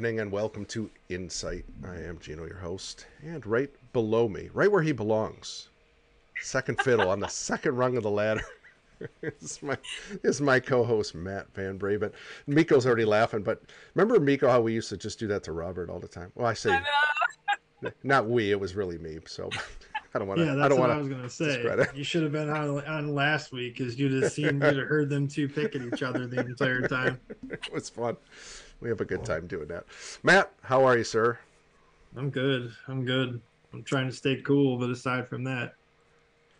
Evening and welcome to Insite. I am Gino, your host, and right below me, right where he belongs, second fiddle on the second rung of the ladder, is my is my co-host Matt Van Braven. Miko's already laughing, but remember Miko how we used to just do that to Robert all the time? Well, I say I not we, it was really me. So I don't want to. Yeah, I that's don't what I was gonna say. discredit. You should have been on, on last week because you'd have seen, you'd have heard them two pick at each other the entire time. It was fun. We have a good time doing that. Matt, how are you, sir? I'm good. I'm good. I'm trying to stay cool, but aside from that,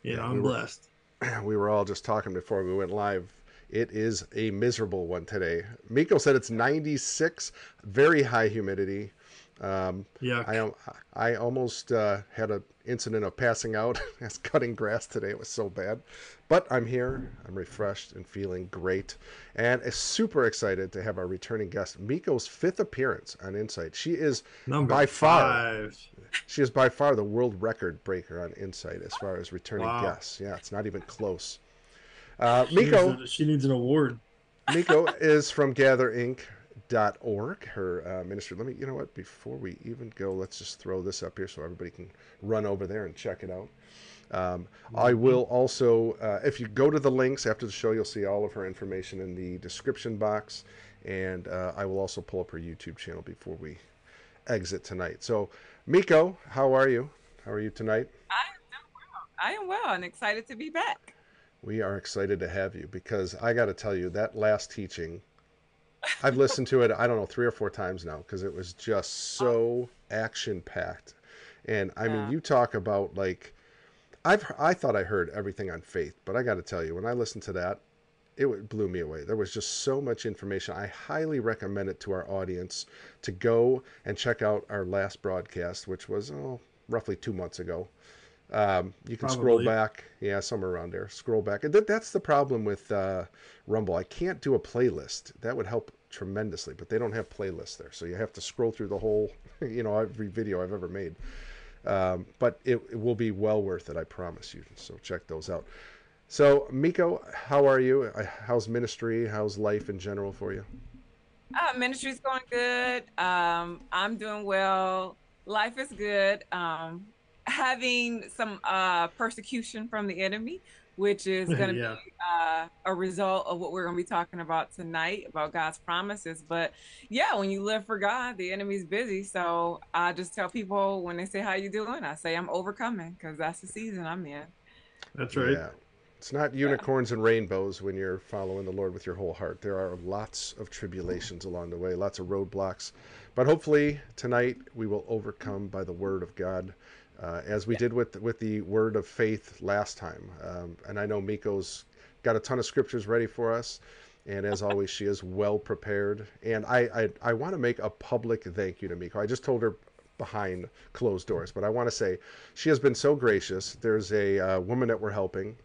yeah, Yeah, I'm we were- blessed. we were all just talking before we went live. It is a miserable one today. Miko said it's 96, very high humidity. Um, Yeah, I I almost uh, had an incident of passing out as cutting grass today. It was so bad, but I'm here. I'm refreshed and feeling great, and is super excited to have our returning guest, Miko's fifth appearance on Insite. She is number by far five. she is by far the world record breaker on Insite as far as returning Wow. guests. Yeah, it's not even close. Uh, She needs Miko, a- she needs an award. Miko is from gatherinc.org, her uh, ministry. Let me, you know what, before we even go, let's just throw this up here so everybody can run over there and check it out. Um, I will also, uh, if you go to the links after the show, you'll see all of her information in the description box. And uh, I will also pull up her YouTube channel before we exit tonight. So, Miko, how are you? How are you tonight? I am well. I am well and excited to be back. We are excited to have you because I got to tell you that last teaching, I've listened to it, I don't know, three or four times now because it was just oh. so action packed. And I Yeah. mean, you talk about like, I've I thought I heard everything on faith, but I got to tell you, when I listened to that, it blew me away. There was just so much information. I highly recommend it to our audience to go and check out our last broadcast, which was oh, roughly two months ago. Um, you can scroll back, yeah, somewhere around there. Scroll back. And that, that's the problem with uh, Rumble. I can't do a playlist. That would help tremendously, but they don't have playlists there, so you have to scroll through the whole, you know, every video I've ever made. Um, but it, it will be well worth it, I promise you. So check those out. So Miko, how are you? Uh, How's ministry? How's life in general for you? Uh, ministry's going good. Um, I'm doing well. Life is good. Um, having some uh, persecution from the enemy, which is going to Yeah. be uh, a result of what we're going to be talking about tonight about God's promises. But yeah, when you live for God, the enemy's busy. So I just tell people when they say, "How you doing?" I say, "I'm overcoming," because that's the season I'm in. That's right. Yeah. It's not unicorns and rainbows when you're following the Lord with your whole heart. There are lots of tribulations along the way, lots of roadblocks. But hopefully tonight we will overcome by the word of God, uh, as we did with with the word of faith last time. Um, and I know Miko's got a ton of scriptures ready for us. And as always, she is well prepared. And I, I, I want to make a public thank you to Miko. I just told her behind closed doors, but I want to say she has been so gracious. There's a uh, woman that we're helping.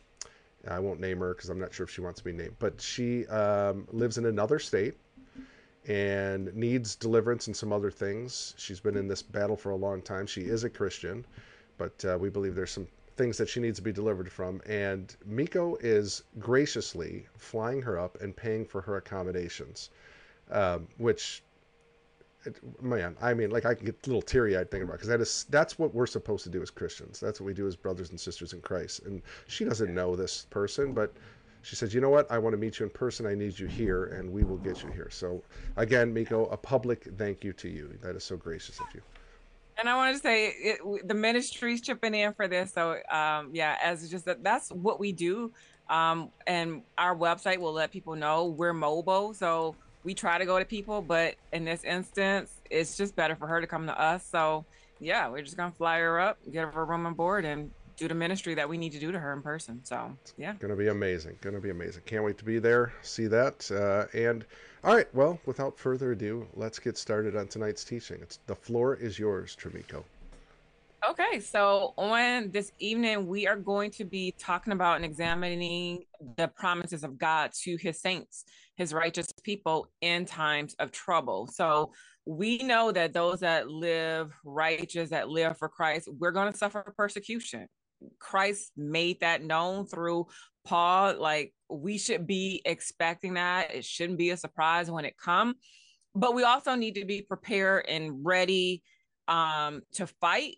I won't name her because I'm not sure if she wants to be named, but she um, lives in another state and needs deliverance and some other things. She's been in this battle for a long time. She is a Christian, but uh, we believe there's some things that she needs to be delivered from. And Miko is graciously flying her up and paying for her accommodations, um, which man, I mean, like I can get a little teary eyed thinking about because that is that's what we're supposed to do as Christians. That's what we do as brothers and sisters in Christ. And she doesn't know this person, but she says, "You know what? I want to meet you in person. I need you here, and we will get you here." So again, Miko, a public thank you to you. That is so gracious of you. And I want to say it, the ministry's chipping in for this. So um, yeah, as just that, that's what we do. Um, and our website will let people know we're mobile. So we try to go to people, but in this instance, it's just better for her to come to us. So yeah, we're just gonna fly her up, get her a room and board, and do the ministry that we need to do to her in person. So yeah. Going to be amazing. Going to be amazing. Can't wait to be there, see that. Uh, and all right, well, without further ado, let's get started on tonight's teaching. It's the floor is yours, Tremiko. Okay, so on this evening, we are going to be talking about and examining the promises of God to his saints, his righteous people in times of trouble. So we know that those that live righteous, that live for Christ, we're going to suffer persecution. Christ made that known through Paul. Like we should be expecting that. It shouldn't be a surprise when it comes but we also need to be prepared and ready um, to fight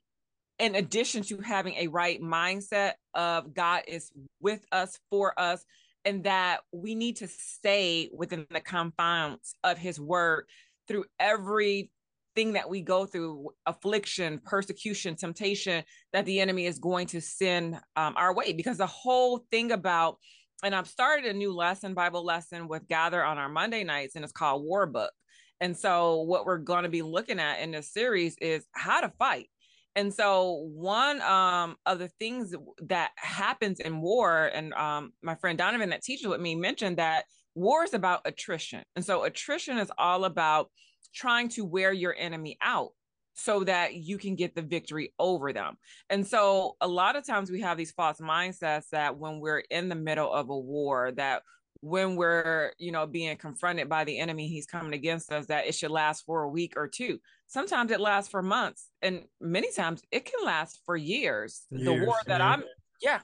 in addition to having a right mindset of God is with us for us and that we need to stay within the confines of his word through every thing that we go through affliction persecution temptation that the enemy is going to send um, our way. Because the whole thing about and i've started a new lesson bible lesson with gather on our monday nights and it's called war book. And so what we're going to be looking at in this series is how to fight. And so one um, of the things that happens in war, and um, my friend Donovan that teaches with me mentioned that war is about attrition. And so attrition is all about trying to wear your enemy out so that you can get the victory over them. And so a lot of times we have these false mindsets that when we're in the middle of a war that when we're you know being confronted by the enemy he's coming against us that it should last for a week or two sometimes it lasts for months and many times it can last for years, years the war that yeah. i'm yeah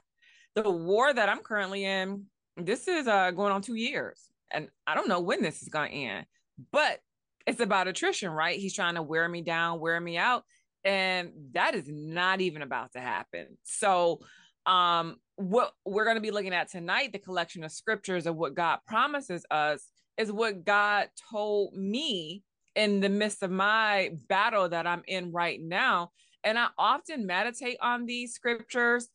the war that i'm currently in this is uh going on two years and i don't know when this is going to end but it's about attrition right he's trying to wear me down wear me out and that is not even about to happen so um what we're going to be looking at tonight, the collection of scriptures of what God promises us, is what God told me in the midst of my battle that I'm in right now. And I often meditate on these scriptures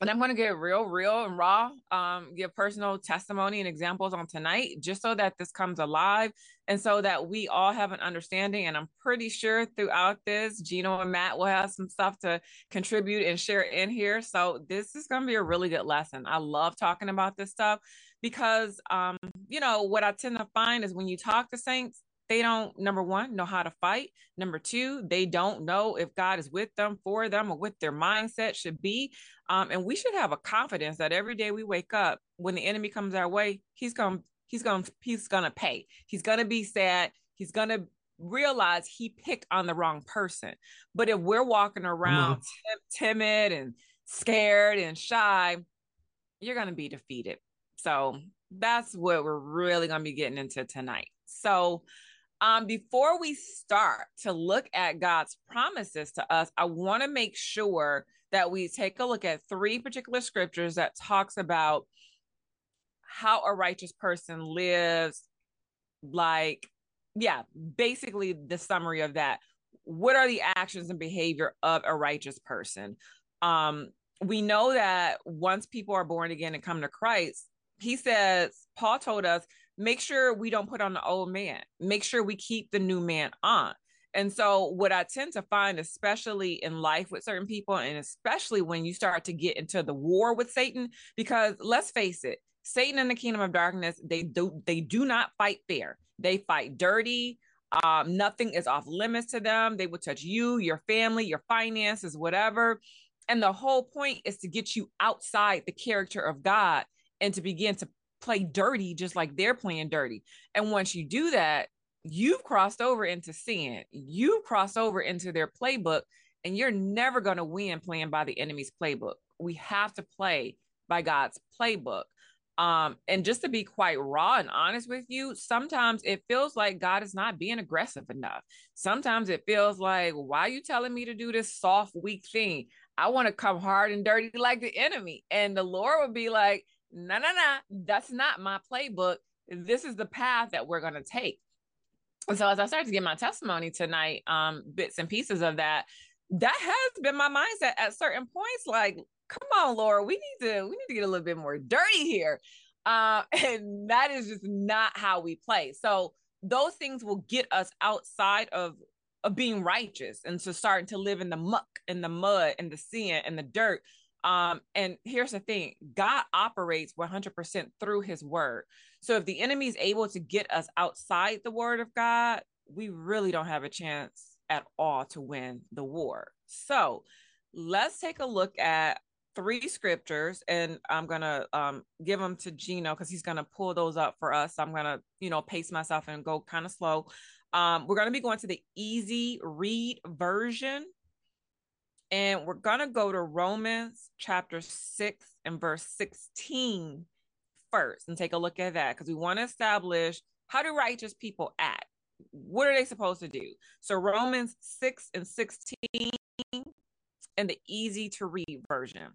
and I'm going to get real, real and raw, um, give personal testimony and examples on tonight, just so that this comes alive and so that we all have an understanding. And I'm pretty sure throughout this, Gino and Matt will have some stuff to contribute and share in here. So this is going to be a really good lesson. I love talking about this stuff because, um, you know, what I tend to find is when you talk to saints, they don't number one know how to fight. Number two they don't know if god is with them for them or what their mindset should be. Um, and we should have a confidence that every day we wake up when the enemy comes our way he's gonna he's gonna he's going to pay. He's going to be sad. He's going to realize he picked on the wrong person. But if we're walking around tim- timid and scared and shy you're going to be defeated. So that's what we're really going to be getting into tonight. So um, before we start to look at God's promises to us, I want to make sure that we take a look at three particular scriptures that talks about how a righteous person lives like yeah basically the summary of that. What are the actions and behavior of a righteous person? Um we know that once people are born again and come to christ he says paul told us make sure we don't put on the old man. Make sure we keep the new man on. And so, what I tend to find, especially in life with certain people, and especially when you start to get into the war with Satan, because let's face it, Satan and the kingdom of darkness, they do they do not fight fair. They fight dirty. Um, nothing is off limits to them. They will touch you, your family, your finances, whatever. And the whole point is to get you outside the character of God and to begin to play dirty just like they're playing dirty. And once you do that, you've crossed over into sin. You've crossed over into their playbook, and you're never going to win playing by the enemy's playbook. We have to play by God's playbook. Um, and just to be quite raw and honest with you, sometimes it feels like God is not being aggressive enough. Sometimes it feels like, why are you telling me to do this soft, weak thing? I want to come hard and dirty like the enemy. And the Lord would be like, no, no, no, that's not my playbook. This is the path that we're going to take. And so as I started to get my testimony tonight, um, bits and pieces of that, that has been my mindset at certain points. Like, come on, Laura, we need to we need to get a little bit more dirty here. Uh, and that is just not how we play. So those things will get us outside of of being righteous and to starting to live in the muck, in the mud, in the sin, in the dirt um, and here's the thing God operates 100% through his word. So if the enemy is able to get us outside the word of God, we really don't have a chance at all to win the war. So let's take a look at three scriptures and I'm going to um, give them to Gino because he's going to pull those up for us. I'm going to, you know, pace myself and go kind of slow. Um, we're going to be going to the easy read version and we're going to go to Romans chapter 6 and verse 16 first and take a look at that because we want to establish how do righteous people act? what are they supposed to do? So Romans 6 and 16 and the easy to read version.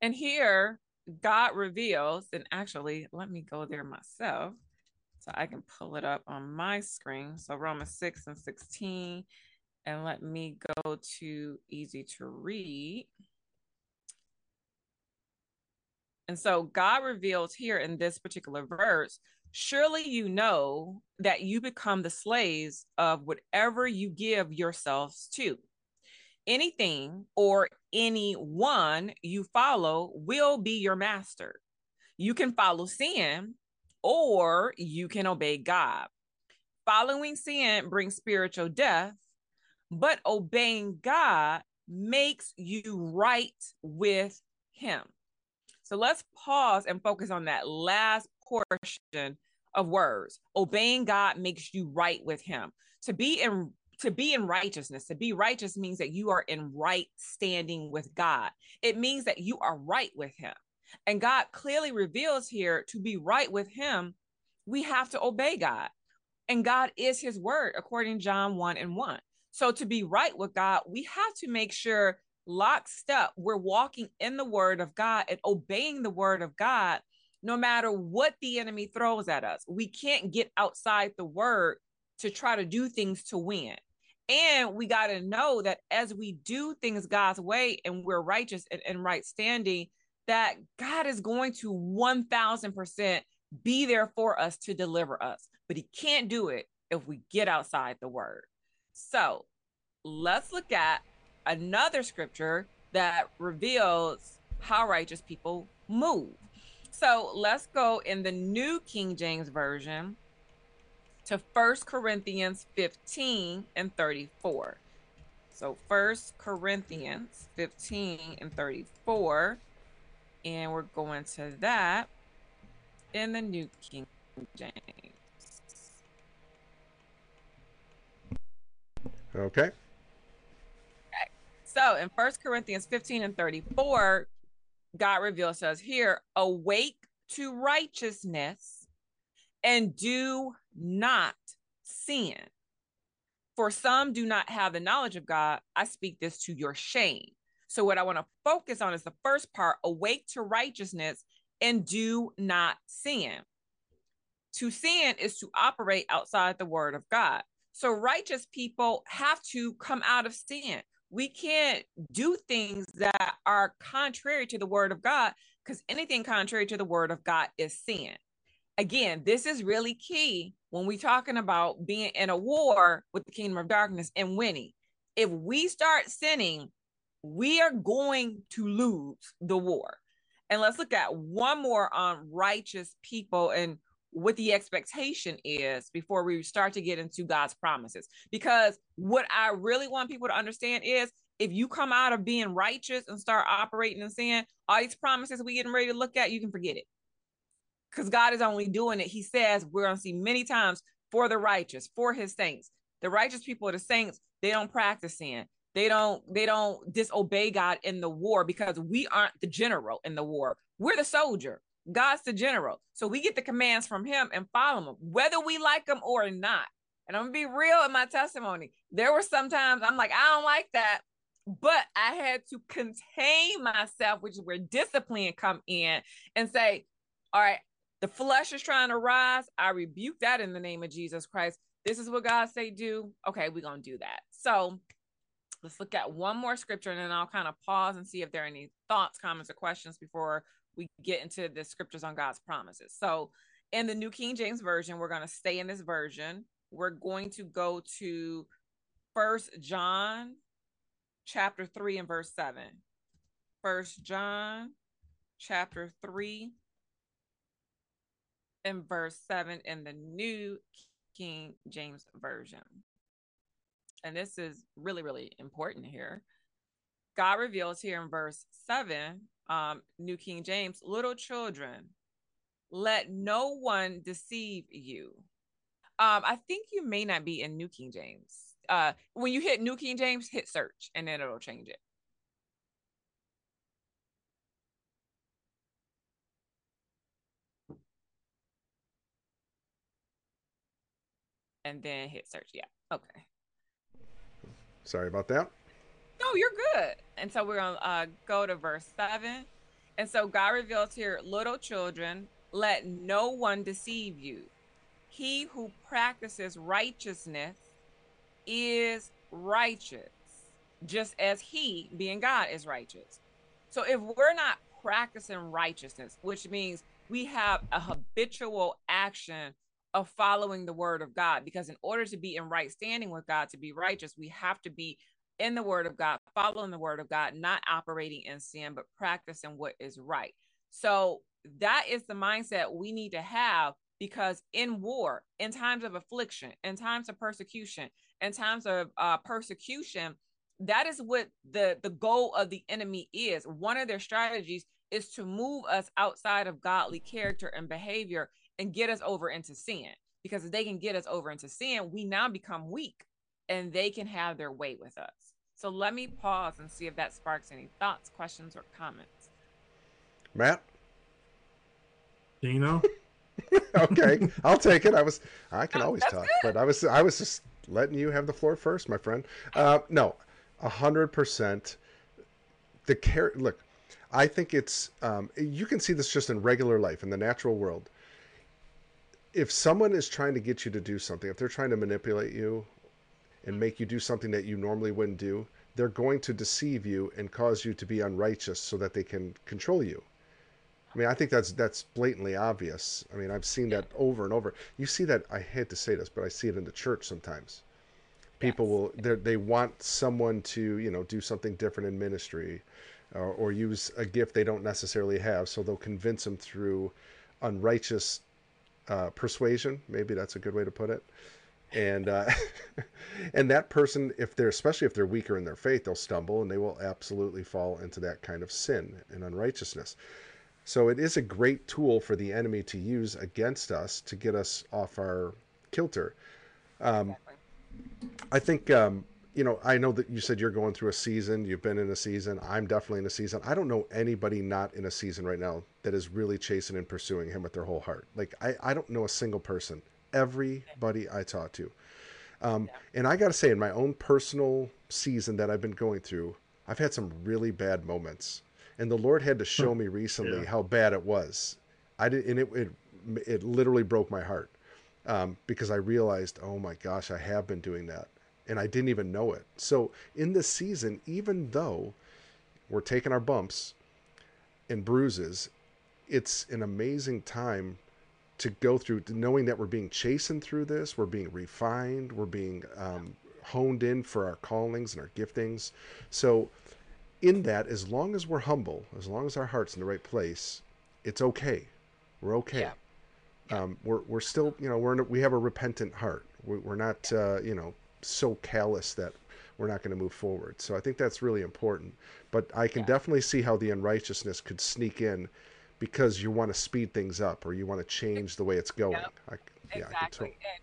And here God reveals, and actually, let me go there myself so I can pull it up on my screen. So Romans 6 and 16. And let me go to easy to read. And so God reveals here in this particular verse surely you know that you become the slaves of whatever you give yourselves to. Anything or anyone you follow will be your master. You can follow sin or you can obey God. Following sin brings spiritual death, but obeying God makes you right with Him. So let's pause and focus on that last portion of words. Obeying God makes you right with him. To be in to be in righteousness, to be righteous means that you are in right standing with God. It means that you are right with him. And God clearly reveals here to be right with him, we have to obey God. And God is his word, according to John 1 and 1. So to be right with God, we have to make sure lockstep we're walking in the word of God and obeying the word of God no matter what the enemy throws at us. We can't get outside the word to try to do things to win. And we got to know that as we do things God's way and we're righteous and, right standing, that God is going to 1000% be there for us to deliver us. But He can't do it if we get outside the word. So let's look at another scripture that reveals how righteous people move. So let's go in the New King James Version to First Corinthians 15 and 34. So First Corinthians 15 and 34. And we're going to that in the New King James. Okay. So in First Corinthians 15 and 34, God reveals to us here awake to righteousness and do not sin. For some do not have the knowledge of God. I speak this to your shame. So, what I want to focus on is the first part awake to righteousness and do not sin. To sin is to operate outside the word of God. So, righteous people have to come out of sin we can't do things that are contrary to the word of God because anything contrary to the word of God is sin. Again, this is really key when we're talking about being in a war with the kingdom of darkness and winning. If we start sinning, we are going to lose the war. And let's look at one more on righteous people and what the expectation is before we start to get into God's promises. Because what I really want people to understand is if you come out of being righteous and start operating in sin, all these promises we getting ready to look at, you can forget it. Because God is only doing it. He says we're to see many times for the righteous, for his saints. The righteous people the saints, they don't practice sin. They don't they don't disobey God in the war because we aren't the general in the war. We're the soldier. God's the general. So we get the commands from him and follow them, whether we like them or not. And I'm gonna be real in my testimony. There were sometimes I'm like, I don't like that, but I had to contain myself, which is where discipline come in and say, all right, the flesh is trying to rise. I rebuke that in the name of Jesus Christ. This is what God say do. Okay, we're gonna do that. So let's look at one more scripture and then I'll kind of pause and see if there are any thoughts, comments, or questions before we get into the scriptures on God's promises. So in the New King James Version, we're going to stay in this version. We're going to go to First John chapter 3 and verse 7. First John chapter 3 and verse 7 in the New King James Version. And this is really, really important here. God reveals here in verse 7 um, New King James, little children, let no one deceive you. Um, I think you may not be in New King James. Uh, when you hit New King James, hit search and then it'll change it. and then hit search. Yeah. Okay. Sorry about that. No, you're good. And so we're going to uh, go to verse 7. And so God reveals here, little children, let no one deceive you. He who practices righteousness is righteous, just as he, being God, is righteous. So if we're not practicing righteousness, which means we have a habitual action of following the word of God, because in order to be in right standing with God, to be righteous, we have to be in the word of God, following the word of God, not operating in sin, but practicing what is right. So that is the mindset we need to have because in war, in times of affliction, in times of persecution, in times of uh, persecution, that is what the the goal of the enemy is. One of their strategies is to move us outside of godly character and behavior and get us over into sin. Because if they can get us over into sin, we now become weak and they can have their way with us. So let me pause and see if that sparks any thoughts, questions, or comments. Matt? Dino? okay, I'll take it. I was I can Oh, always talk, good. but I was I was just letting you have the floor first, my friend. Uh, no, a hundred percent. The care. Look, I think it's um, you can see this just in regular life in the natural world. If someone is trying to get you to do something, if they're trying to manipulate you and make you do something that you normally wouldn't do, they're going to deceive you and cause you to be unrighteous so that they can control you. I mean, I think that's that's blatantly obvious. I mean, I've seen that over and over. You see that. I hate to say this, but I see it in the church sometimes. People Yes. will they they want someone to you know do something different in ministry, or, or use a gift they don't necessarily have, so they'll convince them through unrighteous uh, persuasion. Maybe that's a good way to put it. And uh, and that person, if they're especially if they're weaker in their faith, they'll stumble and they will absolutely fall into that kind of sin and unrighteousness. So it is a great tool for the enemy to use against us to get us off our kilter. Um, I think, um, you know, I know that you said you're going through a season. You've been in a season. I'm definitely in a season. I don't know anybody not in a season right now that is really chasing and pursuing him with their whole heart. Like, I, I don't know a single person. Everybody I talk to. Um, and I got to say, in my own personal season that I've been going through, I've had some really bad moments. And the Lord had to show me recently Yeah. how bad it was. I did, and it, it, it literally broke my heart um, because I realized, oh my gosh, I have been doing that, and I didn't even know it. So in this season, even though we're taking our bumps and bruises, it's an amazing time to go through, knowing that we're being chastened through this, we're being refined, we're being um, honed in for our callings and our giftings. So in that, as long as we're humble, as long as our heart's in the right place, it's okay. We're okay Yeah. um, we're we're still you know we're in a, we have a repentant heart. We, we're not uh, you know so callous that we're not going to move forward. So I think that's really important. But I can Yeah. definitely see how the unrighteousness could sneak in because you want to speed things up or you want to change the way it's going. Yep. I, yeah, exactly. And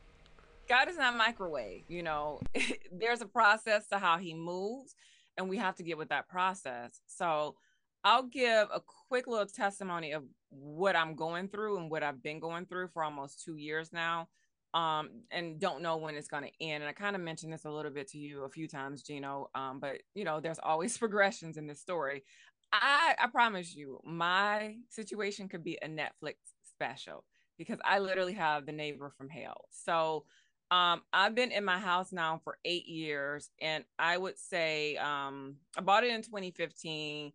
God is not microwave. You know, there's a process to how He moves, and we have to get with that process. So I'll give a quick little testimony of what I'm going through and what I've been going through for almost two years now. Um, and don't know when it's going to end. And I kind of mentioned this a little bit to you a few times, Gino. Um, but you know, there's always progressions in this story. I, I promise you, my situation could be a Netflix special because I literally have the neighbor from hell. So um, I've been in my house now for eight years, and I would say um, I bought it in 2015.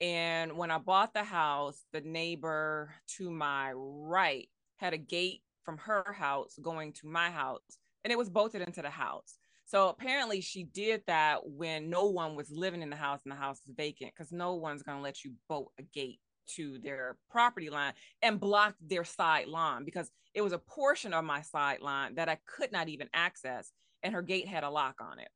And when I bought the house, the neighbor to my right had a gate from her house going to my house, and it was bolted into the house. So apparently, she did that when no one was living in the house and the house is vacant because no one's going to let you bolt a gate to their property line and block their side lawn because it was a portion of my side line that I could not even access, and her gate had a lock on it.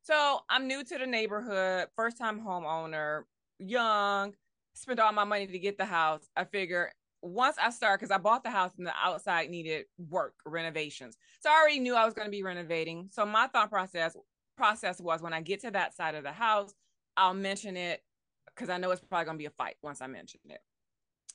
So I'm new to the neighborhood, first time homeowner, young, spent all my money to get the house. I figure once I start, because I bought the house and the outside needed work, renovations. So I already knew I was going to be renovating. So my thought process process was when I get to that side of the house, I'll mention it because I know it's probably going to be a fight once I mention it.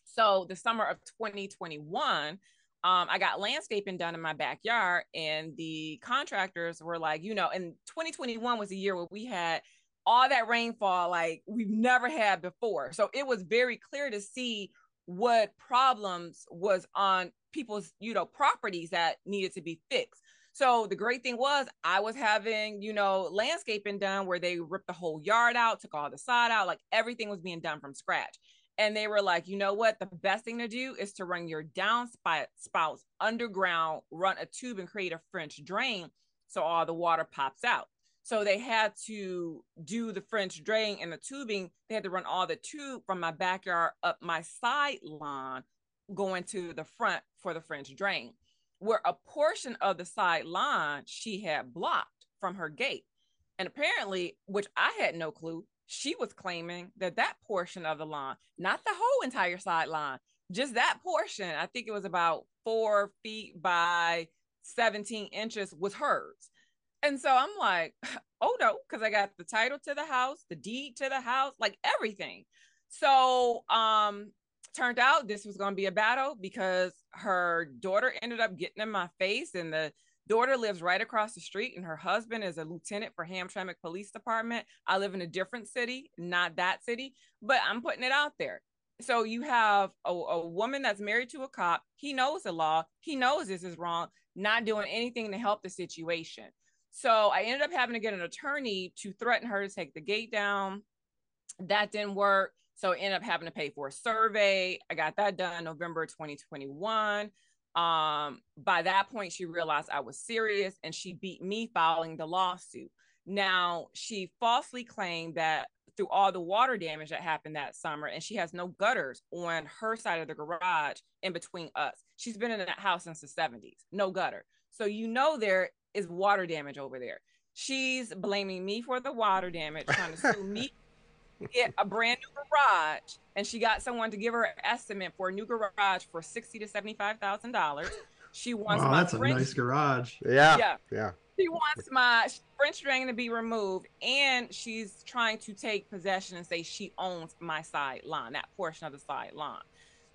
So the summer of 2021, um, I got landscaping done in my backyard, and the contractors were like, you know, and 2021 was a year where we had all that rainfall like we've never had before. So it was very clear to see what problems was on people's, you know, properties that needed to be fixed. So the great thing was I was having, you know, landscaping done where they ripped the whole yard out, took all the sod out, like everything was being done from scratch. And they were like, you know what? The best thing to do is to run your downspouts underground, run a tube and create a French drain so all the water pops out. So they had to do the French drain and the tubing. They had to run all the tube from my backyard up my side lawn, going to the front for the French drain where a portion of the side lawn she had blocked from her gate. And apparently, which I had no clue, she was claiming that that portion of the lawn, not the whole entire side lawn, just that portion, I think it was about four feet by 17 inches, was hers. And so I'm like, oh no, because I got the title to the house, the deed to the house, like everything. So um turned out this was to be a battle because her daughter ended up getting in my face and the daughter lives right across the street and her husband is a lieutenant for hamtramck police department. I live in a different city not that city but i'm putting it out there. So you have a, a woman that's married to a cop. He knows the law. He knows this is wrong not doing anything to help the situation so i ended up having to get an attorney to threaten her to take the gate down that didn't work so I ended up having to pay for a survey. I got that done November 2021. Um, by that point, she realized I was serious and she beat me filing the lawsuit. Now, she falsely claimed that through all the water damage that happened that summer, and she has no gutters on her side of the garage in between us. She's been in that house since the 70s, no gutter. So you know there is water damage over there. She's blaming me for the water damage, trying to sue me get a brand new garage, and she got someone to give her an estimate for a new garage for sixty to seventy five thousand dollars. She wants wow, my that's French, a nice garage. Yeah, yeah, yeah. She wants my French drain to be removed, and she's trying to take possession and say she owns my side lawn, that portion of the side lawn.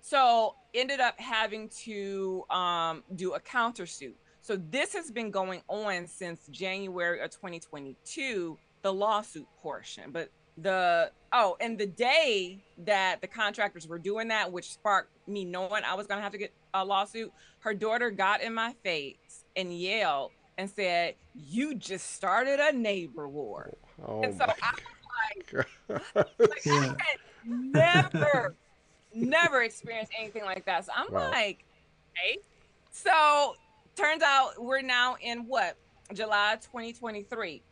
So ended up having to um, do a countersuit. So this has been going on since January of 2022, the lawsuit portion. But the oh and the day that the contractors were doing that which sparked me knowing i was going to have to get a lawsuit her daughter got in my face and yelled and said you just started a neighbor war oh and so i was like, like yeah. i never never experienced anything like that so i'm wow. like hey so turns out we're now in what? July 2023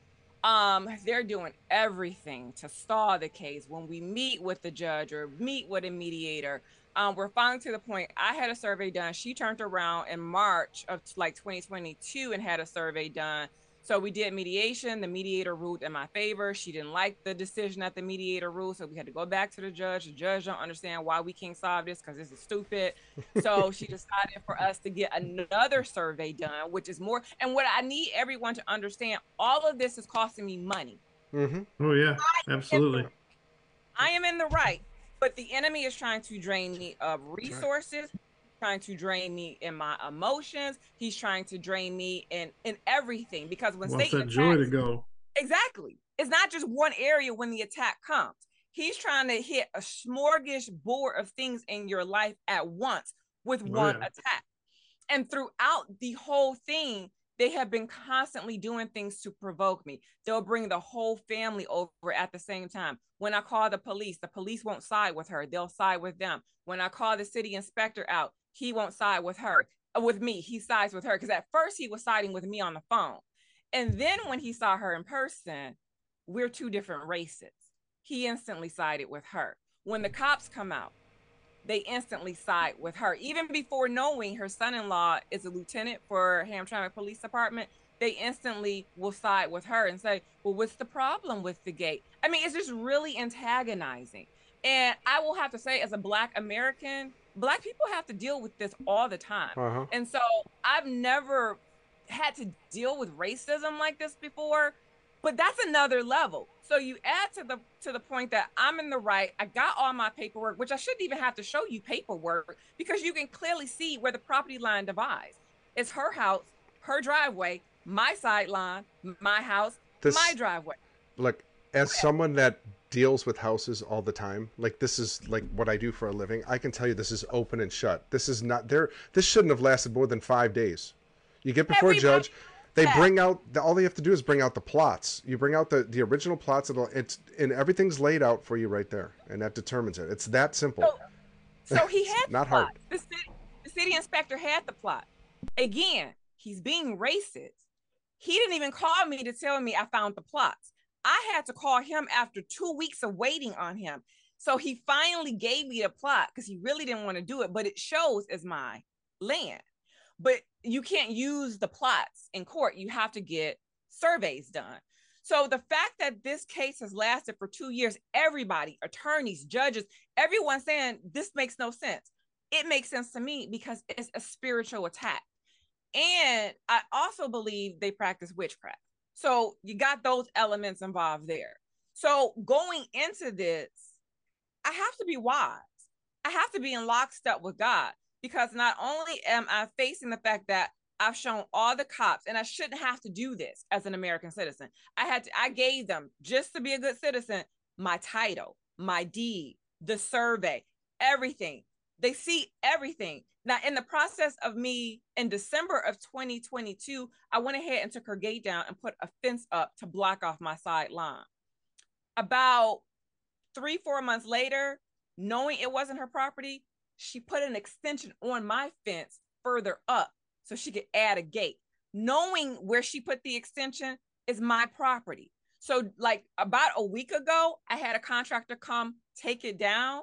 um they're doing everything to stall the case. When we meet with the judge or meet with a mediator um we're finally to the point. I had a survey done. She turned around in march of like 2022 and had a survey done so we did mediation. The mediator ruled in my favor. She didn't like the decision that the mediator ruled, so we had to go back to the judge. The judge don't understand why we can't solve this because this is stupid. So she decided for us to get another survey done, which is more. And what I need everyone to understand, all of this is costing me money. Mm-hmm. Oh yeah, absolutely. I am in the right, but the enemy is trying to drain me of resources trying to drain me in my emotions. He's trying to drain me in in everything because when Wants Satan that attacks, joy to go. Exactly. It's not just one area when the attack comes. He's trying to hit a smorgasbord of things in your life at once with oh, one attack. And throughout the whole thing, they have been constantly doing things to provoke me. They'll bring the whole family over at the same time. When I call the police, the police won't side with her, they'll side with them. When I call the city inspector out, he won't side with her, uh, with me. He sides with her because at first he was siding with me on the phone. And then when he saw her in person, we're two different races. He instantly sided with her. When the cops come out, they instantly side with her. Even before knowing her son-in-law is a lieutenant for Hamtramck Police Department, they instantly will side with her and say, "Well, what's the problem with the gate?" I mean, it's just really antagonizing. And I will have to say, as a Black American, black people have to deal with this all the time. Uh-huh. And so I've never had to deal with racism like this before. But that's another level. So you add to the to the point that I'm in the right. I got all my paperwork, which I shouldn't even have to show you paperwork because you can clearly see where the property line divides. It's her house, her driveway, my sideline, my house, this, my driveway. Look, as someone that deals with houses all the time, like this is like what I do for a living, I can tell you this is open and shut. This is not there. This shouldn't have lasted more than five days. You get before Everybody, a judge. They yeah. bring out all they have to do is bring out the plots. You bring out the, the original plots. It'll, it's and everything's laid out for you right there, and that determines it. It's that simple. So, so he had not hard. The city, the city inspector had the plot. Again, he's being racist. He didn't even call me to tell me I found the plots. I had to call him after two weeks of waiting on him. So he finally gave me the plot because he really didn't want to do it, but it shows as my land. But you can't use the plots in court. You have to get surveys done. So the fact that this case has lasted for two years, everybody, attorneys, judges, everyone saying this makes no sense. It makes sense to me because it's a spiritual attack. And I also believe they practice witchcraft. So you got those elements involved there. So going into this, I have to be wise. I have to be in lockstep with God because not only am I facing the fact that I've shown all the cops, and I shouldn't have to do this as an American citizen. I had to, I gave them just to be a good citizen my title, my deed, the survey, everything. They see everything. Now, in the process of me in December of 2022, I went ahead and took her gate down and put a fence up to block off my sideline. About three, four months later, knowing it wasn't her property, she put an extension on my fence further up so she could add a gate. Knowing where she put the extension is my property. So, like about a week ago, I had a contractor come take it down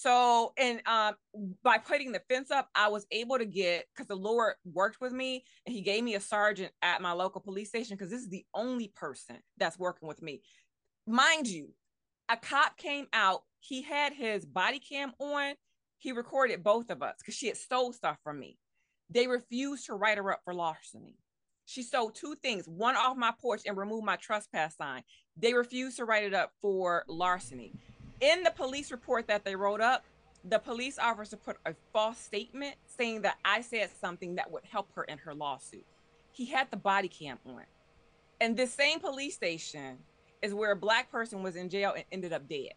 so, and um, by putting the fence up, I was able to get because the Lord worked with me and He gave me a sergeant at my local police station because this is the only person that's working with me. Mind you, a cop came out, he had his body cam on, he recorded both of us because she had stole stuff from me. They refused to write her up for larceny. She stole two things, one off my porch and removed my trespass sign. They refused to write it up for larceny in the police report that they wrote up, the police officer put a false statement saying that I said something that would help her in her lawsuit. He had the body cam on. And this same police station is where a black person was in jail and ended up dead.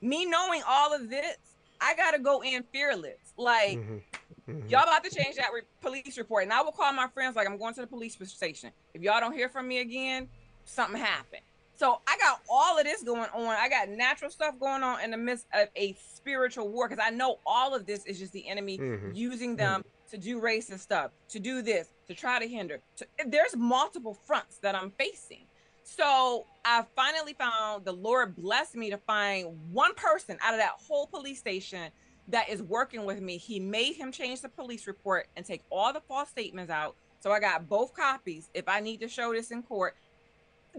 Me knowing all of this, I got to go in fearless. Like, mm-hmm. Mm-hmm. y'all about to change that re- police report. And I will call my friends, like, I'm going to the police station. If y'all don't hear from me again, something happened. So I got all of this going on. I got natural stuff going on in the midst of a spiritual war because I know all of this is just the enemy mm-hmm. using them mm-hmm. to do racist stuff, to do this, to try to hinder. To, there's multiple fronts that I'm facing. So I finally found the Lord blessed me to find one person out of that whole police station that is working with me. He made him change the police report and take all the false statements out. So I got both copies if I need to show this in court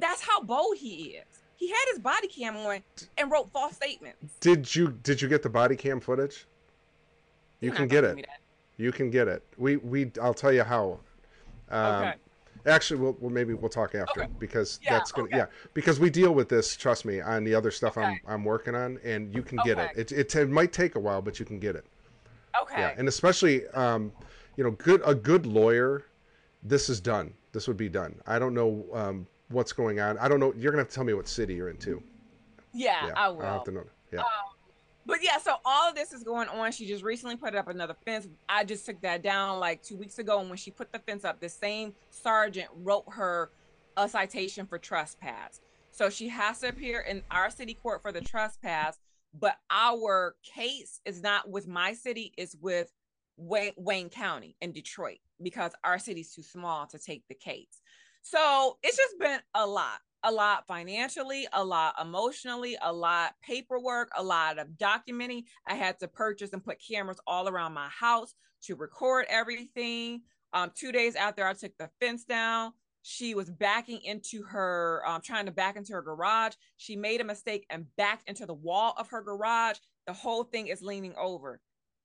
that's how bold he is. He had his body cam on and wrote false statements. Did you did you get the body cam footage? You can get it. You can get it. We we I'll tell you how. Um, okay. Actually, we'll, well, maybe we'll talk after okay. because yeah, that's gonna okay. yeah because we deal with this. Trust me on the other stuff I'm I'm working on, and you can get it. it. It it might take a while, but you can get it. Okay. Yeah, and especially um, you know, good a good lawyer. This is done. This would be done. I don't know um, what's going on. I don't know. You're gonna have to tell me what city you're in too. Yeah, yeah I will. I have to know. Yeah. Um, but yeah, so all of this is going on. She just recently put up another fence. I just took that down like two weeks ago, and when she put the fence up, the same sergeant wrote her a citation for trespass. So she has to appear in our city court for the trespass, but our case is not with my city; it's with Wayne, Wayne County in Detroit because our city's too small to take the case. So it's just been a lot, a lot financially, a lot emotionally, a lot paperwork, a lot of documenting. I had to purchase and put cameras all around my house to record everything. Um, two days after I took the fence down, she was backing into her, um, trying to back into her garage. She made a mistake and backed into the wall of her garage. The whole thing is leaning over.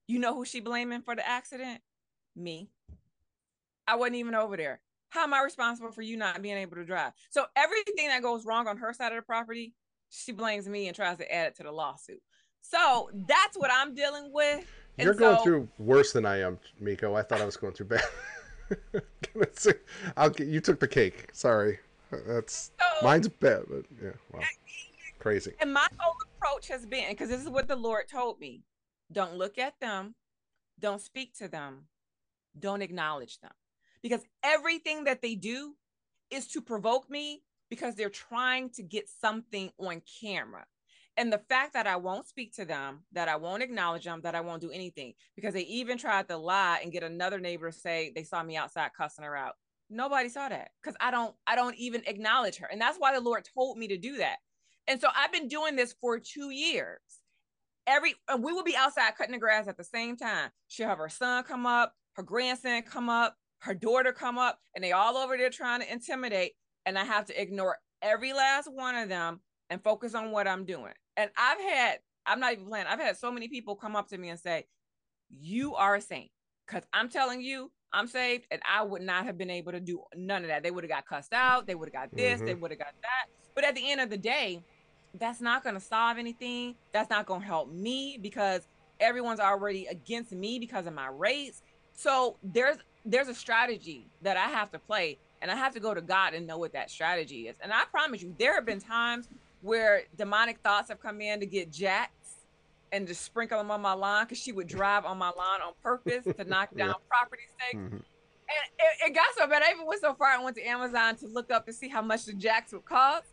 You know who she blaming for the accident? Me. I wasn't even over there. How am I responsible for you not being able to drive? So everything that goes wrong on her side of the property, she blames me and tries to add it to the lawsuit. So that's what I'm dealing with. You're And going so- through worse than I am, Miko. I thought I was going through bad. I'll get, you took the cake. Sorry, that's So- mine's bad, but yeah, wow, crazy. And my whole approach has been because this is what the Lord told me don't look at them, don't speak to them, don't acknowledge them. Because everything that they do is to provoke me because they're trying to get something on camera. And the fact that I won't speak to them, that I won't acknowledge them, that I won't do anything, because they even tried to lie and get another neighbor to say they saw me outside cussing her out. Nobody saw that because I don't, I don't even acknowledge her. And that's why the Lord told me to do that. And so I've been doing this for two years. Every we will be outside cutting the grass at the same time. She'll have her son come up, her grandson come up, her daughter come up, and they all over there trying to intimidate. And I have to ignore every last one of them and focus on what I'm doing. And I've had, I'm not even playing, I've had so many people come up to me and say, You are a saint. Because I'm telling you, I'm saved, and I would not have been able to do none of that. They would have got cussed out, they would have got this, they Mhm. would have got that. But at the end of the day, that's not going to solve anything. That's not going to help me because everyone's already against me because of my race. So there's there's a strategy that I have to play and I have to go to God and know what that strategy is. And I promise you there have been times where demonic thoughts have come in to get jacks and to sprinkle them on my lawn because she would drive on my lawn on purpose to knock Yeah. down property stakes. Mhm. It, it got so bad. I even went so far. I went to Amazon to look up to see how much the jacks would cost.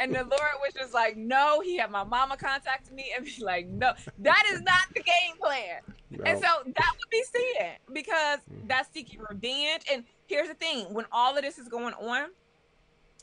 And the Lord was just like, no. He had my mama contact me and be like, no, that is not the game plan. And so that would be sin because that's seeking revenge. And here's the thing when all of this is going on,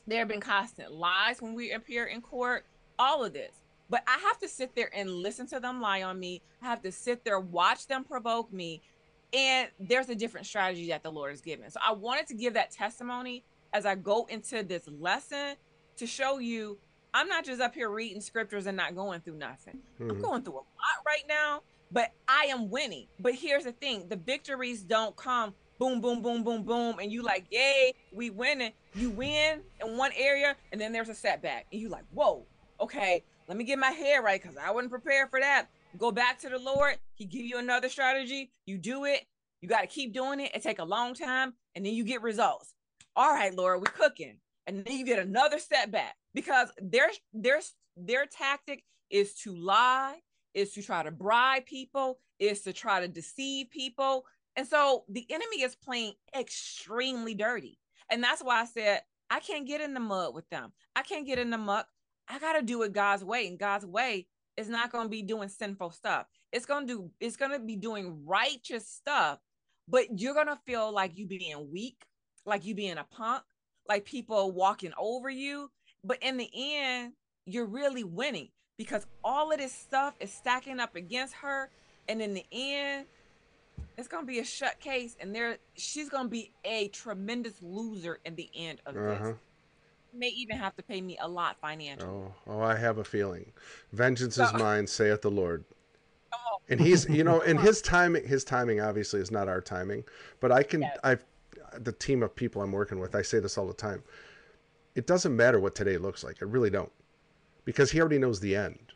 there have been constant lies when we appear in court, all of this. But I have to sit there and listen to them lie on me. I have to sit there, watch them provoke me. And there's a different strategy that the Lord has given. So I wanted to give that testimony as I go into this lesson to show you I'm not just up here reading scriptures and not going through nothing. I'm Mhm. going through a lot right now, but I am winning. But here's the thing the victories don't come boom, boom, boom, boom, boom, and you like, yay, we winning. You win in one area, and then there's a setback, and you like, whoa, okay, let me get my hair right because I wasn't prepared for that. Go back to the Lord. He give you another strategy. You do it. You got to keep doing it. It take a long time, and then you get results. All right, Lord, we're cooking, and then you get another setback because their their their tactic is to lie, is to try to bribe people, is to try to deceive people, and so the enemy is playing extremely dirty, and that's why I said I can't get in the mud with them. I can't get in the muck. I got to do it God's way, and God's way is not going to be doing sinful stuff. It's going to do. It's going to be doing righteous stuff, but you're going to feel like you being weak, like you being a punk, like people walking over you. But in the end, you're really winning because all of this stuff is stacking up against her, and in the end, it's gonna be a shut case, and there she's gonna be a tremendous loser in the end of Uh-huh. this. May even have to pay me a lot financially. Oh, oh, I have a feeling. Vengeance is mine, saith the Lord. On. And he's, you know, and his timing, his timing obviously is not our timing, but I can, Yes. I've, the team of people I'm working with, I say this all the time. It doesn't matter what today looks like. I really don't, because he already knows the end,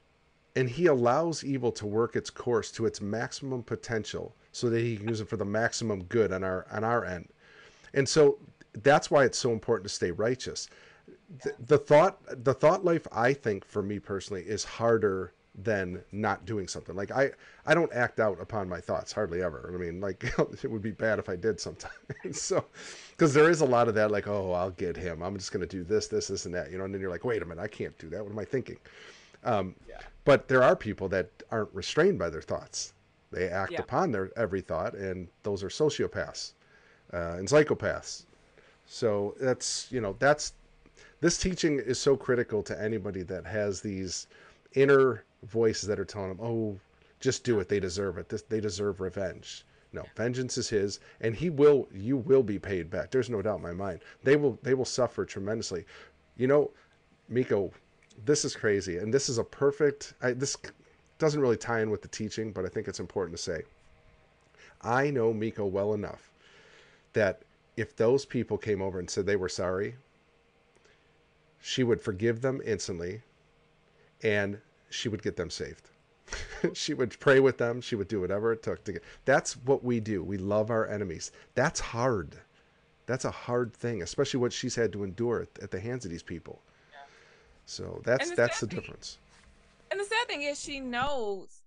and he allows evil to work its course to its maximum potential, so that he can use it for the maximum good on our on our end. And so that's why it's so important to stay righteous. The, the thought the thought life I think for me personally is harder than not doing something. Like I I don't act out upon my thoughts hardly ever. I mean, like it would be bad if I did sometimes. so because there is a lot of that like, oh, I'll get him. I'm just going to do this this this and that, you know, and then you're like, wait a minute, I can't do that. What am I thinking? Um Yeah. but there are people that aren't restrained by their thoughts. They act Yeah. upon their every thought and those are sociopaths uh, and psychopaths. So that's you know that's this teaching is so critical to anybody that has these inner voices that are telling them, "Oh, just do it. They deserve it. This, they deserve revenge." No, vengeance is his, and he will. You will be paid back. There's no doubt in my mind. They will. They will suffer tremendously. You know, Miko, this is crazy, and this is a perfect. I, this doesn't really tie in with the teaching, but I think it's important to say. I know Miko well enough that if those people came over and said they were sorry, she would forgive them instantly and she would get them saved. she would pray with them. She would do whatever it took to get. That's what we do. We love our enemies. That's hard. That's a hard thing, especially what she's had to endure at, at the hands of these people. Yeah. So that's that's the thing, difference. And the sad thing is, she knows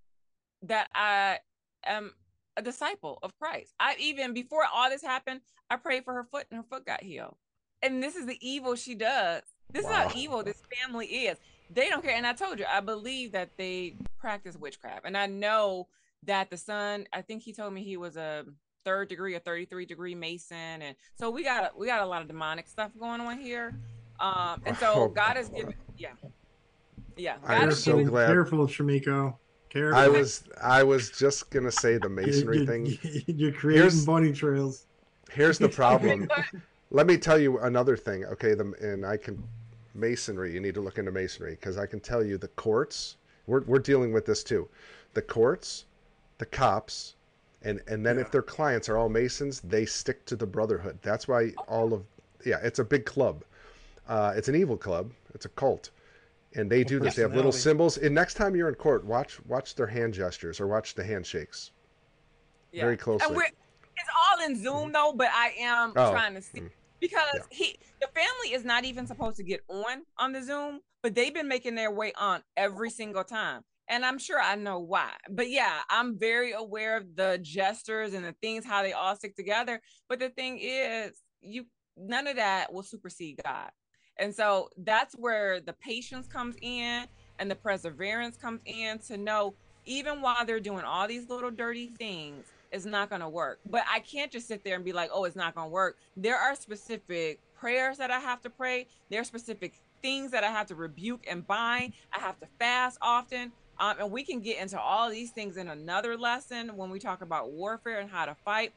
that I am a disciple of Christ. I even before all this happened, I prayed for her foot, and her foot got healed. And this is the evil she does. This wow. is how evil this family is they don't care. And I told you, I believe that they practice witchcraft. And I know that the son, I think he told me he was a third degree or 33 degree Mason. And so we got we got a lot of demonic stuff going on here. Um, and so oh, God has given yeah. Yeah. God I'm so given, glad. Careful, Shamiko. Careful. I was I was just gonna say the masonry you're, thing. You're creating here's, bunny trails. Here's the problem. Let me tell you another thing, okay? The, and I can masonry, you need to look into masonry because I can tell you the courts, we're, we're dealing with this too. The courts, the cops, and, and then yeah. if their clients are all masons, they stick to the brotherhood. That's why all of, yeah, it's a big club. Uh, it's an evil club. It's a cult. And they do this. They have little symbols. And next time you're in court, watch watch their hand gestures or watch the handshakes. Yeah. Very closely. it's all in Zoom though, but I am oh. trying to see. Mm because yeah. he the family is not even supposed to get on on the Zoom, but they've been making their way on every single time. And I'm sure I know why. But yeah, I'm very aware of the gestures and the things how they all stick together. But the thing is, you none of that will supersede God. And so that's where the patience comes in and the perseverance comes in to know even while they're doing all these little dirty things, it's not going to work. But I can't just sit there and be like, oh, it's not going to work. There are specific prayers that I have to pray. There are specific things that I have to rebuke and bind. I have to fast often. Um, and we can get into all these things in another lesson when we talk about warfare and how to fight.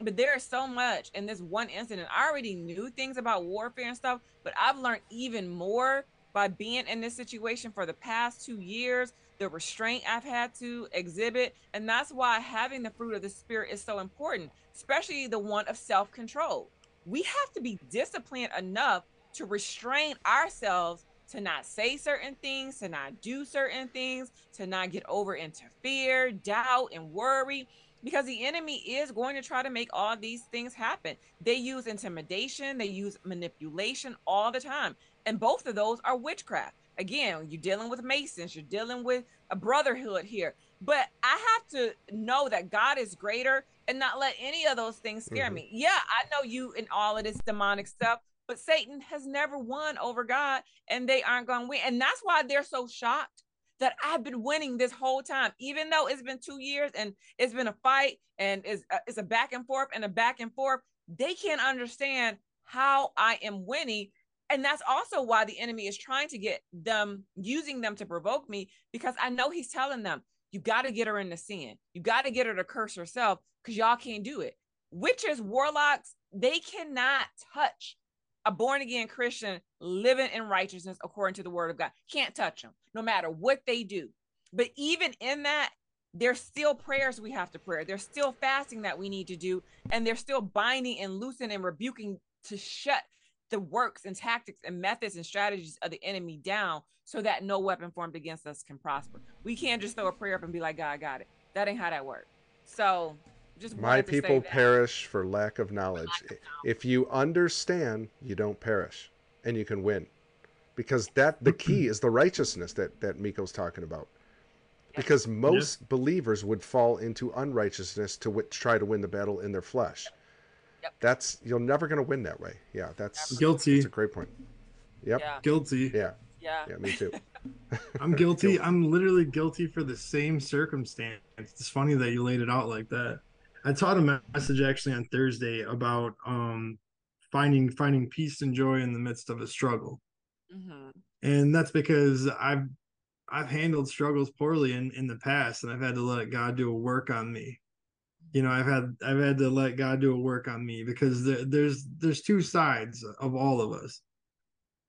But there is so much in this one incident. I already knew things about warfare and stuff, but I've learned even more by being in this situation for the past two years the restraint I've had to exhibit. And that's why having the fruit of the Spirit is so important, especially the one of self control. We have to be disciplined enough to restrain ourselves to not say certain things, to not do certain things, to not get over into fear, doubt, and worry. Because the enemy is going to try to make all these things happen. They use intimidation, they use manipulation all the time. And both of those are witchcraft again, you're dealing with Masons, you're dealing with a brotherhood here. But I have to know that God is greater and not let any of those things scare mm-hmm. me. Yeah, I know you and all of this demonic stuff, but Satan has never won over God and they aren't going to win. And that's why they're so shocked that I've been winning this whole time, even though it's been two years and it's been a fight and it's a, it's a back and forth and a back and forth. They can't understand how I am winning and that's also why the enemy is trying to get them using them to provoke me because I know he's telling them, you got to get her into sin. You got to get her to curse herself because y'all can't do it. Witches, warlocks, they cannot touch a born again Christian living in righteousness according to the word of God. Can't touch them no matter what they do. But even in that, there's still prayers we have to pray. There's still fasting that we need to do. And there's still binding and loosing and rebuking to shut the works and tactics and methods and strategies of the enemy down so that no weapon formed against us can prosper. We can't just throw a prayer up and be like, God got it. That ain't how that works. So just my people perish for lack of knowledge. Lack of knowledge. If you understand, you don't perish and you can win. Because that the key is the righteousness that, that Miko's talking about. Because most believers would fall into unrighteousness to w- try to win the battle in their flesh. Yep. That's you're never going to win that way. Yeah, that's guilty. That's a great point. Yep. Yeah. Guilty. Yeah. Yeah. Yeah, me too. I'm guilty. I'm literally guilty for the same circumstance. It's funny that you laid it out like that. I taught a message actually on Thursday about um finding finding peace and joy in the midst of a struggle. Mm-hmm. And that's because I've I've handled struggles poorly in in the past and I've had to let God do a work on me you know i've had i've had to let god do a work on me because there, there's there's two sides of all of us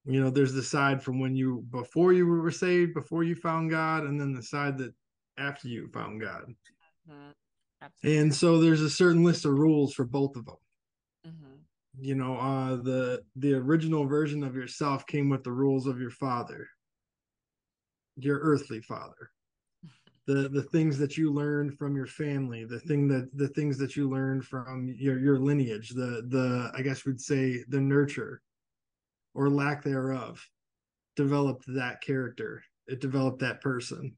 you know there's the side from when you before you were saved before you found god and then the side that after you found god mm-hmm. and so there's a certain list of rules for both of them mm-hmm. you know, uh, the the original version of yourself came with the rules of your father, your earthly father. The the things that you learned from your family, the thing that the things that you learned from your your lineage, the the I guess we'd say the nurture or lack thereof developed that character. It developed that person.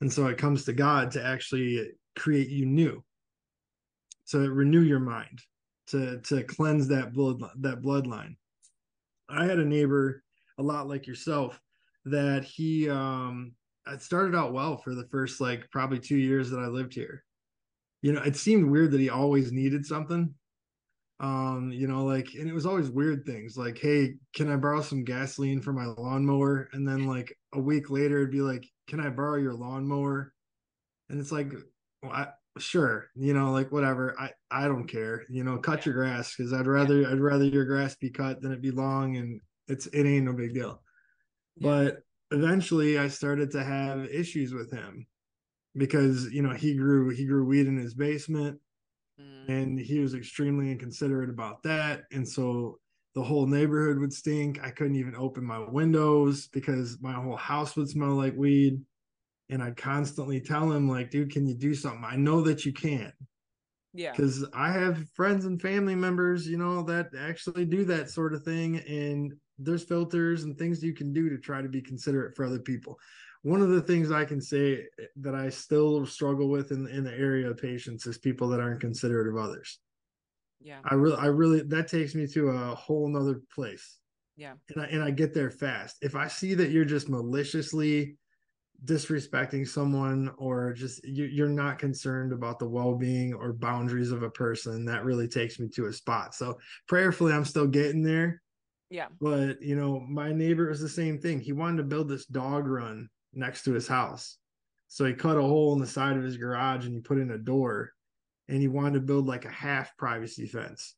And so it comes to God to actually create you new. To renew your mind, to to cleanse that blood that bloodline. I had a neighbor a lot like yourself that he um it started out well for the first like probably two years that I lived here. You know, it seemed weird that he always needed something. Um, you know, like, and it was always weird things like, hey, can I borrow some gasoline for my lawnmower? And then like a week later, it'd be like, can I borrow your lawnmower? And it's like, well, I, sure, you know, like whatever. I I don't care. You know, cut your grass because I'd rather I'd rather your grass be cut than it be long, and it's it ain't no big deal. But eventually, I started to have issues with him because you know he grew he grew weed in his basement, mm. and he was extremely inconsiderate about that, and so the whole neighborhood would stink. I couldn't even open my windows because my whole house would smell like weed and I'd constantly tell him like, dude, can you do something? I know that you can. Yeah. Because I have friends and family members, you know, that actually do that sort of thing. And there's filters and things you can do to try to be considerate for other people. One of the things I can say that I still struggle with in, in the area of patience is people that aren't considerate of others. Yeah. I really, I really, that takes me to a whole nother place. Yeah. And I, and I get there fast. If I see that you're just maliciously disrespecting someone or just you, are not concerned about the well-being or boundaries of a person that really takes me to a spot so prayerfully i'm still getting there yeah but you know my neighbor was the same thing he wanted to build this dog run next to his house so he cut a hole in the side of his garage and he put in a door and he wanted to build like a half privacy fence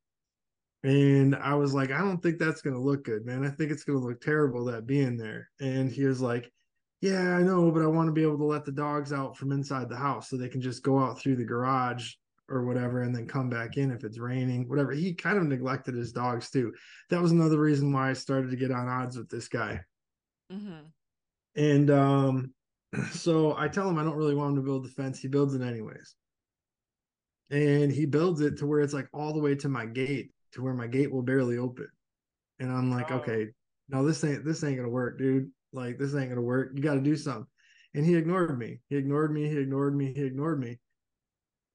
and I was like, I don't think that's going to look good, man. I think it's going to look terrible that being there. And he was like, yeah, I know, but I want to be able to let the dogs out from inside the house so they can just go out through the garage or whatever and then come back in if it's raining, whatever. He kind of neglected his dogs too. That was another reason why I started to get on odds with this guy. Mm-hmm. And um, so I tell him I don't really want him to build the fence. He builds it anyways. And he builds it to where it's like all the way to my gate, to where my gate will barely open. And I'm like, oh. okay, no, this ain't this ain't gonna work, dude. Like this ain't gonna work. You got to do something. And he ignored me. He ignored me. He ignored me. He ignored me.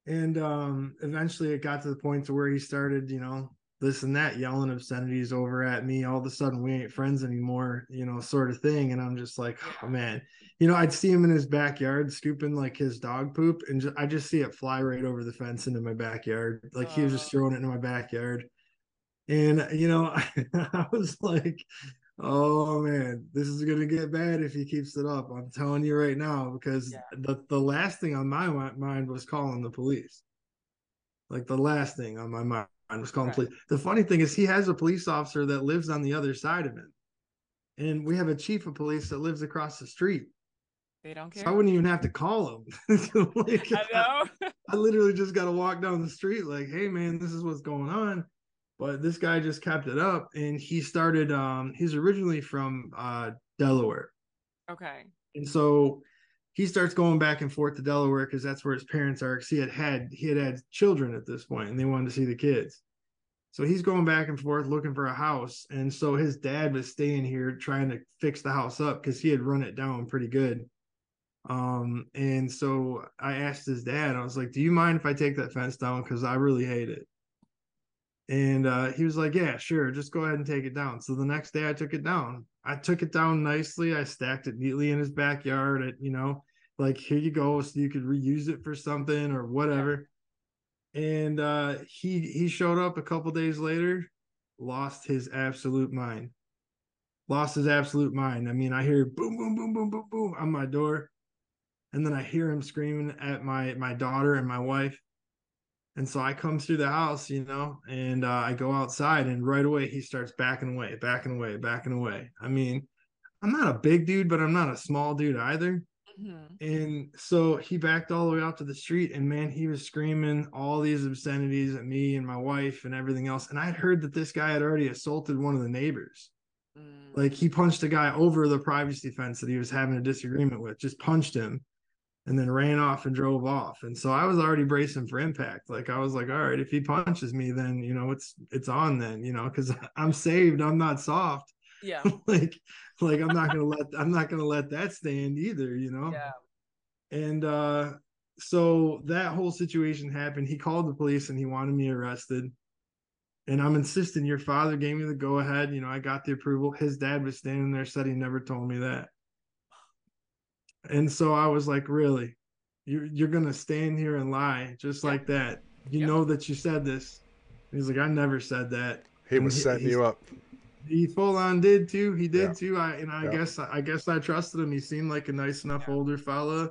And um, eventually, it got to the point to where he started, you know, this and that, yelling obscenities over at me. All of a sudden, we ain't friends anymore, you know, sort of thing. And I'm just like, oh man, you know, I'd see him in his backyard scooping like his dog poop, and just, I just see it fly right over the fence into my backyard. Like he was just throwing it into my backyard. And you know, I was like, Oh man, this is gonna get bad if he keeps it up. I'm telling you right now, because yeah. the the last thing on my mind was calling the police. Like the last thing on my mind was calling right. police. The funny thing is, he has a police officer that lives on the other side of him, and we have a chief of police that lives across the street. They don't care. So I wouldn't even have to call him. like, I know. I, I literally just got to walk down the street, like, "Hey, man, this is what's going on." But this guy just kept it up and he started um he's originally from uh delaware. Okay. And so he starts going back and forth to delaware because that's where his parents are because he had had he had had children at this point and they wanted to see the kids. So he's going back and forth looking for a house and so his dad was staying here trying to fix the house up because he had run it down pretty good. Um and so i asked his dad i was like do you mind if i take that fence down? Because i really hate it and uh, he was like, Yeah, sure, just go ahead and take it down. So the next day I took it down. I took it down nicely. I stacked it neatly in his backyard. At, you know, like, here you go. So you could reuse it for something or whatever. And uh, he he showed up a couple days later, lost his absolute mind. Lost his absolute mind. I mean, I hear boom, boom, boom, boom, boom, boom on my door. And then I hear him screaming at my my daughter and my wife and so I come through the house, you know, and uh, I go outside, and right away he starts backing away, backing away, backing away. I mean, I'm not a big dude, but I'm not a small dude either. Mm-hmm. And so he backed all the way out to the street, and man, he was screaming all these obscenities at me and my wife and everything else. And I'd heard that this guy had already assaulted one of the neighbors. Mm. Like he punched a guy over the privacy fence that he was having a disagreement with, just punched him and then ran off and drove off. And so I was already bracing for impact. Like I was like, all right, if he punches me, then you know it's it's on then, you know, because I'm saved. I'm not soft. Yeah. like like I'm not gonna let I'm not gonna let that stand either, you know. Yeah. And uh so that whole situation happened. He called the police and he wanted me arrested. And I'm insisting your father gave me the go ahead. You know, I got the approval. His dad was standing there, said he never told me that. And so I was like, really? You're you're gonna stand here and lie just yeah. like that. You know that you said this. He's like, I never said that. He was setting you up he full on did too. He did yeah. too. I and I yeah. guess I guess I trusted him. He seemed like a nice enough yeah. older fella.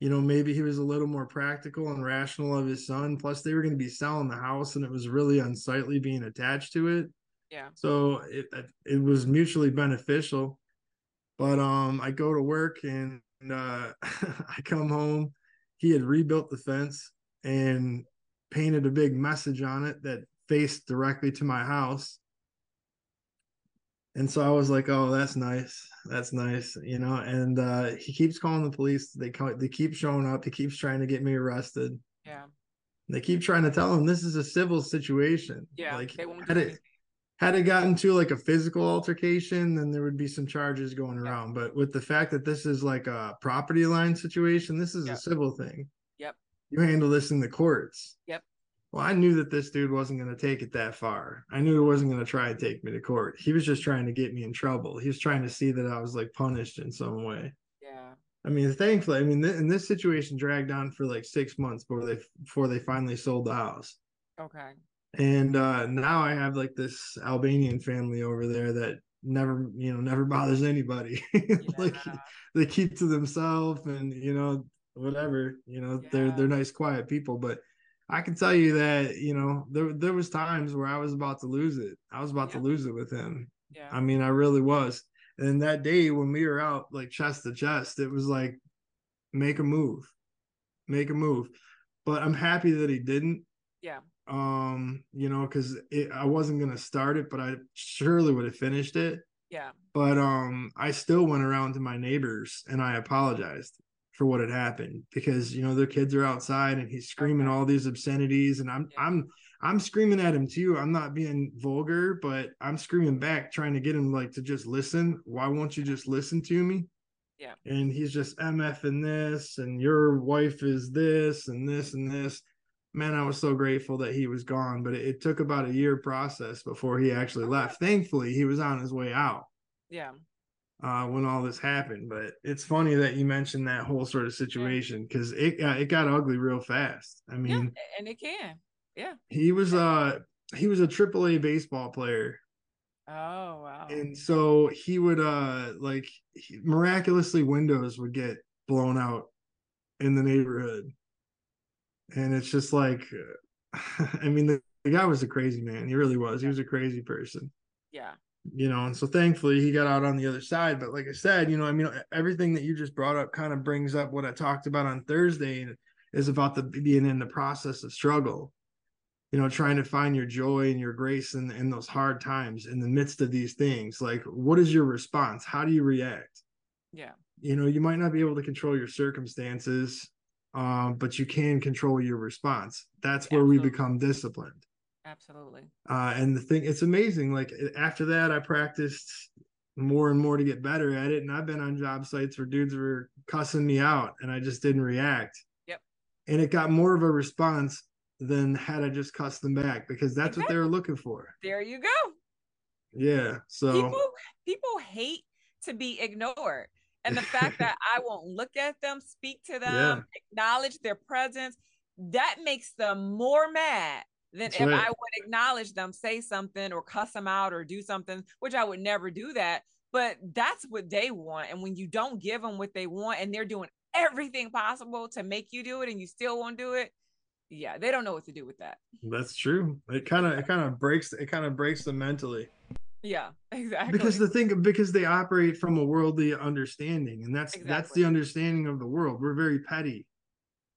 You know, maybe he was a little more practical and rational of his son. Plus, they were going to be selling the house, and it was really unsightly being attached to it. Yeah. So it it was mutually beneficial. But um, I go to work and uh, I come home. He had rebuilt the fence and painted a big message on it that faced directly to my house and so I was like, "Oh, that's nice. That's nice," you know. And uh, he keeps calling the police. They call, they keep showing up. He keeps trying to get me arrested. Yeah. They keep trying to tell him this is a civil situation. Yeah. Like had it had it gotten to like a physical altercation, then there would be some charges going around. But with the fact that this is like a property line situation, this is yep. a civil thing. Yep. You handle this in the courts. Yep. Well, I knew that this dude wasn't going to take it that far. I knew he wasn't going to try and take me to court. He was just trying to get me in trouble. He was trying to see that I was like punished in some way. Yeah. I mean, thankfully, I mean, th- and this situation dragged on for like six months before they before they finally sold the house. Okay. And uh now I have like this Albanian family over there that never, you know, never bothers anybody. Yeah. like they keep to themselves, and you know, whatever. You know, yeah. they're they're nice, quiet people, but I can tell you that you know there there was times where I was about to lose it. I was about yeah. to lose it with him. Yeah. I mean, I really was. And that day when we were out like chest to chest, it was like make a move, make a move. But I'm happy that he didn't. Yeah. Um, you know, because I wasn't gonna start it, but I surely would have finished it. Yeah. But um, I still went around to my neighbors and I apologized for what had happened because you know their kids are outside and he's screaming all these obscenities and I'm yeah. I'm I'm screaming at him too. I'm not being vulgar, but I'm screaming back trying to get him like to just listen. Why won't you just listen to me? Yeah. And he's just MF in this and your wife is this and this and this. Man, I was so grateful that he was gone, but it, it took about a year process before he actually left. Thankfully, he was on his way out. Yeah uh, when all this happened. But it's funny that you mentioned that whole sort of situation because it uh, it got ugly real fast. I mean, yeah, and it can, yeah. He was uh he was a triple A baseball player. Oh wow! And so he would uh like he, miraculously windows would get blown out in the neighborhood, and it's just like, I mean the, the guy was a crazy man. He really was. He was a crazy person. Yeah. You know and so thankfully he got out on the other side. But like i said you know i mean everything that you just brought up kind of brings up what i talked about on thursday is about the being in the process of struggle. You know trying to find your joy and your grace in, in those hard times in the midst of these things. Like what is your response? How do you react? Yeah. You know you might not be able to control your circumstances um, but you can control your response that's where we become disciplined Absolutely. Uh, and the thing, it's amazing. Like after that, I practiced more and more to get better at it. And I've been on job sites where dudes were cussing me out and I just didn't react. Yep. And it got more of a response than had I just cussed them back because that's exactly. what they were looking for. There you go. Yeah. So people people hate to be ignored. And the fact that I won't look at them, speak to them, yeah. acknowledge their presence, that makes them more mad than That's if right. I would acknowledge them, say something or cuss them out or do something, which I would never do that. But that's what they want. And when you don't give them what they want and they're doing everything possible to make you do it and you still won't do it, yeah, they don't know what to do with that. That's true. It kind of it kind of breaks it kind of breaks them mentally. Yeah, exactly. Because the thing because they operate from a worldly understanding, and that's exactly. that's the understanding of the world. We're very petty.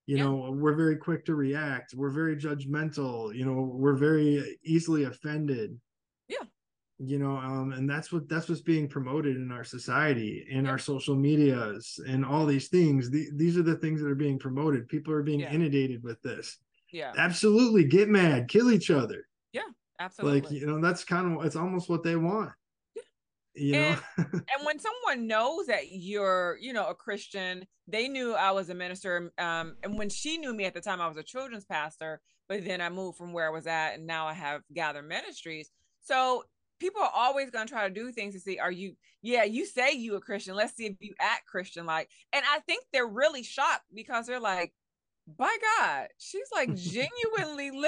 You yeah. know, we're very quick to react. We're very judgmental. You know, we're very easily offended. Yeah. You know, um, and that's what that's what's being promoted in our society, in yeah. our social medias, and all these things. The, these are the things that are being promoted. People are being yeah. inundated with this. Yeah. Absolutely, get mad, kill each other. Yeah. Absolutely. Like, you know, that's kind of it's almost what they want. Yeah. You and, know. and when someone knows that you're, you know, a Christian, they knew I was a minister. Um, and when she knew me at the time, I was a children's pastor, but then I moved from where I was at and now I have Gather Ministries. So people are always going to try to do things to see are you yeah you say you a christian let's see if you act christian like and i think they're really shocked because they're like by God, she's like genuinely living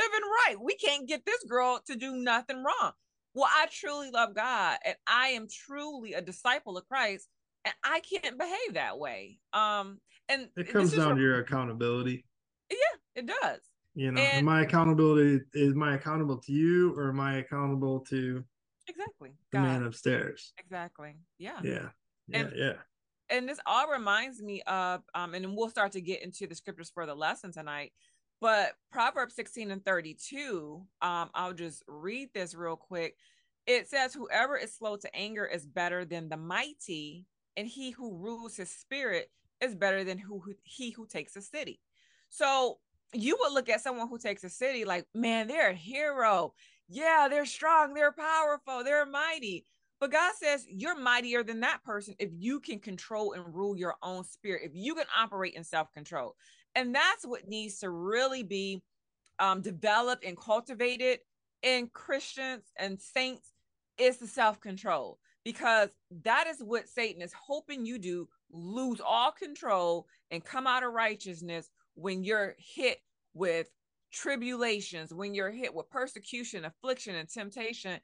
right. We can't get this girl to do nothing wrong. Well, I truly love God and I am truly a disciple of Christ and I can't behave that way. Um and it comes down to your accountability. Yeah, it does. You know, and, my accountability is my accountable to you or am I accountable to exactly the God. man upstairs? Exactly. Yeah. Yeah. Yeah. And, yeah and this all reminds me of um and we'll start to get into the scriptures for the lesson tonight but proverbs 16 and 32 um i'll just read this real quick. It says whoever is slow to anger is better than the mighty and he who rules his spirit is better than who, who he who takes a city. So you would look at someone who takes a city like man they're a hero. Yeah they're strong they're powerful they're mighty but God says you're mightier than that person if you can control and rule your own spirit, if you can operate in self control. And that's what needs to really be um, developed and cultivated in Christians and saints is the self control because that is what Satan is hoping you do lose all control and come out of righteousness when you're hit with tribulations, when you're hit with persecution, affliction, and temptation,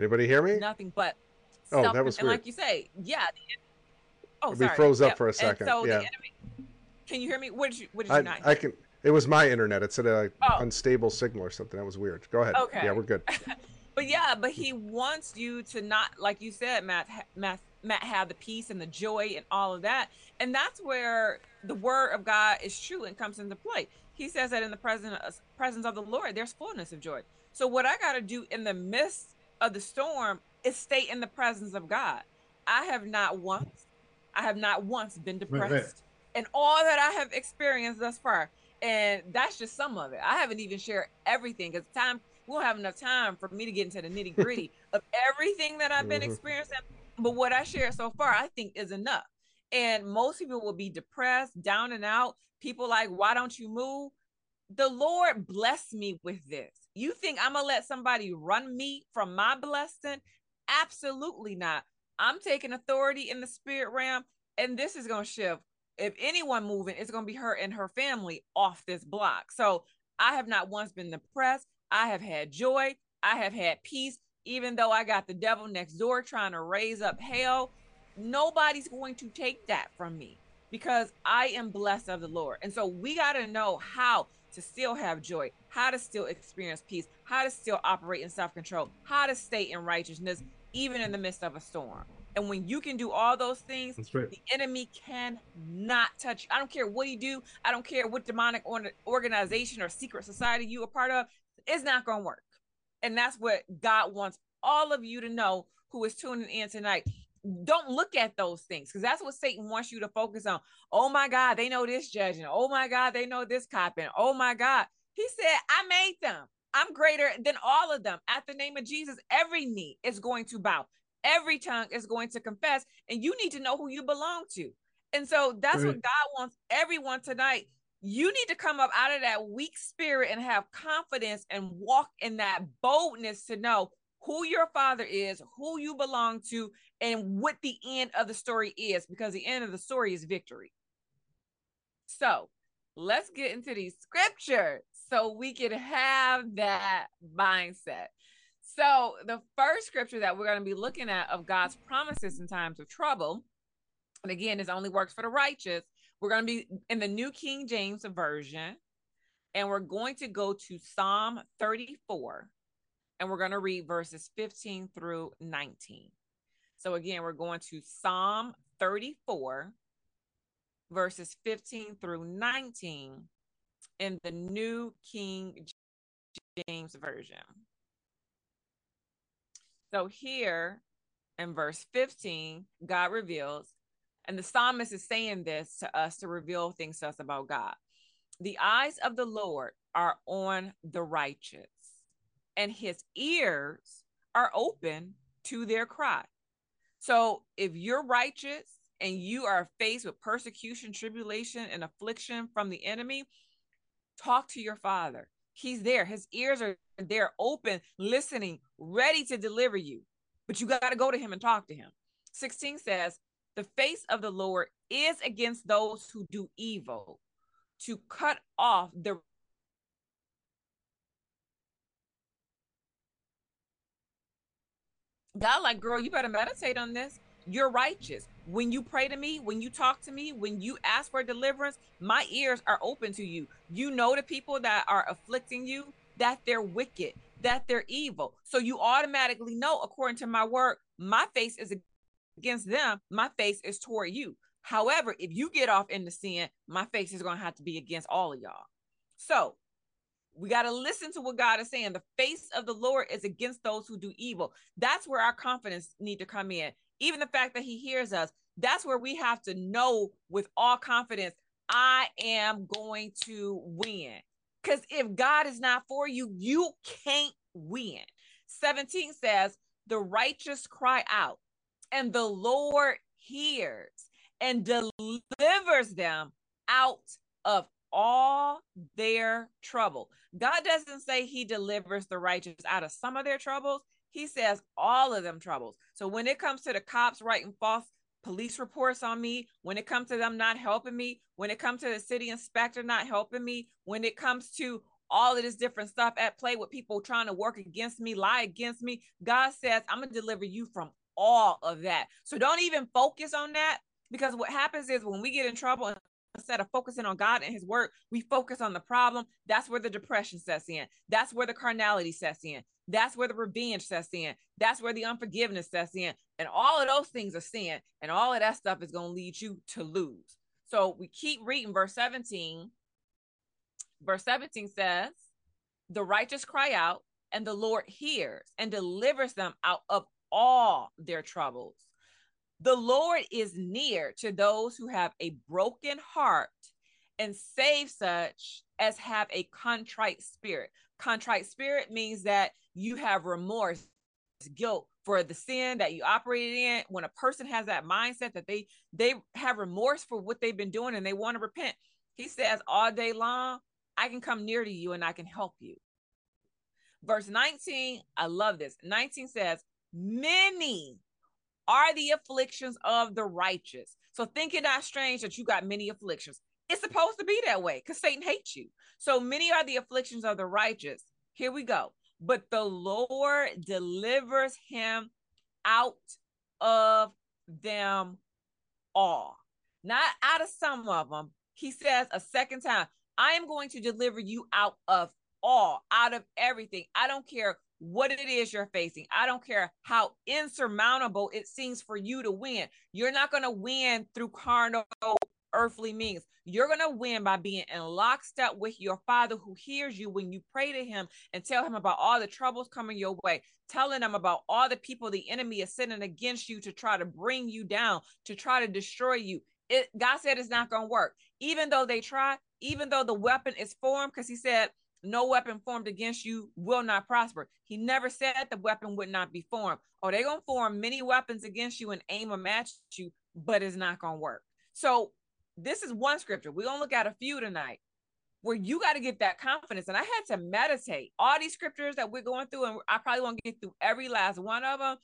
Anybody hear me? Nothing but. Oh, that was and like you say, yeah. Oh, we froze up for a second. so yeah. Enemy, can you hear me? What did you? What did you I, not? I can. It was my internet. It said a oh. unstable signal or something. That was weird. Go ahead. Okay. Yeah, we're good. but yeah, but he wants you to not, like you said, Matt, Matt, Matt, have the peace and the joy and all of that, and that's where the word of God is true and comes into play. He says that in the presence presence of the Lord, there's fullness of joy. So what I got to do in the midst of the storm is stay in the presence of God. I have not once, I have not once been depressed right, right. in all that I have experienced thus far. And that's just some of it. I haven't even shared everything because time we won't have enough time for me to get into the nitty gritty of everything that I've been mm-hmm. experiencing. But what I shared so far, I think is enough. And most people will be depressed, down and out. People like, why don't you move? The Lord blessed me with this. You think I'm gonna let somebody run me from my blessing? Absolutely not. I'm taking authority in the spirit realm, and this is gonna shift. If anyone moving, it's gonna be her and her family off this block. So I have not once been depressed. I have had joy. I have had peace, even though I got the devil next door trying to raise up hell. Nobody's going to take that from me because I am blessed of the Lord. And so we got to know how to still have joy, how to still experience peace, how to still operate in self control, how to stay in righteousness, even in the midst of a storm. And when you can do all those things, right. the enemy cannot touch you. I don't care what you do. I don't care what demonic organization or secret society you are part of. It's not going to work. And that's what God wants all of you to know who is tuning in tonight don't look at those things because that's what Satan wants you to focus on. Oh my God, they know this judging. Oh my God, they know this copying. Oh my God. He said, I made them. I'm greater than all of them. At the name of Jesus, every knee is going to bow, every tongue is going to confess, and you need to know who you belong to. And so that's right. what God wants everyone tonight. You need to come up out of that weak spirit and have confidence and walk in that boldness to know who your father is, who you belong to, and what the end of the story is, because the end of the story is victory. So let's get into these scriptures so we can have that mindset. So, the first scripture that we're going to be looking at of God's promises in times of trouble, and again, this only works for the righteous, We're going to be in the New King James Version, and we're going to go to Psalm 34, and we're going to read verses 15 through 19. So, again, we're going to Psalm 34, verses 15 through 19 in the New King James Version. So, here in verse 15, God reveals, and the psalmist is saying this to us to reveal things to us about God. The eyes of the Lord are on the righteous, and his ears are open to their cry. So if you're righteous and you are faced with persecution, tribulation, and affliction from the enemy, talk to your father. He's there. His ears are there, open, listening, ready to deliver you. But you got to go to him and talk to him. 16 says, The face of the Lord is against those who do evil, to cut off the God, like, girl, you better meditate on this. You're righteous. When you pray to me, when you talk to me, when you ask for deliverance, my ears are open to you. You know the people that are afflicting you, that they're wicked, that they're evil. So you automatically know, according to my word, my face is against them, my face is toward you. However, if you get off into sin, my face is going to have to be against all of y'all. So we got to listen to what God is saying. The face of the Lord is against those who do evil. That's where our confidence need to come in. Even the fact that he hears us, that's where we have to know with all confidence, I am going to win. Because if God is not for you, you can't win. 17 says, the righteous cry out, and the Lord hears and delivers them out of all their trouble. God doesn't say he delivers the righteous out of some of their troubles. He says all of them troubles. So when it comes to the cops writing false police reports on me, when it comes to them not helping me, when it comes to the city inspector not helping me, when it comes to all of this different stuff at play with people trying to work against me, lie against me, God says, I'm going to deliver you from all of that. So don't even focus on that because what happens is when we get in trouble instead of focusing on God and his word, we focus on the problem. That's where the depression sets in. That's where the carnality sets in. That's where the revenge sets in. That's where the unforgiveness sets in. And all of those things are sin. And all of that stuff is going to lead you to lose. So we keep reading verse 17. Verse 17 says, The righteous cry out, and the Lord hears and delivers them out of all their troubles. The Lord is near to those who have a broken heart and save such as have a contrite spirit. Contrite spirit means that you have remorse, guilt for the sin that you operated in. When a person has that mindset that they they have remorse for what they've been doing and they want to repent, he says all day long, I can come near to you and I can help you. Verse 19, I love this. 19 says, Many are the afflictions of the righteous. So think it not strange that you got many afflictions. It's supposed to be that way because Satan hates you. So many are the afflictions of the righteous. Here we go. But the Lord delivers him out of them all. Not out of some of them. He says a second time, I am going to deliver you out of all, out of everything. I don't care what it is you're facing. I don't care how insurmountable it seems for you to win. You're not going to win through carnal earthly means. You're going to win by being in lockstep with your father who hears you when you pray to him and tell him about all the troubles coming your way, telling him about all the people the enemy is sending against you to try to bring you down, to try to destroy you. It, God said it's not going to work. Even though they try, even though the weapon is formed, because he said, no weapon formed against you will not prosper. He never said the weapon would not be formed. Oh, they're gonna form many weapons against you and aim match at you, but it's not gonna work. So this is one scripture. We're gonna look at a few tonight where you got to get that confidence. And I had to meditate all these scriptures that we're going through, and I probably won't get through every last one of them.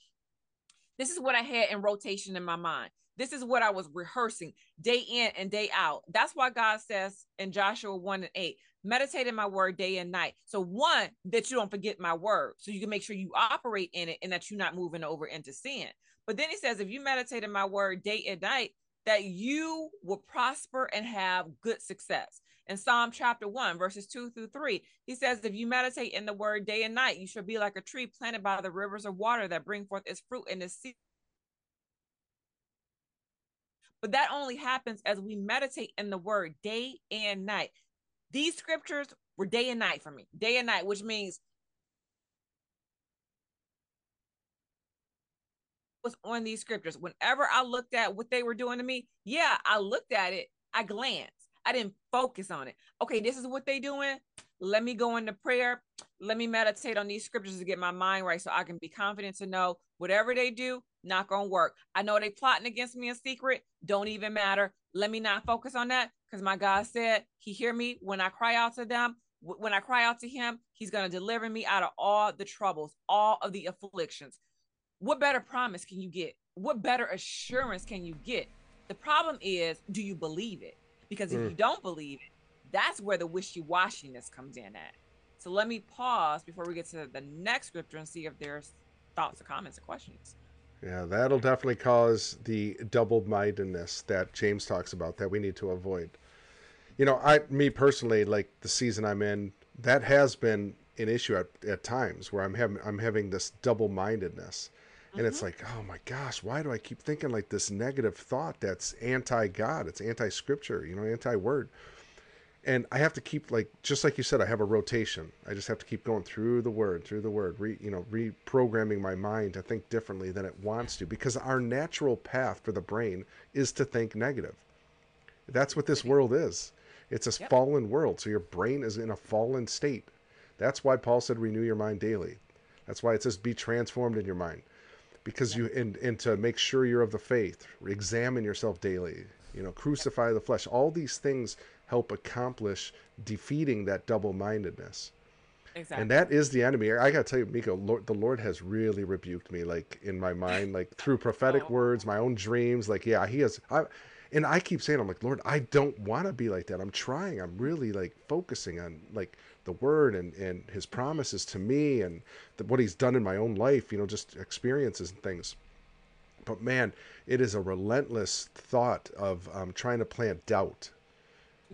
This is what I had in rotation in my mind. This is what I was rehearsing day in and day out. That's why God says in Joshua 1 and 8, meditate in my word day and night. So one, that you don't forget my word. So you can make sure you operate in it and that you're not moving over into sin. But then he says, if you meditate in my word day and night, that you will prosper and have good success. In Psalm chapter 1, verses 2 through 3, he says, If you meditate in the word day and night, you shall be like a tree planted by the rivers of water that bring forth its fruit in the season. But that only happens as we meditate in the word day and night. These scriptures were day and night for me, day and night, which means was on these scriptures. Whenever I looked at what they were doing to me, yeah, I looked at it, I glanced. I didn't focus on it. Okay, this is what they doing. Let me go into prayer. Let me meditate on these scriptures to get my mind right so I can be confident to know whatever they do, not gonna work. I know they plotting against me in secret, don't even matter. Let me not focus on that because my God said he hear me when I cry out to them. When I cry out to him, he's gonna deliver me out of all the troubles, all of the afflictions what better promise can you get? What better assurance can you get? The problem is, do you believe it? Because if mm. you don't believe it, that's where the wishy-washiness comes in at. So let me pause before we get to the next scripture and see if there's thoughts or comments or questions. Yeah, that'll definitely cause the double-mindedness that James talks about that we need to avoid. You know, I me personally, like the season I'm in, that has been an issue at, at times where I'm having I'm having this double-mindedness and mm-hmm. it's like oh my gosh why do i keep thinking like this negative thought that's anti-god it's anti-scripture you know anti-word and i have to keep like just like you said i have a rotation. I just have to keep going through the word through the word re, you know reprogramming my mind to think differently than it wants to because our natural path for the brain is to think negative. That's what this world is. It's a yep. fallen world so your brain is in a fallen state. That's why paul said renew your mind daily. That's why it says be transformed in your mind. Because you and, and to make sure you're of the faith examine yourself daily you know crucify the flesh. All these things help accomplish defeating that double-mindedness exactly. and that is the enemy i gotta tell you miko lord, the lord has really rebuked me like in my mind like through prophetic oh. words my own dreams like yeah he has I, and i keep saying i'm like lord i don't want to be like that i'm trying i'm really like focusing on like the word and, and his promises to me and the, what he's done in my own life, you know, just experiences and things. But man, it is a relentless thought of um, trying to plant doubt.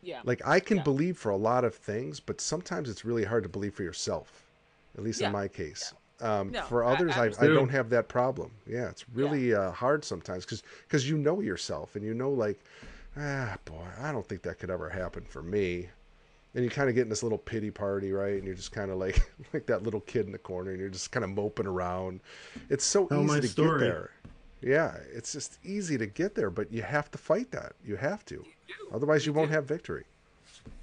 Yeah. Like I can yeah. believe for a lot of things, but sometimes it's really hard to believe for yourself, at least yeah. in my case. Yeah. Um, no, for others, I, I, I, don't have that problem. Yeah, it's really uh, hard sometimes because because you know yourself and you know like, ah, boy, I don't think that could ever happen for me and you kind of get in this little pity party, right? And you're just kind of like like that little kid in the corner, and you're just kind of moping around. It's so Tell easy to story. get there. Yeah, it's just easy to get there, but you have to fight that. You have to, otherwise you, you won't have victory.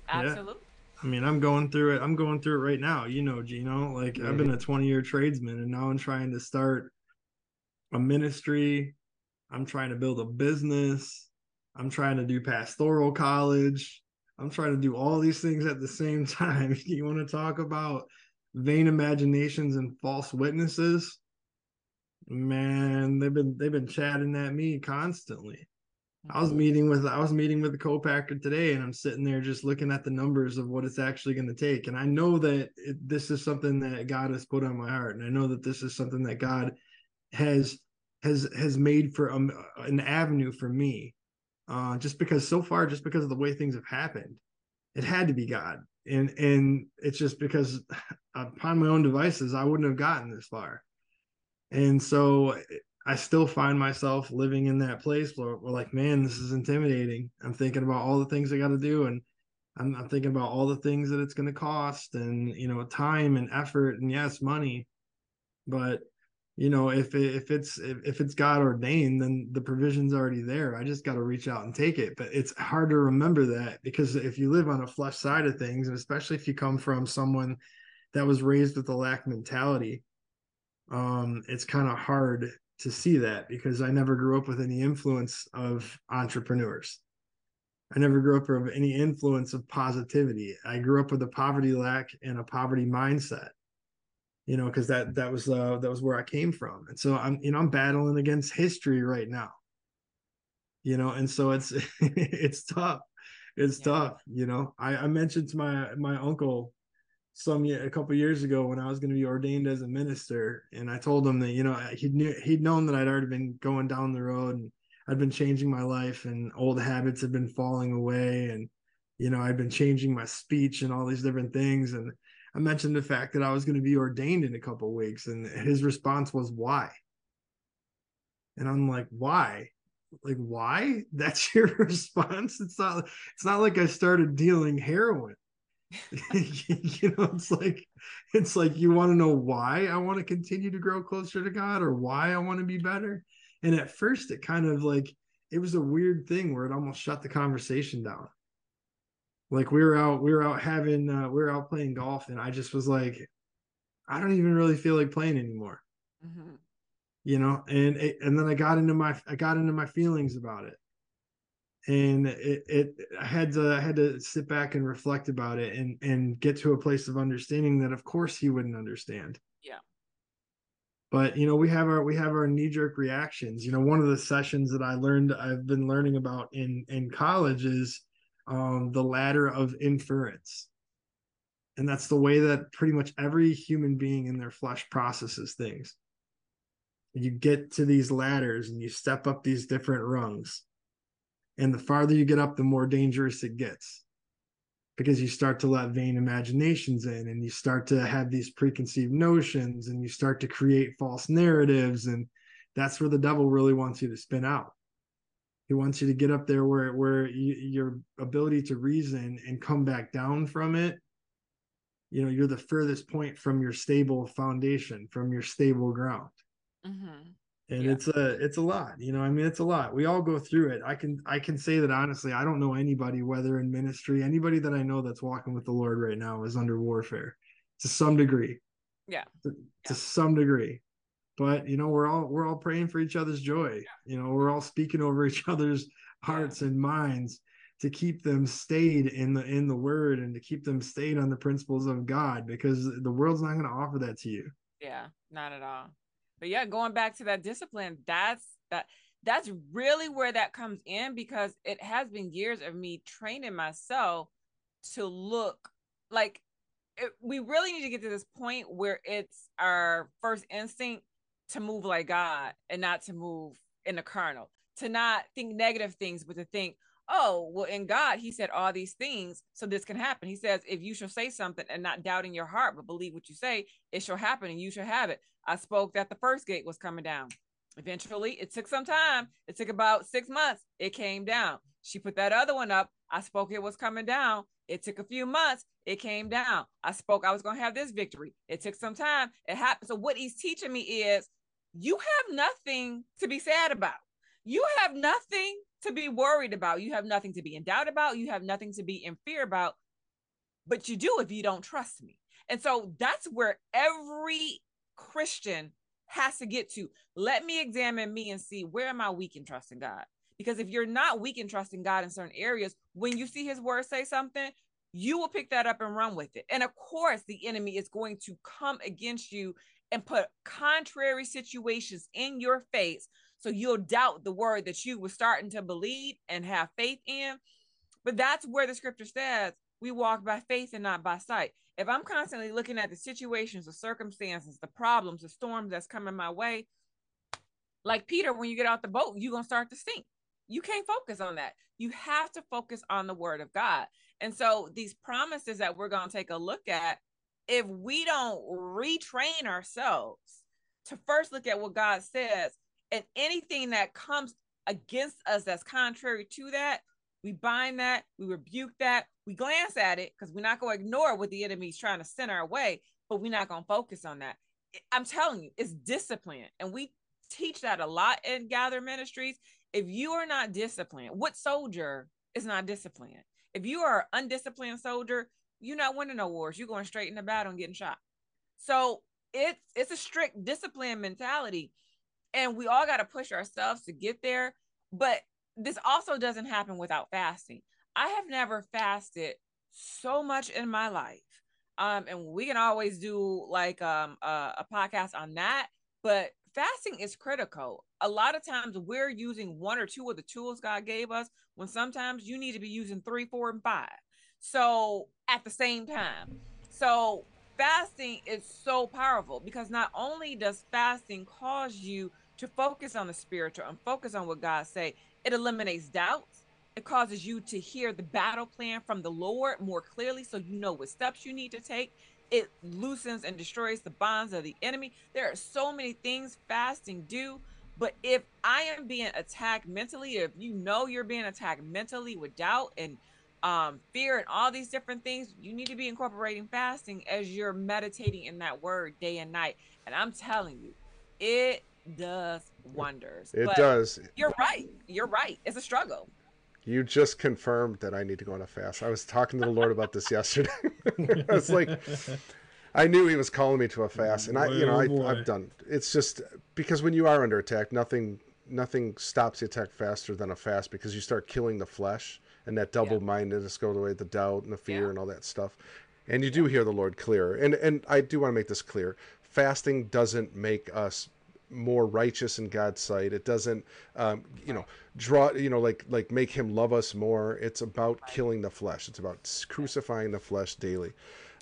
Absolutely. Yeah. I mean, I'm going through it. I'm going through it right now. You know, Gino. Like mm-hmm. I've been a 20 year tradesman, and now I'm trying to start a ministry. I'm trying to build a business. I'm trying to do pastoral college. I'm trying to do all these things at the same time. you want to talk about vain imaginations and false witnesses? Man, they've been they've been chatting at me constantly. I was meeting with I was meeting with the co-packer today, and I'm sitting there just looking at the numbers of what it's actually going to take. And I know that it, this is something that God has put on my heart, and I know that this is something that God has has has made for um, an avenue for me uh, just because so far, just because of the way things have happened, it had to be God. And and it's just because upon my own devices, I wouldn't have gotten this far. And so I still find myself living in that place where we're like, man, this is intimidating. I'm thinking about all the things I got to do, and I'm, I'm thinking about all the things that it's going to cost, and you know, time and effort, and yes, money. But you know if it, if it's if, if it's god ordained then the provision's already there i just got to reach out and take it but it's hard to remember that because if you live on a flesh side of things and especially if you come from someone that was raised with a lack mentality um it's kind of hard to see that because i never grew up with any influence of entrepreneurs I never grew up with any influence of positivity. I grew up with a poverty lack and a poverty mindset you know, because that that was uh, that was where I came from, and so I'm you know I'm battling against history right now, you know, and so it's it's tough, it's yeah. tough, you know. I, I mentioned to my my uncle some a couple years ago when I was going to be ordained as a minister, and I told him that you know he knew he'd known that I'd already been going down the road, and I'd been changing my life and old habits had been falling away and you know, I'd been changing my speech and all these different things and I mentioned the fact that I was going to be ordained in a couple weeks and his response was why? And I'm like, why? Like why? That's your response? It's not it's not like I started dealing heroin. you know, it's like it's like you want to know why I want to continue to grow closer to God or why I want to be better. And at first it kind of like it was a weird thing where it almost shut the conversation down like we were out we were out having uh, we were out playing golf and i just was like i don't even really feel like playing anymore mm-hmm. you know and it, and then i got into my i got into my feelings about it and it, it i had to i had to sit back and reflect about it and and get to a place of understanding that of course he wouldn't understand yeah but you know we have our we have our knee-jerk reactions you know one of the sessions that i learned i've been learning about in in college is um, the ladder of inference. And that's the way that pretty much every human being in their flesh processes things. You get to these ladders and you step up these different rungs. And the farther you get up, the more dangerous it gets because you start to let vain imaginations in and you start to have these preconceived notions and you start to create false narratives. And that's where the devil really wants you to spin out. He wants you to get up there where where you, your ability to reason and come back down from it. You know, you're the furthest point from your stable foundation, from your stable ground. Mm-hmm. And yeah. it's a it's a lot. You know, I mean, it's a lot. We all go through it. I can I can say that honestly. I don't know anybody, whether in ministry, anybody that I know that's walking with the Lord right now is under warfare to some degree. Yeah. To, yeah. to some degree but you know we're all we're all praying for each other's joy you know we're all speaking over each other's hearts and minds to keep them stayed in the in the word and to keep them stayed on the principles of god because the world's not going to offer that to you yeah not at all but yeah going back to that discipline that's that that's really where that comes in because it has been years of me training myself to look like it, we really need to get to this point where it's our first instinct to move like God and not to move in the carnal, to not think negative things, but to think, oh, well, in God, He said all these things, so this can happen. He says, if you shall say something and not doubt in your heart, but believe what you say, it shall happen and you shall have it. I spoke that the first gate was coming down. Eventually, it took some time. It took about six months. It came down. She put that other one up. I spoke it was coming down. It took a few months. It came down. I spoke I was going to have this victory. It took some time. It happened. So, what he's teaching me is you have nothing to be sad about. You have nothing to be worried about. You have nothing to be in doubt about. You have nothing to be in fear about. But you do if you don't trust me. And so that's where every Christian has to get to. Let me examine me and see where am I weak in trusting God? Because if you're not weak in trusting God in certain areas, when you see his word say something, you will pick that up and run with it. And of course, the enemy is going to come against you and put contrary situations in your face so you'll doubt the word that you were starting to believe and have faith in. But that's where the scripture says we walk by faith and not by sight. If I'm constantly looking at the situations, the circumstances, the problems, the storms that's coming my way, like Peter, when you get out the boat, you're going to start to sink. You can't focus on that. You have to focus on the word of God. And so these promises that we're going to take a look at if we don't retrain ourselves to first look at what God says and anything that comes against us that's contrary to that, we bind that, we rebuke that, we glance at it because we're not going to ignore what the enemy's trying to send our way, but we're not going to focus on that. I'm telling you, it's discipline. And we teach that a lot in Gather Ministries. If you are not disciplined, what soldier is not disciplined? If you are an undisciplined soldier, you're not winning no wars. You're going straight in the battle and getting shot. So it's it's a strict discipline mentality. And we all got to push ourselves to get there. But this also doesn't happen without fasting. I have never fasted so much in my life. Um, and we can always do like um a, a podcast on that. But fasting is critical. A lot of times we're using one or two of the tools God gave us when sometimes you need to be using three, four, and five. So at the same time. So fasting is so powerful because not only does fasting cause you to focus on the spiritual and focus on what God say. It eliminates doubts. It causes you to hear the battle plan from the Lord more clearly so you know what steps you need to take. It loosens and destroys the bonds of the enemy. There are so many things fasting do. But if I am being attacked mentally, if you know you're being attacked mentally with doubt and um, fear and all these different things, you need to be incorporating fasting as you're meditating in that word day and night. And I'm telling you, it does wonders. It but does. You're right. You're right. It's a struggle. You just confirmed that I need to go on a fast. I was talking to the Lord about this yesterday. I was like, I knew He was calling me to a fast, and I, you know, oh I, I've done. It's just because when you are under attack, nothing, nothing stops the attack faster than a fast because you start killing the flesh and that double-mindedness yeah. goes away, the doubt and the fear yeah. and all that stuff. And you do hear the Lord clear. And and I do want to make this clear. Fasting doesn't make us more righteous in God's sight. It doesn't, um, you know, draw, you know, like like make Him love us more. It's about killing the flesh. It's about crucifying the flesh daily.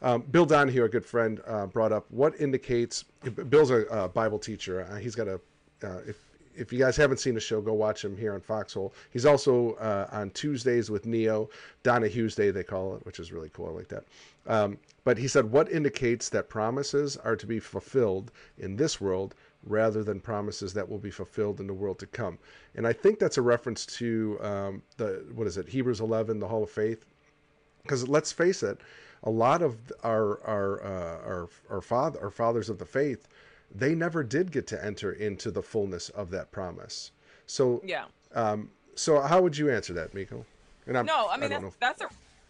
Um, Bill Donahue, a good friend, uh, brought up what indicates. Bill's a, Bible teacher. Uh, he's got a. Uh, if if you guys haven't seen the show, go watch him here on Foxhole. He's also uh, on Tuesdays with Neo, Donahue's Day, they call it, which is really cool. I like that. Um, but he said, What indicates that promises are to be fulfilled in this world rather than promises that will be fulfilled in the world to come? And I think that's a reference to um, the, what is it, Hebrews 11, the Hall of Faith? Because let's face it, a lot of our, our, uh, our, our, father, our fathers of the faith, they never did get to enter into the fullness of that promise. So yeah. Um, so how would you answer that, Miko? And I'm, no, I mean I that's, that's a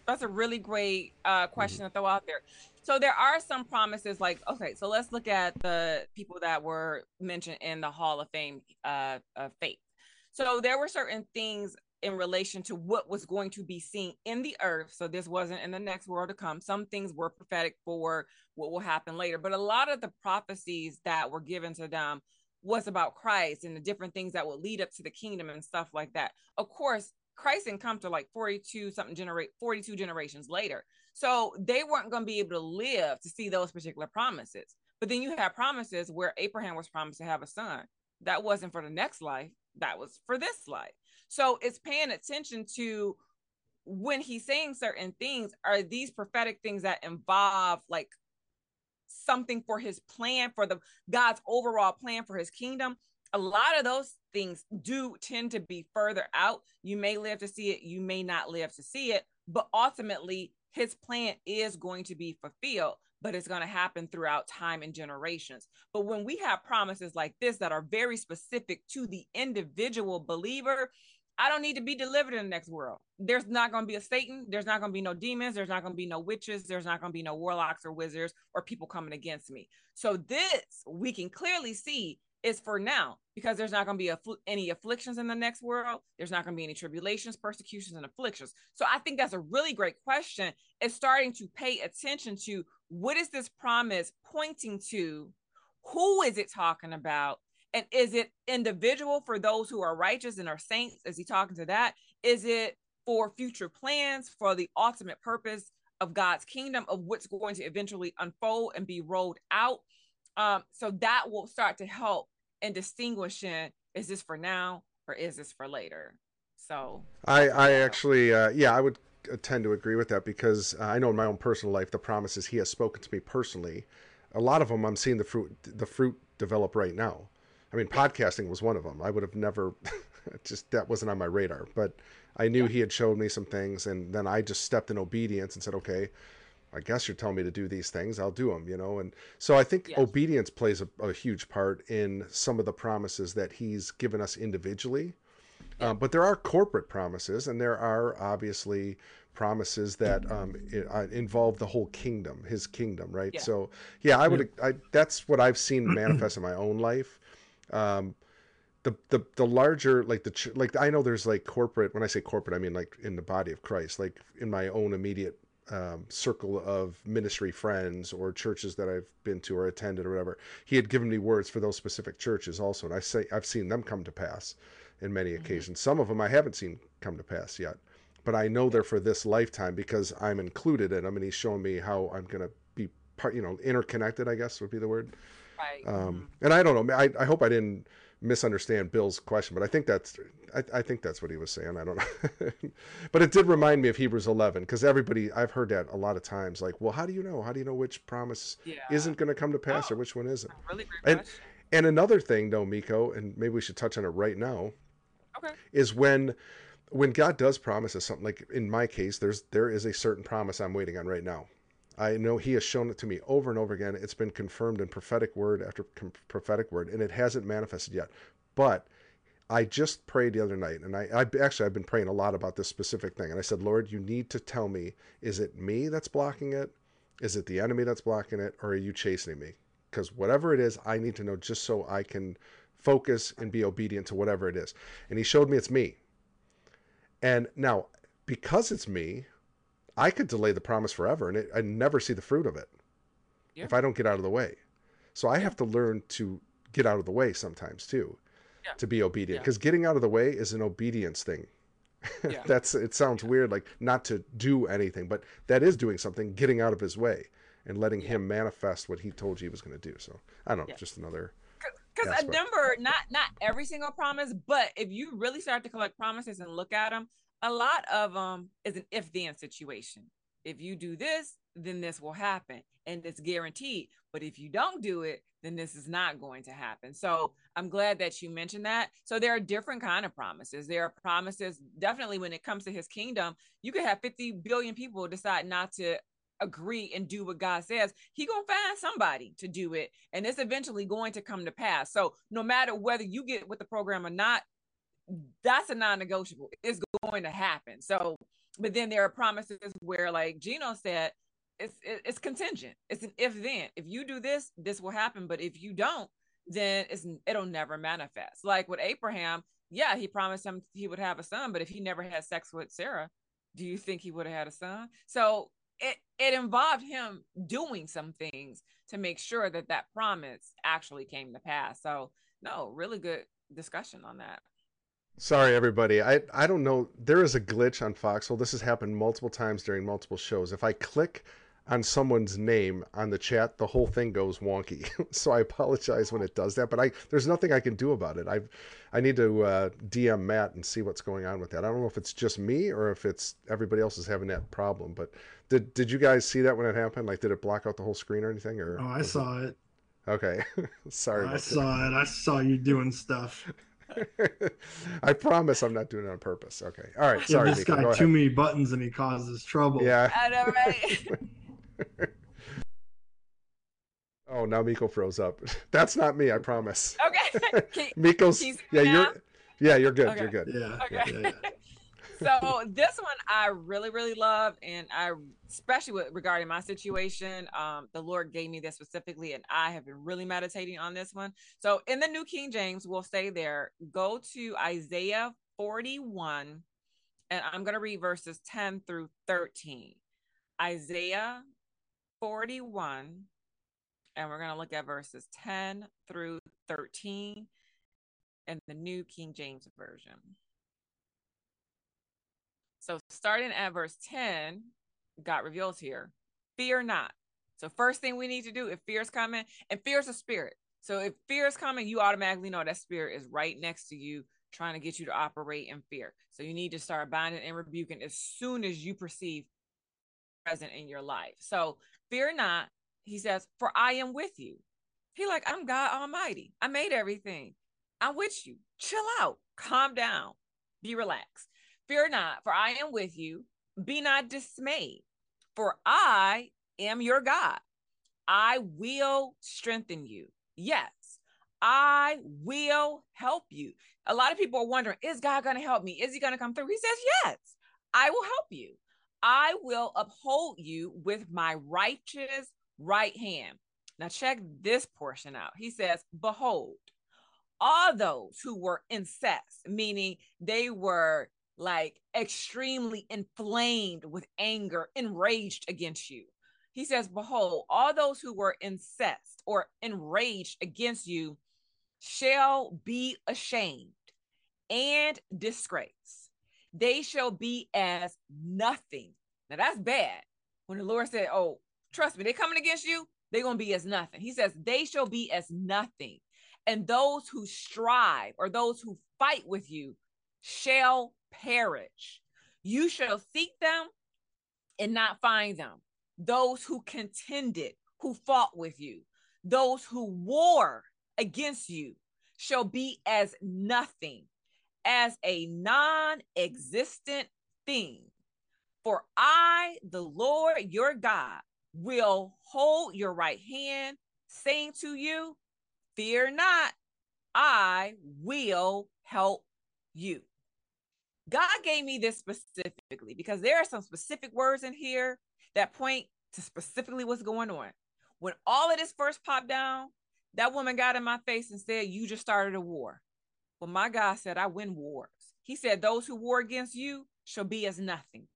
that's a really great uh, question mm-hmm. to throw out there. So there are some promises, like okay, so let's look at the people that were mentioned in the Hall of Fame uh, of faith. So there were certain things in relation to what was going to be seen in the earth. So this wasn't in the next world to come. Some things were prophetic for what will happen later, but a lot of the prophecies that were given to them was about Christ and the different things that would lead up to the kingdom and stuff like that. Of course, Christ didn't come to like 42 something generate 42 generations later. So they weren't going to be able to live to see those particular promises. But then you have promises where Abraham was promised to have a son. That wasn't for the next life, that was for this life. So it's paying attention to when he's saying certain things, are these prophetic things that involve like something for his plan for the God's overall plan for his kingdom? A lot of those things do tend to be further out. You may live to see it, you may not live to see it, but ultimately his plan is going to be fulfilled but it's going to happen throughout time and generations. But when we have promises like this that are very specific to the individual believer, I don't need to be delivered in the next world. There's not going to be a Satan. There's not going to be no demons. There's not going to be no witches. There's not going to be no warlocks or wizards or people coming against me. So this we can clearly see is for now because there's not going to be affl- any afflictions in the next world. There's not going to be any tribulations, persecutions, and afflictions. So I think that's a really great question. Is starting to pay attention to what is this promise pointing to? Who is it talking about? And is it individual for those who are righteous and are saints? Is he talking to that? Is it for future plans for the ultimate purpose of God's kingdom of what's going to eventually unfold and be rolled out? Um, so that will start to help in distinguishing is this for now or is this for later? So I I actually uh, yeah I would tend to agree with that because uh, I know in my own personal life the promises he has spoken to me personally, a lot of them I'm seeing the fruit the fruit develop right now. I mean, podcasting was one of them. I would have never, just that wasn't on my radar. But I knew yeah. he had showed me some things, and then I just stepped in obedience and said, okay, I guess you're telling me to do these things. I'll do them, you know. And so I think yes. obedience plays a, a, huge part in some of the promises that he's given us individually. Yeah. Um, but there are corporate promises, and there are obviously promises that um, uh, involve the whole kingdom, his kingdom, right? Yeah. So yeah, I would. I, that's what I've seen manifest in my own life um, the, the the larger like the like I know there's like corporate when I say corporate I mean like in the body of Christ like in my own immediate um, circle of ministry friends or churches that I've been to or attended or whatever he had given me words for those specific churches also and I say I've seen them come to pass in many mm-hmm. occasions some of them I haven't seen come to pass yet but I know they're for this lifetime because I'm included in them and he's showing me how I'm gonna be part you know interconnected I guess would be the word Right. Um, and I don't know. I, I hope I didn't misunderstand Bill's question, but I think that's I, I think that's what he was saying. I don't know, but it did remind me of Hebrews 11 because everybody I've heard that a lot of times. Like, well, how do you know? How do you know which promise Yeah. isn't going to come to pass Oh. or which one isn't? Really And question. and another thing, though, Miko, and maybe we should touch on it right now, Okay. is when when God does promise us something. Like in my case, there's there is a certain promise I'm waiting on right now. I know He has shown it to me over and over again. It's been confirmed in prophetic word after prophetic word, and it hasn't manifested yet. But I just prayed the other night, and I, I actually I've been praying a lot about this specific thing. And I said, Lord, you need to tell me: is it me that's blocking it? Is it the enemy that's blocking it, or are you chastening me? Because whatever it is, I need to know just so I can focus and be obedient to whatever it is. And He showed me it's me. And now, because it's me, I could delay the promise forever, and it, I never see the fruit of it Yeah. if I don't get out of the way. So I have to learn to get out of the way sometimes too, Yeah. to be obedient. Yeah. Because getting out of the way is an obedience thing. Yeah. That's it. Sounds weird, like not to do anything, but that is doing something. Getting out of his way and letting him manifest what he told you he was going to do. So I don't know, Yeah. just another. because a number not not every single promise but if you really start to collect promises and look at them a lot of them is an if then situation. If you do this then this will happen and it's guaranteed. But if you don't do it then this is not going to happen. So i'm glad that you mentioned that. So there are different kind of promises. There are promises definitely when it comes to his kingdom you could have 50 billion people decide not to agree and do what God says, he gonna find somebody to do it, and it's eventually going to come to pass. So no matter whether you get with the program or not, that's a non-negotiable. It's going to happen. So, but then there are promises where, like Gino said, it's it's contingent. It's an if then. If you do this, this will happen. But if you don't, then it's it'll never manifest. Like with Abraham, yeah, he promised him he would have a son, but if he never had sex with Sarah, do you think he would have had a son? So it it involved him doing some things to make sure that that promise actually came to pass. So no, really good discussion on that. Sorry, everybody. I I don't know. There is a glitch on Foxhole. This has happened multiple times during multiple shows. If I click on someone's name on the chat, the whole thing goes wonky. so I apologize when it does that. But I there's nothing I can do about it. I I need to uh, DM Matt and see what's going on with that. I don't know if it's just me or if it's everybody else is having that problem. But did did you guys see that when it happened? Like, did it block out the whole screen or anything? Or Oh, I was it- saw it. Okay, sorry. I saw it. I saw you doing stuff. That. I promise I'm not doing it on purpose. Okay. All right. Give Sorry, this Mika, guy go too ahead. many buttons and he causes trouble. Yeah. I know, right? Oh, now Miko froze up. That's not me, I promise. okay. Miko's Can you see yeah, you're yeah, you're good. Okay. You're good. Yeah. Okay. yeah, yeah. So this one I really, really love, and I especially with regarding my situation, um, the Lord gave me this specifically, and I have been really meditating on this one. So in the New King James, we'll say there, go to Isaiah 41, and I'm gonna read verses 10 through 13. Isaiah 41, and we're gonna look at verses 10 through 13 in the New King James Version. So starting at verse 10, God reveals here, fear not. So first thing we need to do if fear is coming, and fear is a spirit. So if fear is coming, you automatically know that spirit is right next to you, trying to get you to operate in fear. So you need to start binding and rebuking as soon as you perceive present in your life. So fear not, he says, for I am with you. He like, I'm God Almighty. I made everything. I'm with you. Chill out. Calm down. Be relaxed. Fear not, for I am with you. Be not dismayed, for I am your God. I will strengthen you. Yes, I will help you. A lot of people are wondering, is God going to help me? Is he going to come through? He says, yes, I will help you. I will uphold you with my righteous right hand. Now, check this portion out. He says, Behold, all those who were incensed, meaning they were like extremely inflamed with anger, enraged against you. He says, Behold, all those who were incensed or enraged against you shall be ashamed and disgraced. They shall be as nothing. Now that's bad. When the Lord said, Oh, trust me, they're coming against you, they're going to be as nothing. He says, They shall be as nothing, and those who strive or those who fight with you shall perish. You shall seek them and not find them. Those who contended, who fought with you, those who war against you shall be as nothing, as a non existent thing. For I, the Lord your God, will hold your right hand, saying to you, Fear not, I will help you. God gave me this specifically because there are some specific words in here that point to specifically what's going on. When all of this first popped down, that woman got in my face and said, You just started a war. Well, my God said, I win wars. He said, Those who war against you shall be as nothing.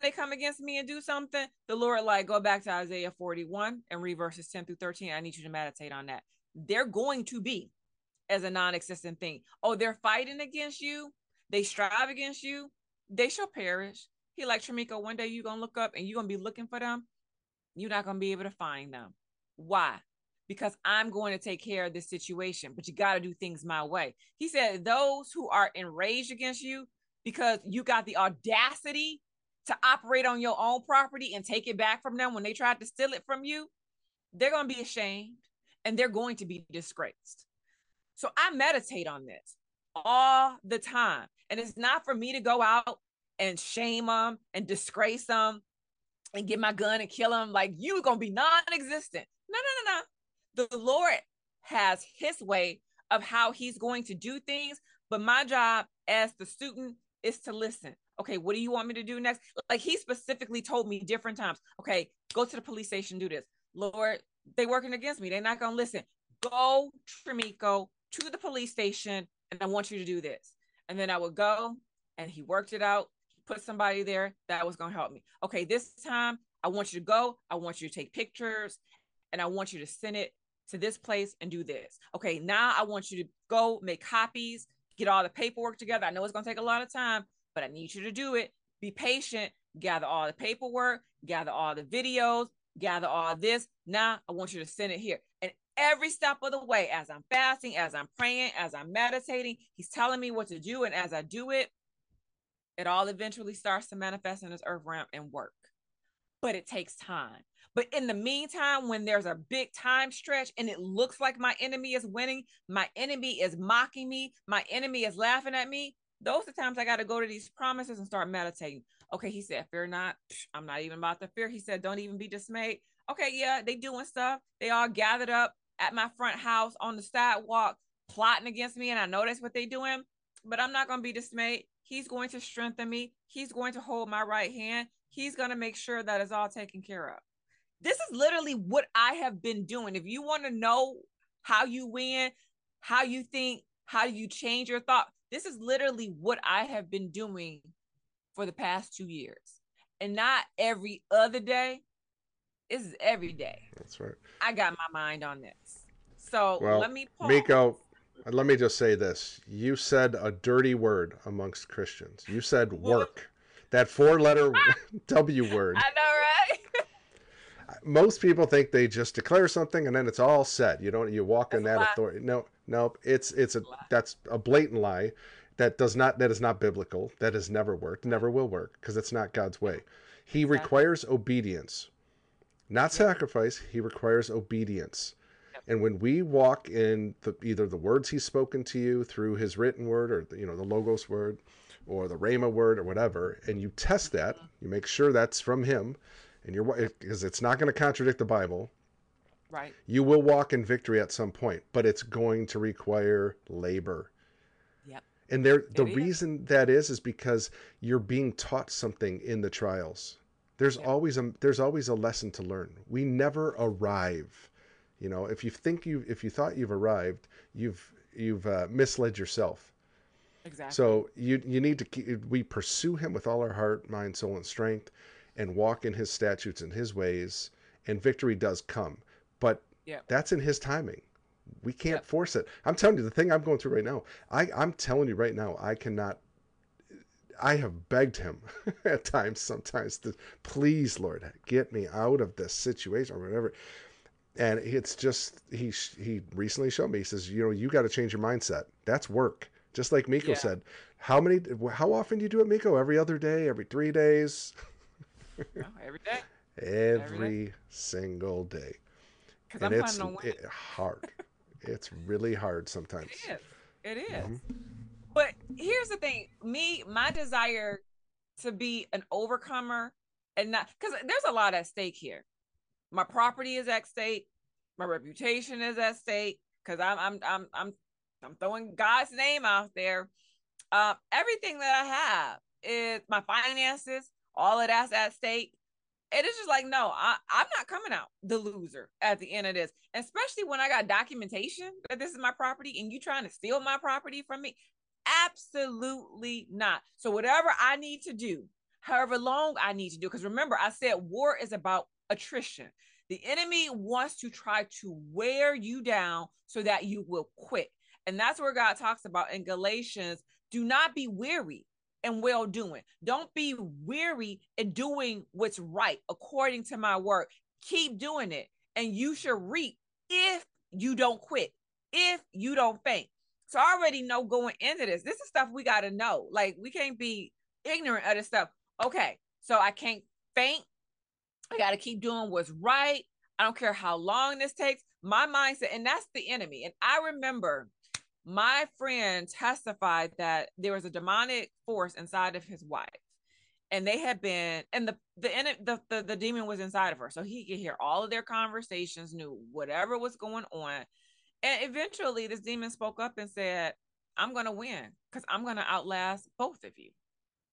They come against me and do something, the Lord, like, go back to Isaiah 41 and read verses 10 through 13. I need you to meditate on that. They're going to be as a non existent thing. Oh, they're fighting against you, they strive against you, they shall perish. He like Tremiko, one day you're gonna look up and you're gonna be looking for them. You're not gonna be able to find them. Why? Because I'm going to take care of this situation, but you got to do things my way. He said, Those who are enraged against you because you got the audacity to operate on your own property and take it back from them when they tried to steal it from you, they're to be ashamed and they're going to be disgraced. So I meditate on this all the time. And it's not for me to go out and shame them and disgrace them and get my gun and kill them. Like you're gonna be non-existent. No, no, no, no. The Lord has his way of how he's going to do things. But my job as the student is to listen. Okay, what do you want me to do next? Like he specifically told me different times. Okay, go to the police station, do this. Lord, they working against me. They're not gonna listen. Go, Tremiko, to the police station, and I want you to do this. And then I would go, and he worked it out put somebody there that was going to help me. Okay, this time I want you to go. I want you to take pictures and I want you to send it to this place and do this. Okay, now I want you to go make copies, get all the paperwork together. I know it's going to take a lot of time, but I need you to do it. Be patient, gather all the paperwork, gather all the videos, gather all this. Now I want you to send it here. And every step of the way, as I'm fasting, as I'm praying, as I'm meditating, he's telling me what to do. And as I do it, it all eventually starts to manifest in this earth realm and work. But it takes time. But in the meantime, when there's a big time stretch and it looks like my enemy is winning, my enemy is mocking me, my enemy is laughing at me, those are times I got to go to these promises and start meditating. Okay, he said, Fear not. I'm not even about to fear. He said, Don't even be dismayed. Okay, yeah, they doing stuff. They all gathered up at my front house on the sidewalk, plotting against me, and I know that's what they're doing. But I'm not gonna be dismayed He's going to strengthen me. He's going to hold my right hand. He's going to make sure that is all taken care of. This is literally what I have been doing. If you want to know how you win, how you think, how you change your thought, this is literally what I have been doing for the past two years. And not every other day. This is every day. That's right. I got my mind on this. So well, let me pause. Miko, let me just say this. You said a dirty word amongst Christians. You said work. That four letter W word. I know, right? Most people think they just declare something and then it's all set. You don't you walk that's in that authority. No, no, it's it's a that's a blatant lie. That does not that is not biblical. That has never worked, never will work, because it's not God's way. He exactly. requires obedience. Not sacrifice, he requires obedience. And when we walk in the, either the words he's spoken to you through his written word or you know the logos word or the rhema word or whatever, and you test that, you make sure that's from him, and you're because it's not going to contradict the Bible. Right. You will walk in victory at some point, but it's going to require labor. Yep. And there, the reason that is is because you're being taught something in the trials. There's yep. always a there's always a lesson to learn. We never arrive you know, if you think you if you thought you've arrived, you've you've uh, misled yourself. Exactly. So you you need to keep, we pursue him with all our heart, mind, soul, and strength, and walk in his statutes and his ways, and victory does come. But yep. that's in his timing. We can't yep. force it. I'm telling you, the thing I'm going through right now, I, I'm telling you right now, I cannot I have begged him at times, sometimes, to please, Lord, get me out of this situation or whatever and it's just he he recently showed me. He says, you know, you got to change your mindset. That's work. Just like Miko yeah. said, how many? How often do you do it, Miko? Every other day? Every three days? no, every day. Every, every day. single day. And I'm it's it, hard. it's really hard sometimes. It is. It is. Mm-hmm. But here's the thing: me, my desire to be an overcomer, and not because there's a lot at stake here. My property is at stake. My reputation is at stake because I'm I'm I'm I'm I'm throwing God's name out there. Uh, everything that I have is my finances, all of that's at stake. It is just like, no, I, I'm not coming out the loser at the end of this, especially when I got documentation that this is my property and you trying to steal my property from me. Absolutely not. So, whatever I need to do, however long I need to do, because remember, I said war is about attrition. The enemy wants to try to wear you down so that you will quit. And that's where God talks about in Galatians do not be weary in well doing. Don't be weary in doing what's right according to my word. Keep doing it, and you shall reap if you don't quit, if you don't faint. So I already know going into this, this is stuff we got to know. Like we can't be ignorant of this stuff. Okay, so I can't faint. I got to keep doing what's right. I don't care how long this takes. My mindset, and that's the enemy. And I remember my friend testified that there was a demonic force inside of his wife and they had been and the the, the the the demon was inside of her so he could hear all of their conversations knew whatever was going on and eventually this demon spoke up and said i'm gonna win because i'm gonna outlast both of you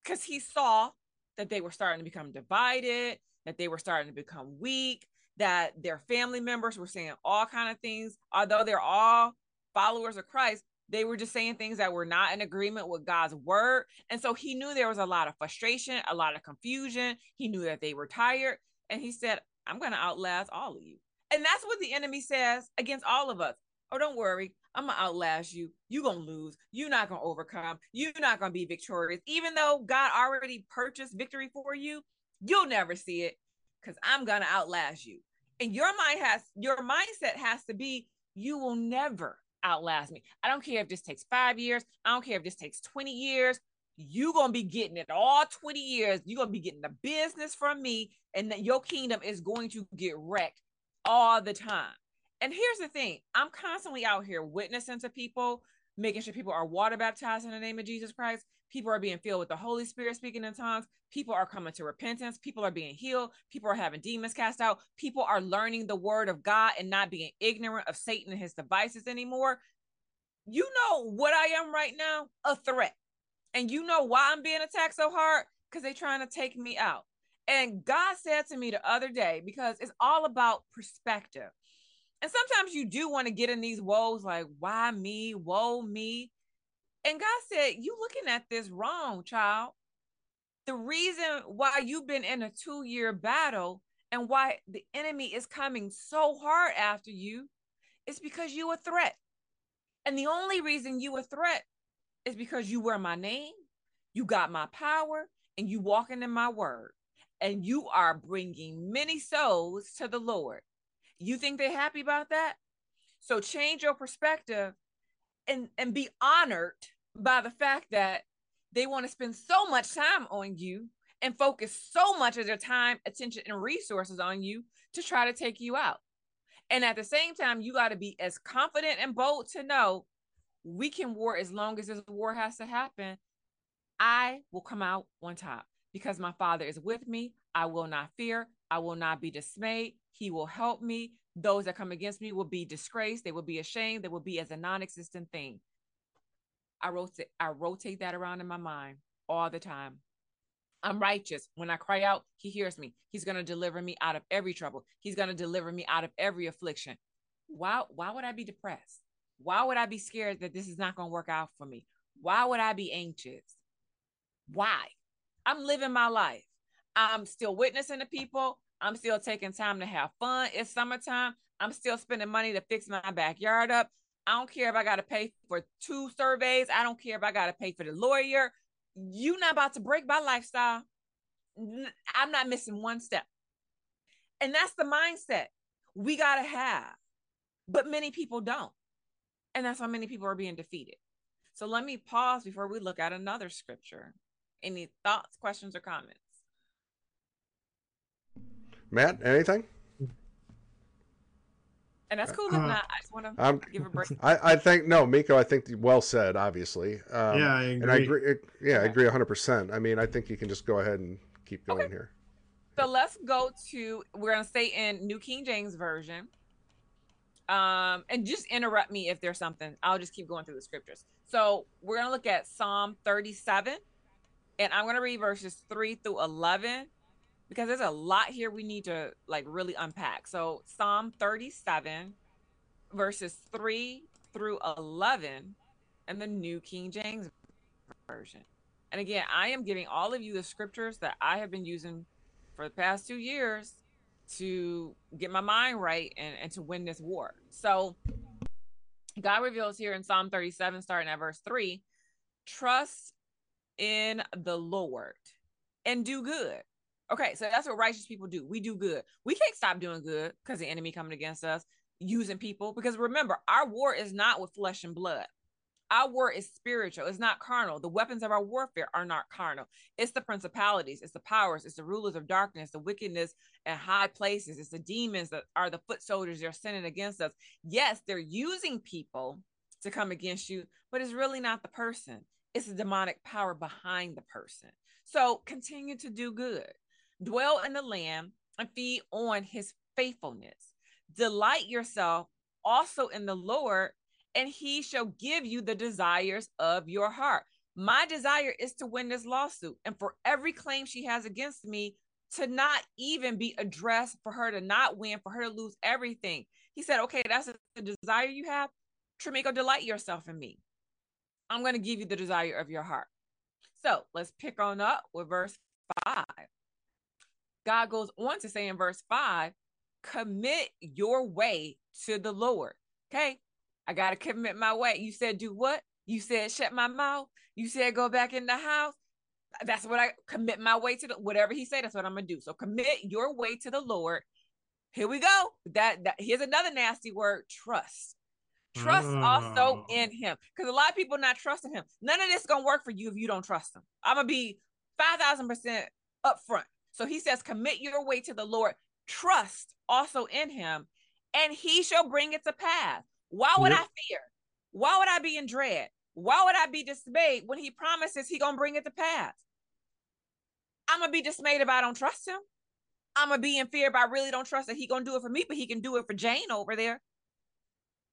because he saw that they were starting to become divided that they were starting to become weak that their family members were saying all kind of things although they're all followers of Christ, they were just saying things that were not in agreement with God's word. And so he knew there was a lot of frustration, a lot of confusion. He knew that they were tired. And he said, I'm going to outlast all of you. And that's what the enemy says against all of us. Oh, don't worry. I'm to outlast you. You're to lose. You're not to overcome. You're not to be victorious. Even though God already purchased victory for you, you'll never see it because I'm to outlast you. And your mind has, your mindset has to be, you will never outlast me. I don't care if this takes five years. I don't care if this takes 20 years. You're to be getting it all 20 years. You're to be getting the business from me, and that your kingdom is going to get wrecked all the time. And here's the thing I'm constantly out here witnessing to people, making sure people are water baptized in the name of Jesus Christ. People are being filled with the Holy Spirit speaking in tongues. People are coming to repentance. People are being healed. People are having demons cast out. People are learning the word of God and not being ignorant of Satan and his devices anymore. You know what I am right now? A threat. And you know why I'm being attacked so hard? Because they're trying to take me out. And God said to me the other day, because it's all about perspective. And sometimes you do want to get in these woes like, why me? Woe me. And God said, You looking at this wrong, child. The reason why you've been in a two year battle and why the enemy is coming so hard after you is because you a threat. And the only reason you a threat is because you wear my name, you got my power, and you walking in my word. And you are bringing many souls to the Lord. You think they're happy about that? So change your perspective and and be honored by the fact that they want to spend so much time on you and focus so much of their time, attention, and resources on you to try to take you out. And at the same time, you got to be as confident and bold to know we can war as long as this war has to happen. I will come out on top because my father is with me. I will not fear. I will not be dismayed. He will help me. Those that come against me will be disgraced. They will be ashamed. They will be as a non existent thing. I rotate I rotate that around in my mind all the time. I'm righteous. When I cry out, he hears me. He's going to deliver me out of every trouble. He's going to deliver me out of every affliction. Why why would I be depressed? Why would I be scared that this is not going to work out for me? Why would I be anxious? Why? I'm living my life. I'm still witnessing to people. I'm still taking time to have fun. It's summertime. I'm still spending money to fix my backyard up. I don't care if I got to pay for two surveys. I don't care if I got to pay for the lawyer. You not about to break my lifestyle. I'm not missing one step. And that's the mindset. we got to have, but many people don't. And that's why many people are being defeated. So let me pause before we look at another scripture. Any thoughts, questions, or comments? Matt, anything? And that's cool. If Uh, not, I just want to I'm, give a break. I, I think no, Miko. I think well said. Obviously, um, yeah, I agree. and I agree. Yeah, I Okay. agree 100. percent I mean, I think you can just go ahead and keep going Okay. here. So let's go to we're gonna stay in New King James Version. Um, and just interrupt me if there's something. I'll just keep going through the scriptures. So we're gonna look at Psalm 37, and I'm gonna read verses three through 11 because there's a lot here we need to like really unpack. So Psalm 37, verses three through 11, and the New King James Version. And again, I am giving all of you the scriptures that I have been using for the past two years to get my mind right and, and to win this war. So God reveals here in Psalm 37, starting at verse 3 trust in the Lord and do good. Okay, so that's what righteous people do. We do good. We can't stop doing good because the enemy coming against us, using people. Because remember, our war is not with flesh and blood. Our war is spiritual. It's not carnal. The weapons of our warfare are not carnal. It's the principalities, it's the powers, it's the rulers of darkness, the wickedness and high places. It's the demons that are the foot soldiers they're sending against us. Yes, they're using people to come against you, but it's really not the person. It's the demonic power behind the person. So continue to do good. Dwell in the land and feed on his faithfulness. Delight yourself also in the Lord, and he shall give you the desires of your heart. My desire is to win this lawsuit, and for every claim she has against me to not even be addressed, for her to not win, for her to lose everything. He said, Okay, that's the desire you have. Tremiko, delight yourself in me. I'm going to give you the desire of your heart. So let's pick on up with verse 5. God goes on to say in verse 5 commit your way to the Lord. Okay. I got to commit my way. You said, do what? You said, shut my mouth. You said, go back in the house. That's what I commit my way to the whatever he said. That's what I'm going to do. So commit your way to the Lord. Here we go. That, that here's another nasty word trust. Trust also Oh. in him. Because a lot of people not trusting him. None of this is gonna work for you if you don't trust him. I'm gonna be five thousand percent upfront. So he says, commit your way to the Lord, trust also in him, and he shall bring it to pass. Why would Yep. I fear? Why would I be in dread? Why would I be dismayed when he promises he gonna bring it to pass? I'm gonna be dismayed if I don't trust him. I'm gonna be in fear if I really don't trust that he gonna do it for me, but he can do it for Jane over there.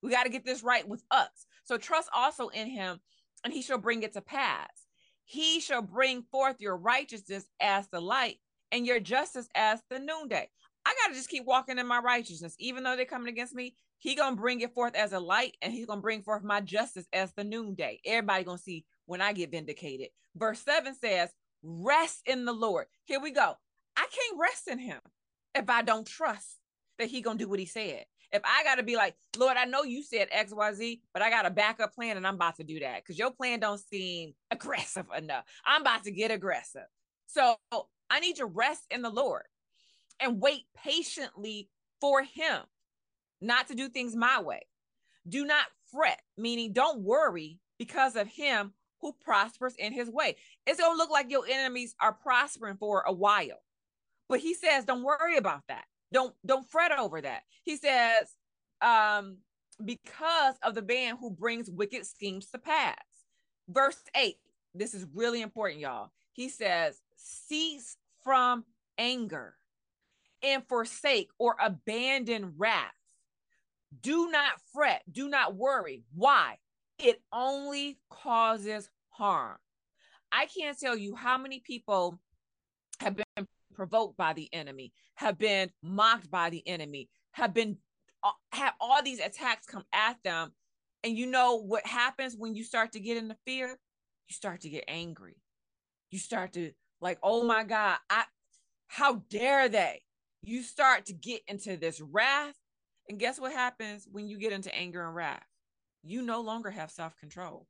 We got to get this right with us. So trust also in him, and he shall bring it to pass. He shall bring forth your righteousness as the light and your justice as the noonday. I got to just keep walking in my righteousness, even though they're coming against me. He gonna bring it forth as a light, and he's gonna bring forth my justice as the noonday. Everybody gonna see when I get vindicated. Verse seven says, "Rest in the Lord." Here we go. I can't rest in Him if I don't trust that He gonna do what He said. If I gotta be like, Lord, I know you said X, Y, Z, but I got a backup plan, and I'm about to do that because your plan don't seem aggressive enough. I'm about to get aggressive, so I need to rest in the Lord and wait patiently for Him not to do things my way. Do not fret, meaning don't worry because of him who prospers in his way. It's going to look like your enemies are prospering for a while. But he says don't worry about that. Don't don't fret over that. He says um because of the man who brings wicked schemes to pass. Verse 8. This is really important, y'all. He says, "Cease from anger and forsake or abandon wrath. Do not fret, do not worry. Why? It only causes harm. I can't tell you how many people have been provoked by the enemy, have been mocked by the enemy, have been uh, have all these attacks come at them. And you know what happens when you start to get into fear? You start to get angry. You start to like, oh my God, I how dare they? You start to get into this wrath. And guess what happens when you get into anger and wrath? You no longer have self control,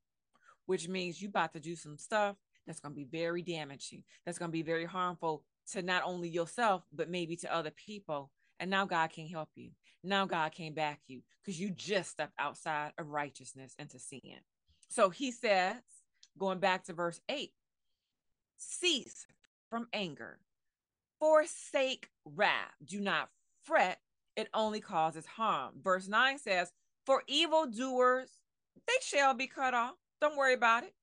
which means you about to do some stuff that's going to be very damaging, that's going to be very harmful to not only yourself, but maybe to other people. And now God can't help you. Now God can't back you because you just stepped outside of righteousness into sin. So he says, going back to verse 8, cease from anger, forsake wrath, do not fret, it only causes harm. Verse 9 says, For evildoers, they shall be cut off. Don't worry about it.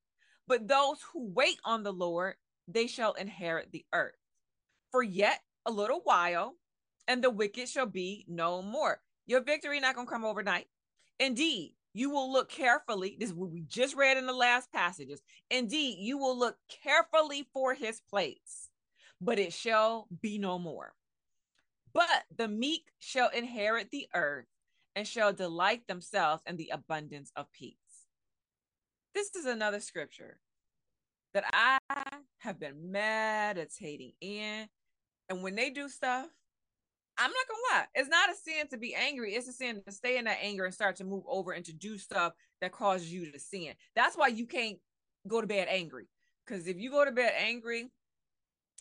But those who wait on the Lord, they shall inherit the earth. For yet a little while, and the wicked shall be no more. Your victory not going to come overnight. Indeed, you will look carefully. This is what we just read in the last passages. Indeed, you will look carefully for his place, but it shall be no more. But the meek shall inherit the earth and shall delight themselves in the abundance of peace. This is another scripture that I have been meditating in. And when they do stuff, I'm not gonna lie, it's not a sin to be angry. It's a sin to stay in that anger and start to move over and to do stuff that causes you to sin. That's why you can't go to bed angry. Because if you go to bed angry,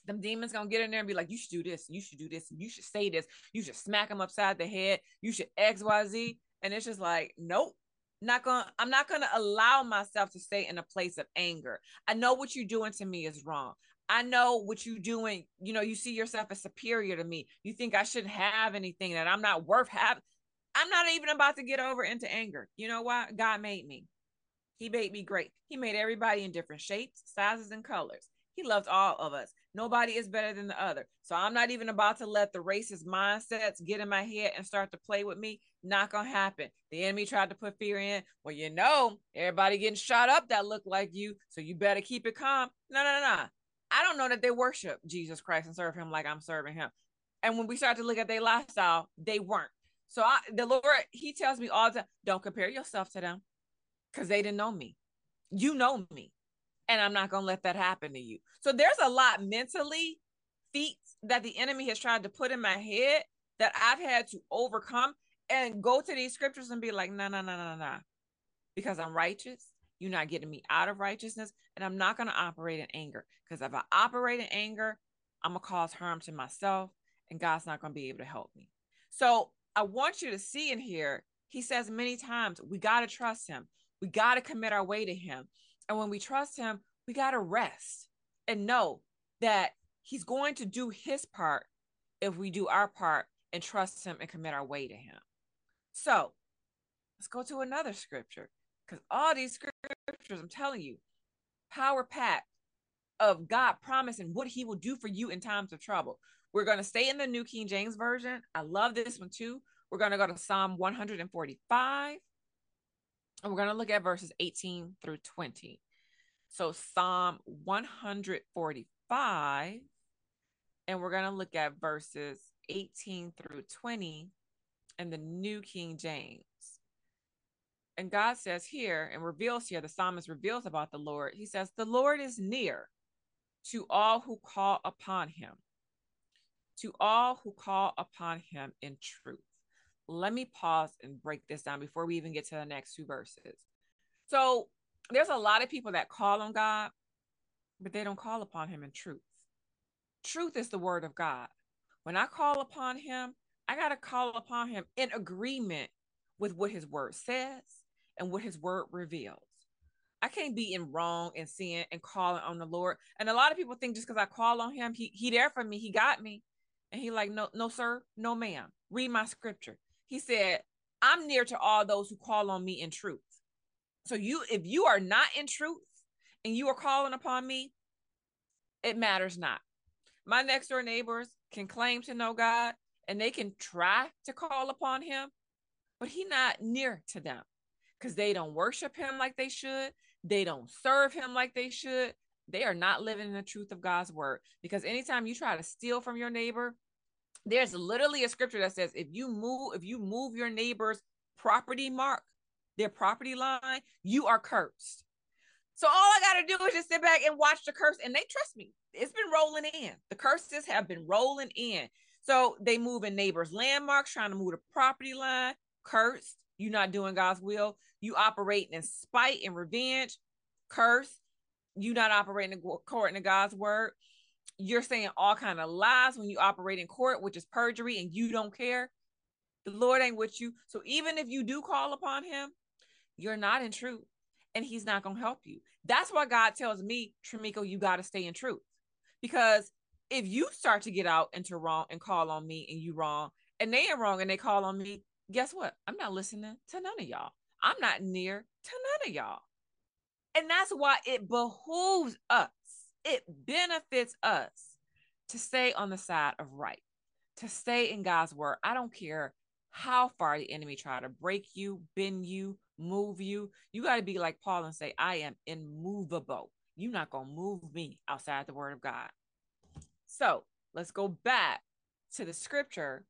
them demons gonna get in there and be like, you should do this, you should do this, you should say this, you should smack them upside the head, you should XYZ. And it's just like, nope, not gonna, I'm not gonna allow myself to stay in a place of anger. I know what you're doing to me is wrong. I know what you're doing. You know, you see yourself as superior to me. You think I shouldn't have anything, that I'm not worth having. I'm not even about to get over into anger. You know why? God made me. He made me great. He made everybody in different shapes, sizes, and colors. He loves all of us. Nobody is better than the other. So I'm not even about to let the racist mindsets get in my head and start to play with me. Not gonna happen. The enemy tried to put fear in. Well, you know, everybody getting shot up that look like you, so you better keep it calm. No, no, no, no. I don't know that they worship Jesus Christ and serve him like I'm serving him. And when we start to look at their lifestyle, they weren't. So I, the Lord, He tells me all the time, don't compare yourself to them because they didn't know me. You know me. And I'm not going to let that happen to you. So there's a lot mentally, feats that the enemy has tried to put in my head that I've had to overcome and go to these scriptures and be like, no, no, no, no, no. Because I'm righteous. You're not getting me out of righteousness. And I'm not going to operate in anger. Because if I operate in anger, I'm going to cause harm to myself. And God's not going to be able to help me. So I want you to see in here, he says many times, we got to trust him. We got to commit our way to him. And when we trust him, we got to rest and know that he's going to do his part if we do our part and trust him and commit our way to him. So let's go to another scripture because all these scriptures, I'm telling you, power packed of God promising what he will do for you in times of trouble. We're going to stay in the New King James Version. I love this one too. We're going to go to Psalm 145 and we're going to look at verses 18 through 20. So, Psalm 145, and we're going to look at verses 18 through 20 in the New King James. And God says here and reveals here, the psalmist reveals about the Lord. He says, The Lord is near to all who call upon him, to all who call upon him in truth. Let me pause and break this down before we even get to the next two verses. So, there's a lot of people that call on God, but they don't call upon him in truth. Truth is the word of God. When I call upon him, I got to call upon him in agreement with what his word says and what his word reveals. I can't be in wrong and sin and calling on the Lord. And a lot of people think just because I call on him, he he there for me, he got me. And he like, no, no, sir, no, ma'am. Read my scripture. He said, I'm near to all those who call on me in truth. So you, if you are not in truth and you are calling upon me, it matters not. My next door neighbors can claim to know God and they can try to call upon him, but he not near to them because they don't worship him like they should. They don't serve him like they should. They are not living in the truth of God's word. Because anytime you try to steal from your neighbor, there's literally a scripture that says if you move, if you move your neighbor's property mark, their property line, you are cursed. So all I got to do is just sit back and watch the curse. And they trust me. It's been rolling in. The curses have been rolling in. So they move in neighbors' landmarks, trying to move the property line, cursed. You're not doing God's will. You operate in spite and revenge, curse. You're not operating according to God's word. you're saying all kind of lies when you operate in court, which is perjury, and you don't care. The Lord ain't with you. So even if you do call upon him, you're not in truth and he's not going to help you. That's why God tells me, Tremiko, you got to stay in truth. Because if you start to get out into wrong and call on me and you wrong and they are wrong and they call on me, guess what? I'm not listening to none of y'all. I'm not near to none of y'all. And that's why it behooves us, it benefits us to stay on the side of right, to stay in God's word. I don't care how far the enemy try to break you, bend you, move you. You got to be like Paul and say, I am immovable. You're not going to move me outside the word of God. So let's go back to the scripture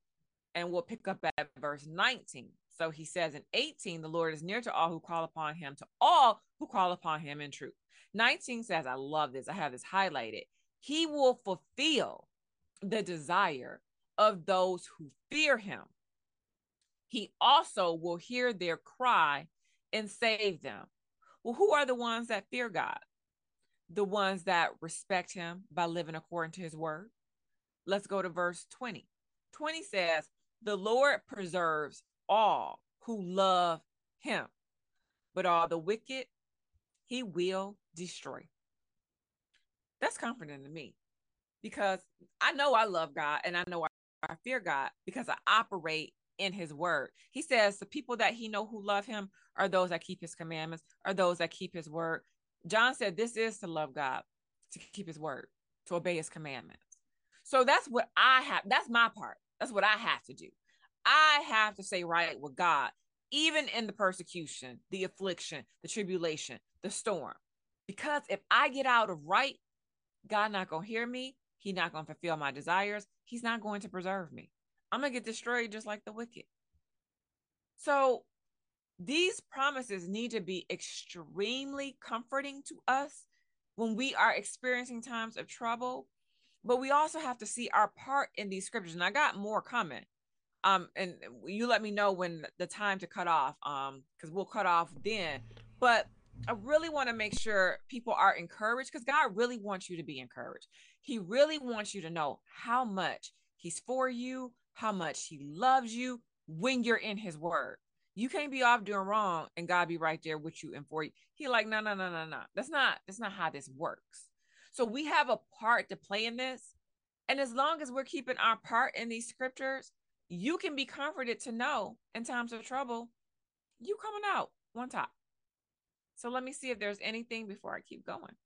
and we'll pick up at verse 19. So he says in 18, the Lord is near to all who call upon him, to all who call upon him in truth. 19 says, I love this. I have this highlighted. He will fulfill the desire of those who fear him. He also will hear their cry and save them. Well, who are the ones that fear God? The ones that respect him by living according to his word. Let's go to verse 20. 20 says, The Lord preserves all who love him, but all the wicked he will destroy. That's comforting to me because I know I love God and I know I fear God because I operate in his word. He says the people that he know who love him are those that keep his commandments, are those that keep his word. John said this is to love God, to keep his word, to obey his commandments. So that's what I have. That's my part. That's what I have to do. I have to say right with God, even in the persecution, the affliction, the tribulation, the storm. Because if I get out of right, God not to hear me. He's not to fulfill my desires. He's not going to preserve me. I'm to get destroyed just like the wicked. So these promises need to be extremely comforting to us when we are experiencing times of trouble. But we also have to see our part in these scriptures. And I got more coming. Um, and you let me know when the time to cut off. Um, because we'll cut off then. But I really want to make sure people are encouraged because God really wants you to be encouraged. He really wants you to know how much He's for you, how much he loves you when you're in his word. You can't be off doing wrong and God be right there with you and for you. He like, no, no, no, no, no. That's not, that's not how this works. So we have a part to play in this. And as long as we're keeping our part in these scriptures, you can be comforted to know in times of trouble, you coming out one top. So let me see if there's anything before I keep going.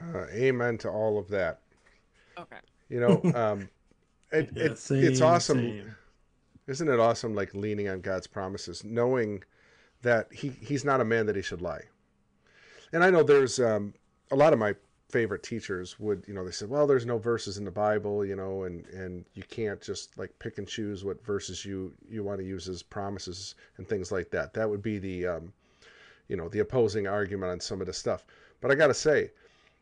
Uh, amen to all of that. Okay. You know, um, it, yeah, it same, it's awesome. Same. Isn't it awesome? Like leaning on God's promises, knowing that he he's not a man that he should lie. And I know there's um, a lot of my favorite teachers would you know they said well there's no verses in the bible you know and and you can't just like pick and choose what verses you you want to use as promises and things like that that would be the um, you know the opposing argument on some of the stuff but i gotta say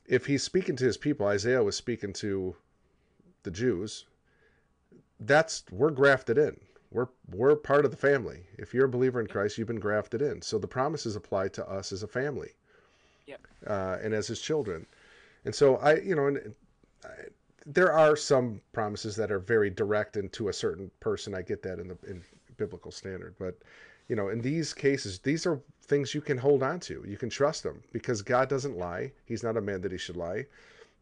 if he's speaking to his people isaiah was speaking to the jews that's we're grafted in. We're we're part of the family. If you're a believer in Christ, you've been grafted in. So the promises apply to us as a family, uh, and as His children. And so I, you know, and I, there are some promises that are very direct and to a certain person. I get that in the in biblical standard, but you know, in these cases, these are things you can hold on to. You can trust them because God doesn't lie. He's not a man that He should lie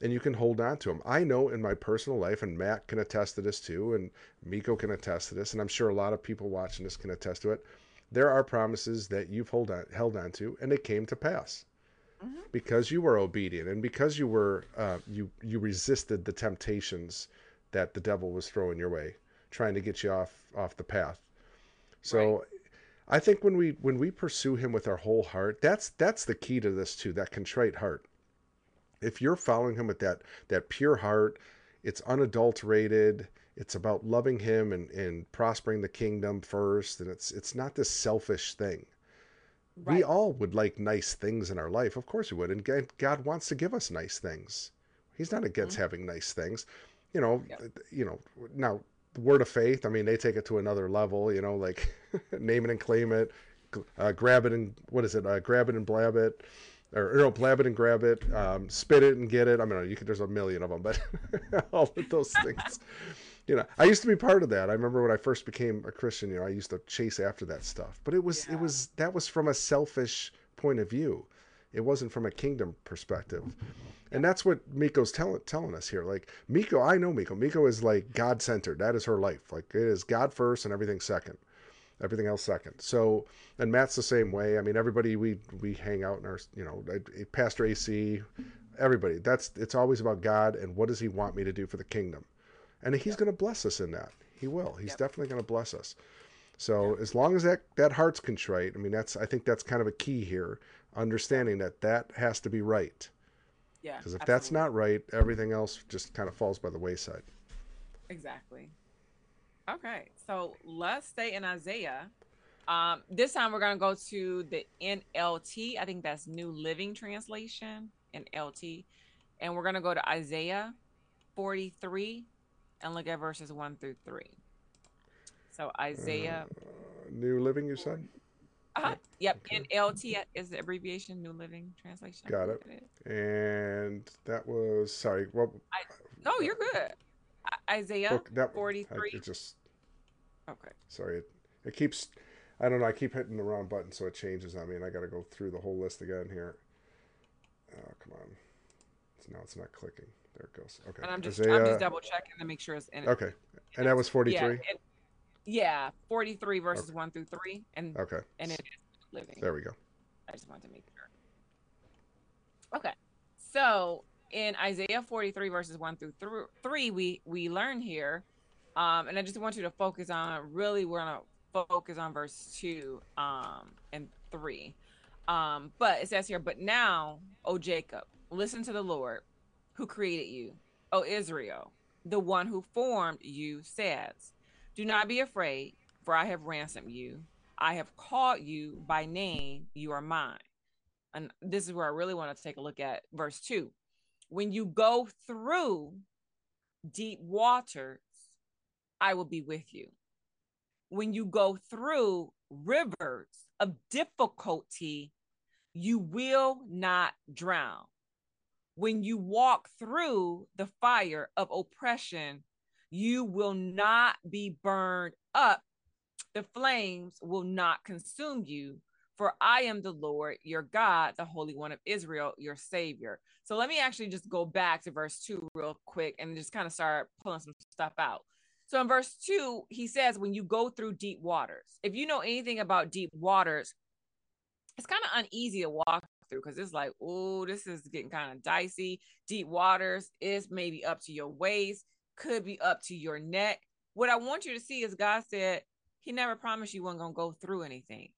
and you can hold on to them. I know in my personal life, and Matt can attest to this too, and Miko can attest to this, and I'm sure a lot of people watching this can attest to it. There are promises that you've hold on, held on to, and they came to pass mm-hmm. because you were obedient and because you were uh, you you resisted the temptations that the devil was throwing your way, trying to get you off off the path. So. Right. I think when we when we pursue him with our whole heart, that's that's the key to this too, that contrite heart if you're following him with that that pure heart, it's unadulterated. It's about loving him and, and prospering the kingdom first, and it's it's not this selfish thing. Right. We all would like nice things in our life, of course we would, and God wants to give us nice things. He's not against mm-hmm. having nice things, you know. You know now the word of faith. I mean, they take it to another level. You know, like name it and claim it, uh, grab it and what is it? Uh, grab it and blab it or, or no, blab it and grab it, um, spit it and get it. I mean, you could. There's a million of them, but all of those things. You know, I used to be part of that. I remember when I first became a Christian. You know, I used to chase after that stuff, but it was yeah. it was that was from a selfish point of view. It wasn't from a kingdom perspective. And that's what Miko's telling telling us here. Like Miko, I know Miko. Miko is like God centered. That is her life. Like it is God first and everything second everything else second. So, and Matt's the same way. I mean, everybody we we hang out in our, you know, Pastor AC, everybody. That's it's always about God and what does He want me to do for the kingdom, and He's yep. going to bless us in that. He will. He's yep. definitely going to bless us. So yep. as long as that that heart's contrite, I mean, that's I think that's kind of a key here, understanding that that has to be right. Yeah. Because if absolutely. that's not right, everything else just kind of falls by the wayside. Exactly. Okay, so let's stay in Isaiah. Um, this time we're going to go to the NLT. I think that's New Living Translation, NLT. And we're going to go to Isaiah 43 and look at verses 1 through 3. So Isaiah. Uh, New Living, you said? Uh-huh. yep, okay. LT is the abbreviation, New Living Translation. Got it. And that was, sorry, what? I, no, you're good. Isaiah that, 43. I, it just Okay. Sorry, it, it keeps. I don't know. I keep hitting the wrong button, so it changes on me, and I got to go through the whole list again here. Oh, come on. So now it's not clicking. There it goes. Okay. And I'm just Isaiah... I'm just double checking to make sure it's in. It. Okay. And that was 43. Yeah, yeah 43 verses okay. one through three, and okay. And it is living. There we go. I just wanted to make sure. Okay. So in Isaiah 43 verses 1 through 3 we we learn here um, and I just want you to focus on really we're gonna focus on verse two um, and three. Um, but it says here, but now, O Jacob, listen to the Lord who created you. O Israel, the one who formed you says, Do not be afraid, for I have ransomed you. I have called you by name, you are mine. And this is where I really want to take a look at verse two. When you go through deep waters, I will be with you. When you go through rivers of difficulty, you will not drown. When you walk through the fire of oppression, you will not be burned up. The flames will not consume you, for I am the Lord your God, the Holy One of Israel, your Savior. So let me actually just go back to verse two real quick and just kind of start pulling some stuff out. So in verse two, he says, when you go through deep waters, if you know anything about deep waters, it's kind of uneasy to walk through because it's like, oh, this is getting kind of dicey. Deep waters is maybe up to your waist, could be up to your neck. What I want you to see is God said he never promised you weren't going to go through anything.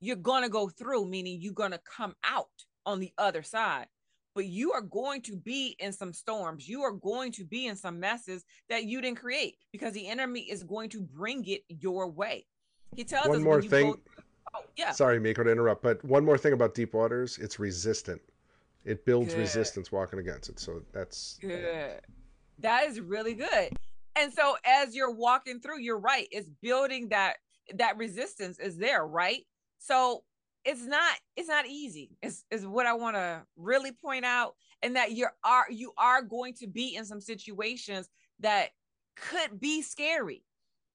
You're going to go through, meaning you're going to come out on the other side but you are going to be in some storms. You are going to be in some messes that you didn't create because the enemy is going to bring it your way. He tells one us more thing. Go, oh, yeah. Sorry, Miko, to interrupt, but one more thing about deep waters: it's resistant. It builds good. resistance walking against it. So that's good. That is really good. And so as you're walking through, you're right. It's building that that resistance is there, right? So it's not it's not easy is is what i want to really point out and that you are you are going to be in some situations that could be scary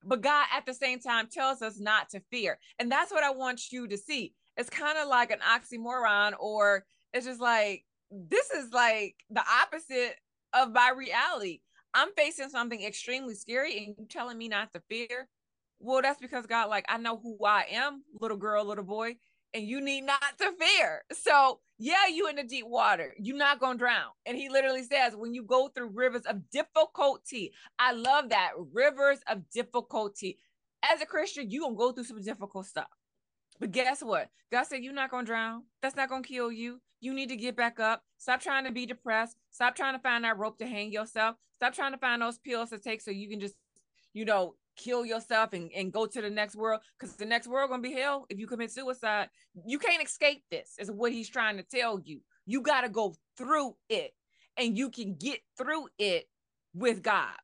but god at the same time tells us not to fear. And that's what i want you to see. It's kind of like an oxymoron or it's just like this is like the opposite of my reality. I'm facing something extremely scary and you telling me not to fear? Well that's because god like i know who i am little girl little boy and you need not to fear. So, yeah, you in the deep water. You're not going to drown. And he literally says, when you go through rivers of difficulty, I love that rivers of difficulty. As a Christian, you're going to go through some difficult stuff. But guess what? God said, You're not going to drown. That's not going to kill you. You need to get back up. Stop trying to be depressed. Stop trying to find that rope to hang yourself. Stop trying to find those pills to take so you can just, you know, kill yourself and, and go to the next world because the next world gonna be hell if you commit suicide. You can't escape this is what he's trying to tell you. You got to go through it and you can get through it with god.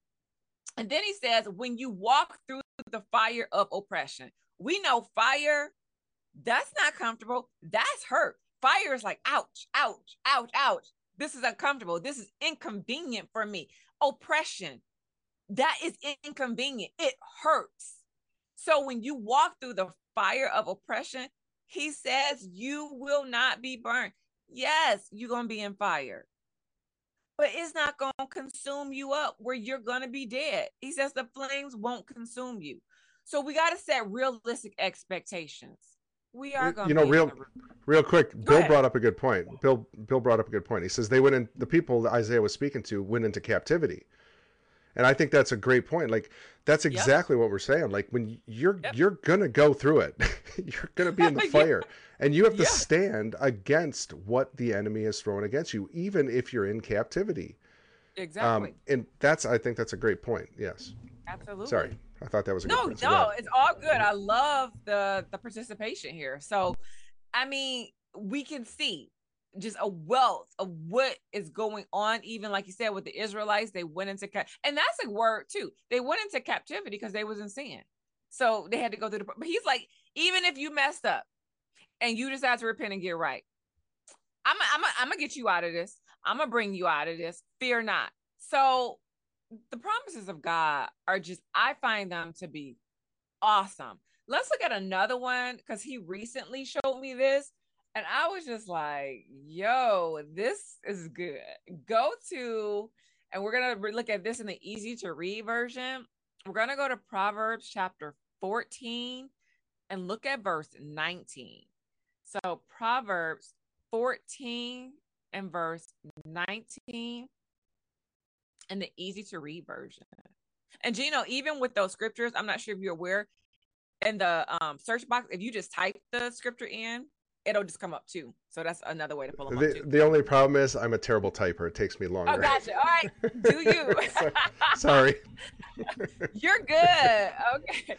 And then he says when you walk through the fire of oppression. We know fire that's not comfortable. That's hurt. Fire is like, ouch, ouch, ouch, ouch. This is uncomfortable. This is inconvenient for me. Oppression, that is inconvenient. It hurts. So when you walk through the fire of oppression, he says you will not be burned. Yes, you're going to be in fire, but it's not going to consume you up where you're going to be dead. He says the flames won't consume you. So we got to set realistic expectations. We are going. You know, real, real quick. Go Bill ahead. brought up a good point. Bill, Bill brought up a good point. He says they went in. The people that Isaiah was speaking to went into captivity, and I think that's a great point. Like that's exactly yep. what we're saying. Like when you're yep. you're gonna go through it, you're gonna be in the fire, yeah. and you have to yeah. stand against what the enemy is throwing against you, even if you're in captivity. Exactly. Um, and that's I think that's a great point. Yes. Absolutely. Sorry. I thought that was a no, no. It's all good. I love the the participation here. So, I mean, we can see just a wealth of what is going on. Even like you said with the Israelites, they went into and that's a word too. They went into captivity because they was in sin, so they had to go through the. But he's like, even if you messed up, and you decide to repent and get right, I'm I'm I'm gonna get you out of this. I'm gonna bring you out of this. Fear not. So the promises of God are just, I find them to be awesome. Let's look at another one because he recently showed me this. And I was just like, yo, this is good. Go to, and we're going to look at this in the easy to read version. We're going to go to Proverbs chapter 14 and look at verse 19. So, Proverbs 14 and verse 19 and the easy to read version. And Gino, even with those scriptures, I'm not sure if you're aware, in the um, search box, if you just type the scripture in, it'll just come up too. So that's another way to pull them the, up The only problem is I'm a terrible typer. It takes me longer. Oh, gotcha. All right. Do you? Sorry. You're good. Okay.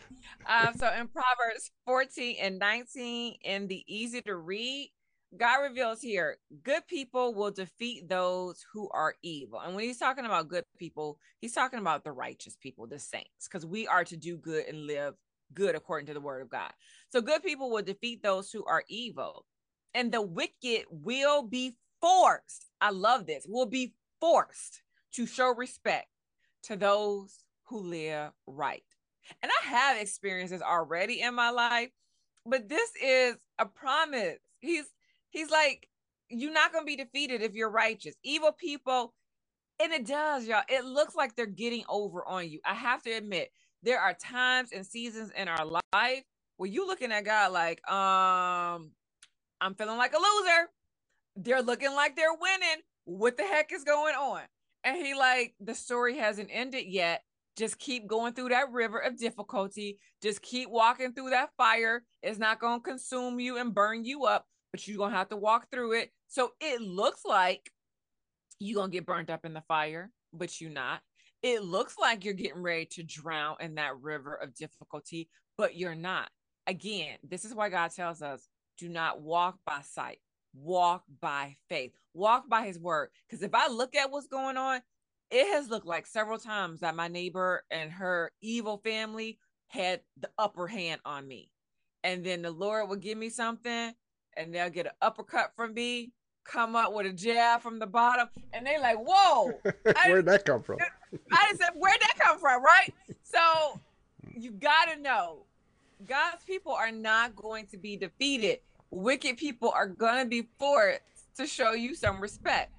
Um, so in Proverbs 14 and 19, in the easy to read, God reveals here good people will defeat those who are evil. And when he's talking about good people, he's talking about the righteous people, the saints, because we are to do good and live good according to the word of God. So good people will defeat those who are evil, and the wicked will be forced. I love this, will be forced to show respect to those who live right. And I have experiences already in my life, but this is a promise. He's He's like, you're not going to be defeated if you're righteous. Evil people, and it does, y'all. It looks like they're getting over on you. I have to admit, there are times and seasons in our life where you looking at God like, um, I'm feeling like a loser. They're looking like they're winning. What the heck is going on? And he like, the story hasn't ended yet. Just keep going through that river of difficulty. Just keep walking through that fire. It's not going to consume you and burn you up but you're gonna have to walk through it. So it looks like you're gonna get burnt up in the fire, but you're not. It looks like you're getting ready to drown in that river of difficulty, but you're not. Again, this is why God tells us do not walk by sight, walk by faith, walk by his word. Because if I look at what's going on, it has looked like several times that my neighbor and her evil family had the upper hand on me. And then the Lord would give me something and they'll get an uppercut from me, come up with a jab from the bottom, and they like, whoa. Where'd that come from? I said, where'd that come from? Right? So you gotta know God's people are not going to be defeated. Wicked people are gonna be forced to show you some respect.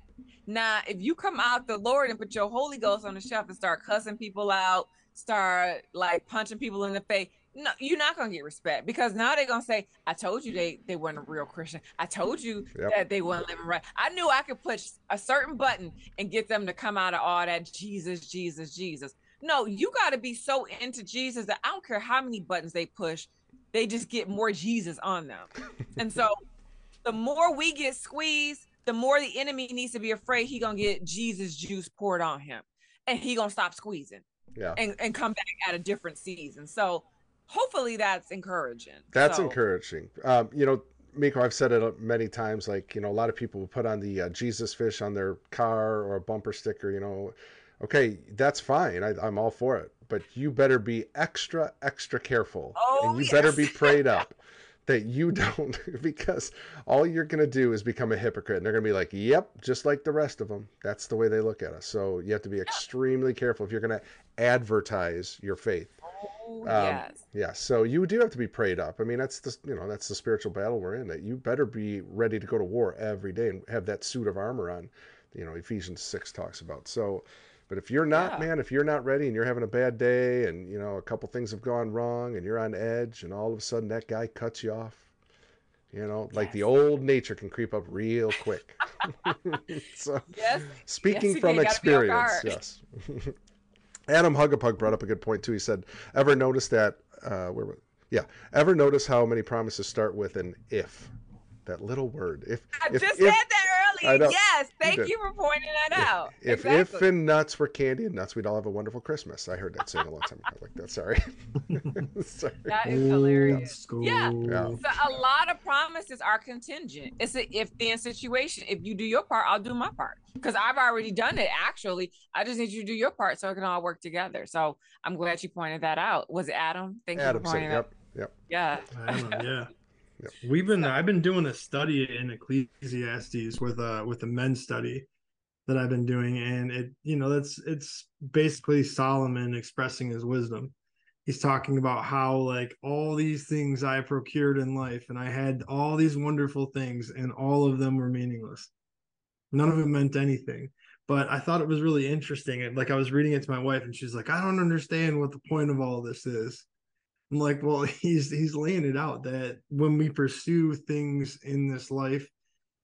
Now, if you come out the Lord and put your Holy Ghost on the shelf and start cussing people out, start like punching people in the face, no, you're not gonna get respect because now they're gonna say, "I told you they they weren't a real Christian. I told you yep. that they weren't living right. I knew I could push a certain button and get them to come out of all that Jesus, Jesus, Jesus." No, you got to be so into Jesus that I don't care how many buttons they push, they just get more Jesus on them. and so, the more we get squeezed, the more the enemy needs to be afraid he gonna get Jesus juice poured on him, and he gonna stop squeezing. Yeah. And, and come back at a different season. So hopefully that's encouraging. That's so. encouraging. Um, you know, Miko, I've said it many times. Like, you know, a lot of people will put on the uh, Jesus fish on their car or a bumper sticker. You know, okay, that's fine. I, am all for it. But you better be extra, extra careful, oh, and you yes. better be prayed up, that you don't because all you're going to do is become a hypocrite. And they're going to be like yep just like the rest of them that's the way they look at us. So you have to be extremely careful if you're going to advertise your faith. Oh, um, yes. yeah so you do have to be prayed up. I mean that's the you know that's the spiritual battle we're in that you better be ready to go to war every day and have that suit of armor on. You know ephesians 6 talks about. So but if you're not Yeah. man if you're not ready and you're having a bad day and you know a couple things have gone wrong and you're on edge and all of a sudden that guy cuts you off you know like the old nature can creep up real quick so Yes. Speaking you from can. You gotta be on experience, yes. Adam Hugapug brought up a good point too. He said, "Ever notice that? Uh, where? was- Yeah. Ever notice how many promises start with an if? That little word. If. I if, just if, said that earlier. Yes. Thank did. you for pointing that out. If exactly. if and nuts were candy and nuts, we'd all have a wonderful Christmas. I heard that saying a long time ago. Like that. Sorry. sorry. that is hilarious. Let's. Yeah. Yeah. So a lot of promises are contingent. It's a if then situation. If you do your part, I'll do my part. Because I've already done it. Actually, I just need you to do your part so it can all work together. So I'm glad you pointed that out. Was it Adam? Thank Adam you for said, pointing "Yep, yep." Yeah. I yeah. Yep. We've been I've been doing a study in Ecclesiastes with uh with a men's study that I've been doing and it you know that's it's basically Solomon expressing his wisdom. He's talking about how like all these things I procured in life and I had all these wonderful things and all of them were meaningless. None of it meant anything. But I thought it was really interesting. And like I was reading it to my wife and she's like, I don't understand what the point of all this is. I'm like, well, he's he's laying it out that when we pursue things in this life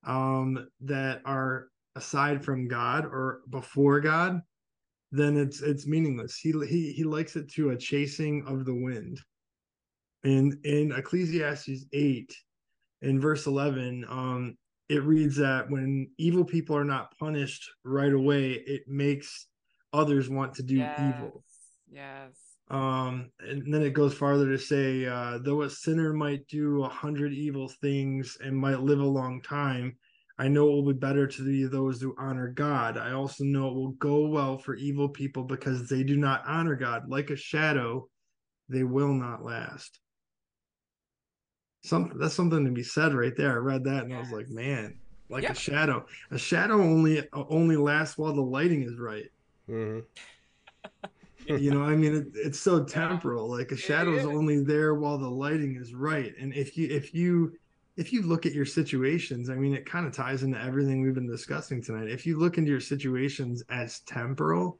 um that are aside from God or before God, then it's it's meaningless. He he he likes it to a chasing of the wind. And in Ecclesiastes 8 in verse 11, um it reads that when evil people are not punished right away, it makes others want to do yes. evil Yes. Um and then it goes farther to say uh though a sinner might do a hundred evil things and might live a long time i know it will be better to be those who honor god. I also know it will go well for evil people because they do not honor god. Like a shadow they will not last. Something that's something to be said right there. I read that and i was like man like Yeah. a shadow. A shadow only only lasts while the lighting is right. Hmm you know i mean it, it's so temporal like a shadow is is. only there while the lighting is right and if you if you if you look at your situations i mean it kind of ties into everything we've been discussing tonight. If you look into your situations as temporal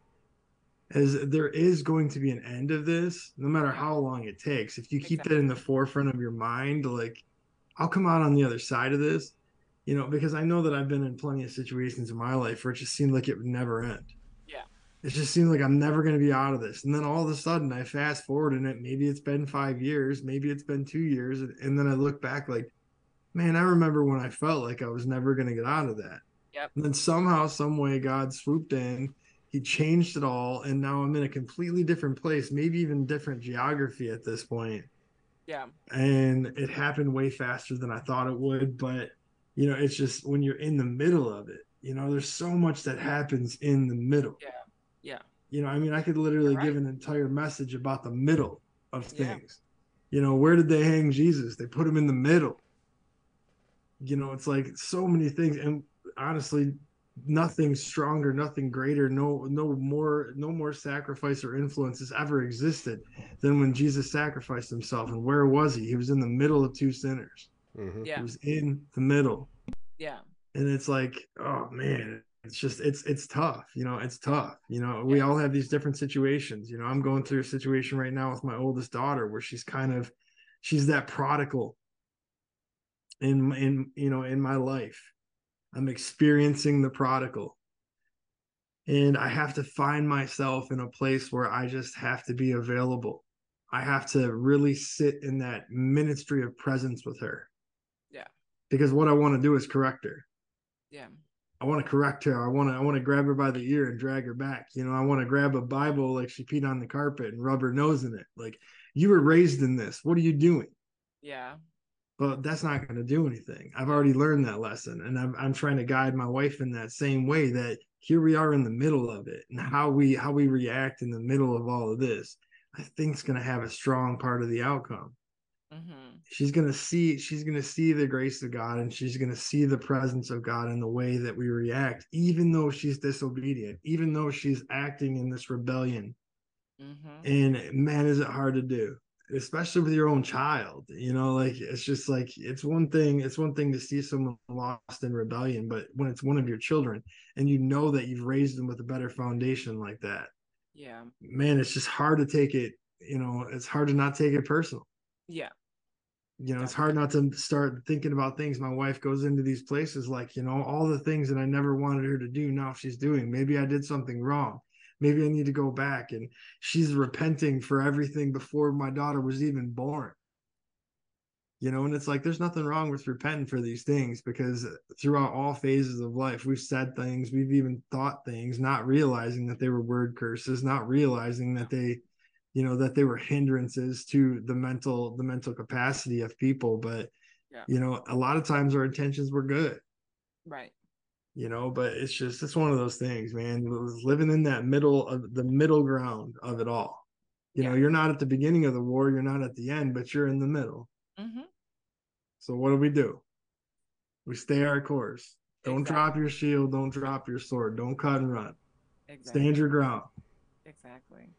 as there is going to be an end of this no matter how long it takes if you keep that in the forefront of your mind like i'll come out on the other side of this you know because i know that i've been in plenty of situations in my life where it just seemed like it would never end it just seems like I'm never going to be out of this. And then all of a sudden, I fast forward and it maybe it's been five years, maybe it's been two years, and, and then I look back like, man, I remember when I felt like I was never going to get out of that. Yep. And then somehow, some way, God swooped in, He changed it all, and now I'm in a completely different place, maybe even different geography at this point. Yeah. And it happened way faster than I thought it would, but you know, it's just when you're in the middle of it, you know, there's so much that happens in the middle Yeah. Yeah. you know i mean i could literally You're give an entire message about the middle of Yeah. things. You know where did they hang jesus? They put him in the middle. You know it's like so many things and honestly nothing stronger nothing greater no no more no more sacrifice or influence has ever existed than when jesus sacrificed himself and where was he? He was in the middle of two sinners. Hmm Yeah. he was in the middle. Yeah. and it's like oh man it's just it's it's tough you know it's tough you know we all have these different situations you know i'm going through a situation right now with my oldest daughter where she's kind of she's that prodigal in in you know in my life. I'm experiencing the prodigal. And i have to find myself in a place where i just have to be available. I have to really sit in that ministry of presence with her. Yeah. because what i want to do is correct her. Yeah. I want to correct her. I want to I want to grab her by the ear and drag her back. You know, I want to grab a Bible like she peed on the carpet and rub her nose in it. Like you were raised in this. What are you doing? Yeah. But that's not going to do anything. I've already learned that lesson, and I'm I'm trying to guide my wife in that same way. That here we are in the middle of it, and how we how we react in the middle of all of this, I think is going to have a strong part of the outcome. Mm-hmm. she's gonna see she's gonna see the grace of God and she's gonna see the presence of God in the way that we react, even though she's disobedient, even though she's acting in this rebellion. Mm-hmm. And man, is it hard to do especially with your own child you know like it's just like it's one thing it's one thing to see someone lost in rebellion but when it's one of your children and you know that you've raised them with a better foundation like that yeah man it's just hard to take it you know it's hard to not take it personal yeah you know it's hard not to start thinking about things my wife goes into these places like you know all the things that i never wanted her to do now she's doing maybe i did something wrong maybe I need to go back. And she's repenting for everything before my daughter was even born. You know, and it's like there's nothing wrong with repenting for these things because throughout all phases of life, we've said things, we've even thought things, not realizing that they were word curses, not realizing that they, you know, that they were hindrances to the mental, the mental capacity of people. But yeah. you know, a lot of times our intentions were good. Right you know but it's just it's one of those things man living in that middle of the middle ground of it all you yeah. know you're not at the beginning of the war you're not at the end but you're in the middle mm-hmm. so what do we do we stay our course don't exactly. drop your shield don't drop your sword don't cut and run exactly. stand your ground exactly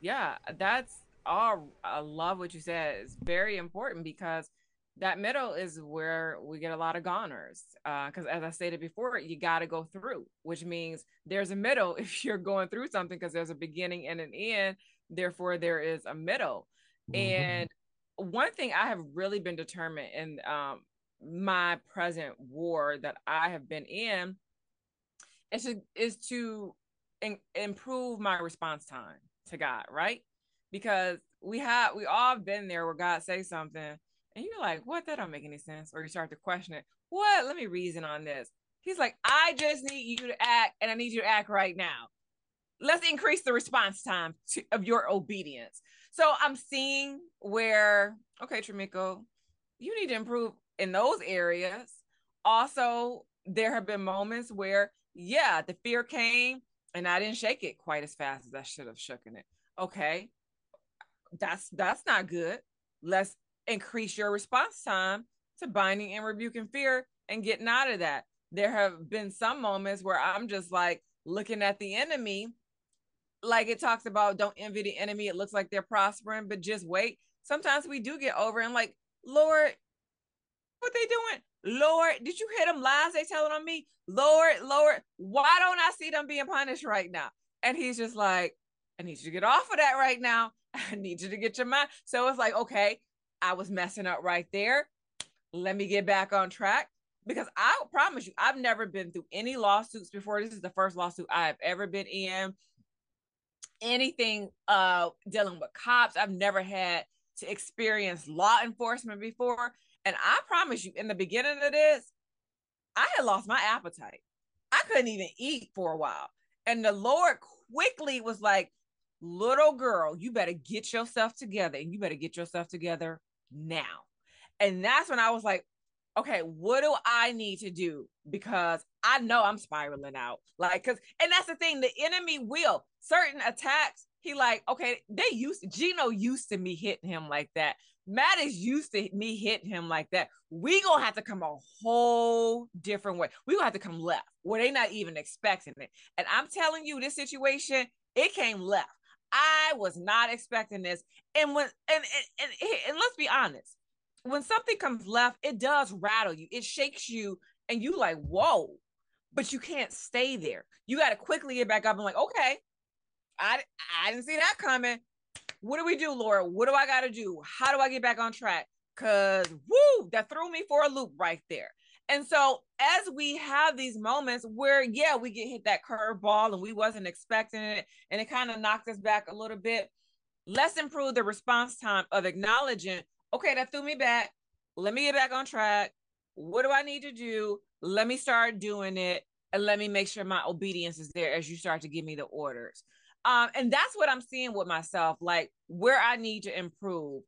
yeah that's all i love what you said. It's very important because that middle is where we get a lot of goners because uh, as i stated before you got to go through which means there's a middle if you're going through something because there's a beginning and an end therefore there is a middle. Mm-hmm. and one thing i have really been determined in um, my present war that i have been in is to is to in, improve my response time to god right because we have we all been there where god say something and you're like, what? That don't make any sense. Or you start to question it. What? Let me reason on this. He's like, I just need you to act, and I need you to act right now. Let's increase the response time to, of your obedience. So I'm seeing where, okay, Tremiko, you need to improve in those areas. Also, there have been moments where, yeah, the fear came and I didn't shake it quite as fast as I should have shooken it. Okay. That's that's not good. Let's increase your response time to binding and rebuking fear and getting out of that. There have been some moments where I'm just like looking at the enemy, like it talks about don't envy the enemy. It looks like they're prospering, but just wait. Sometimes we do get over and like, Lord, what they doing? Lord, did you hear them lies they telling on me? Lord, Lord, why don't I see them being punished right now? And he's just like, I need you to get off of that right now. I need you to get your mind. So it's like, okay, I was messing up right there. Let me get back on track because I promise you, I've never been through any lawsuits before. This is the first lawsuit I've ever been in. Anything uh dealing with cops, I've never had to experience law enforcement before. And I promise you, in the beginning of this, I had lost my appetite. I couldn't even eat for a while. And the Lord quickly was like, little girl, you better get yourself together and you better get yourself together now. And that's when I was like, okay, what do I need to do? Because I know I'm spiraling out. Like, cause, and that's the thing, the enemy will certain attacks. He like, okay, they used Gino used to me hitting him like that. Matt is used to me hitting him like that. We gonna have to come a whole different way. We gonna have to come left where they not even expecting it. And I'm telling you, this situation, it came left. I was not expecting this. And when and and, and, and let's be honest, when something comes left, it does rattle you. It shakes you, and you like, whoa, but you can't stay there. You got to quickly get back up and like, okay, I I didn't see that coming. What do we do, Lord? What do I got to do? How do I get back on track? Cause woo, that threw me for a loop right there. And so as we have these moments where, yeah, we get hit that curveball and we wasn't expecting it, and it kind of knocked us back a little bit. Let's improve the response time of acknowledging, okay, that threw me back. Let me get back on track. What do I need to do? Let me start doing it. And let me make sure my obedience is there as you start to give me the orders. Um, and that's what I'm seeing with myself, like where I need to improve.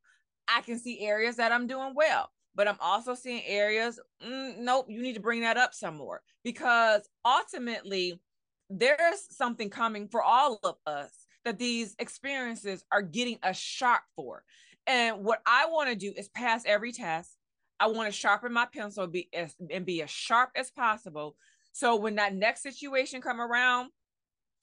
I can see areas that I'm doing well but I'm also seeing areas, mm, nope, you need to bring that up some more because ultimately there's something coming for all of us that these experiences are getting us sharp for. And what I want to do is pass every test. I want to sharpen my pencil be as, and be as sharp as possible. So when that next situation come around,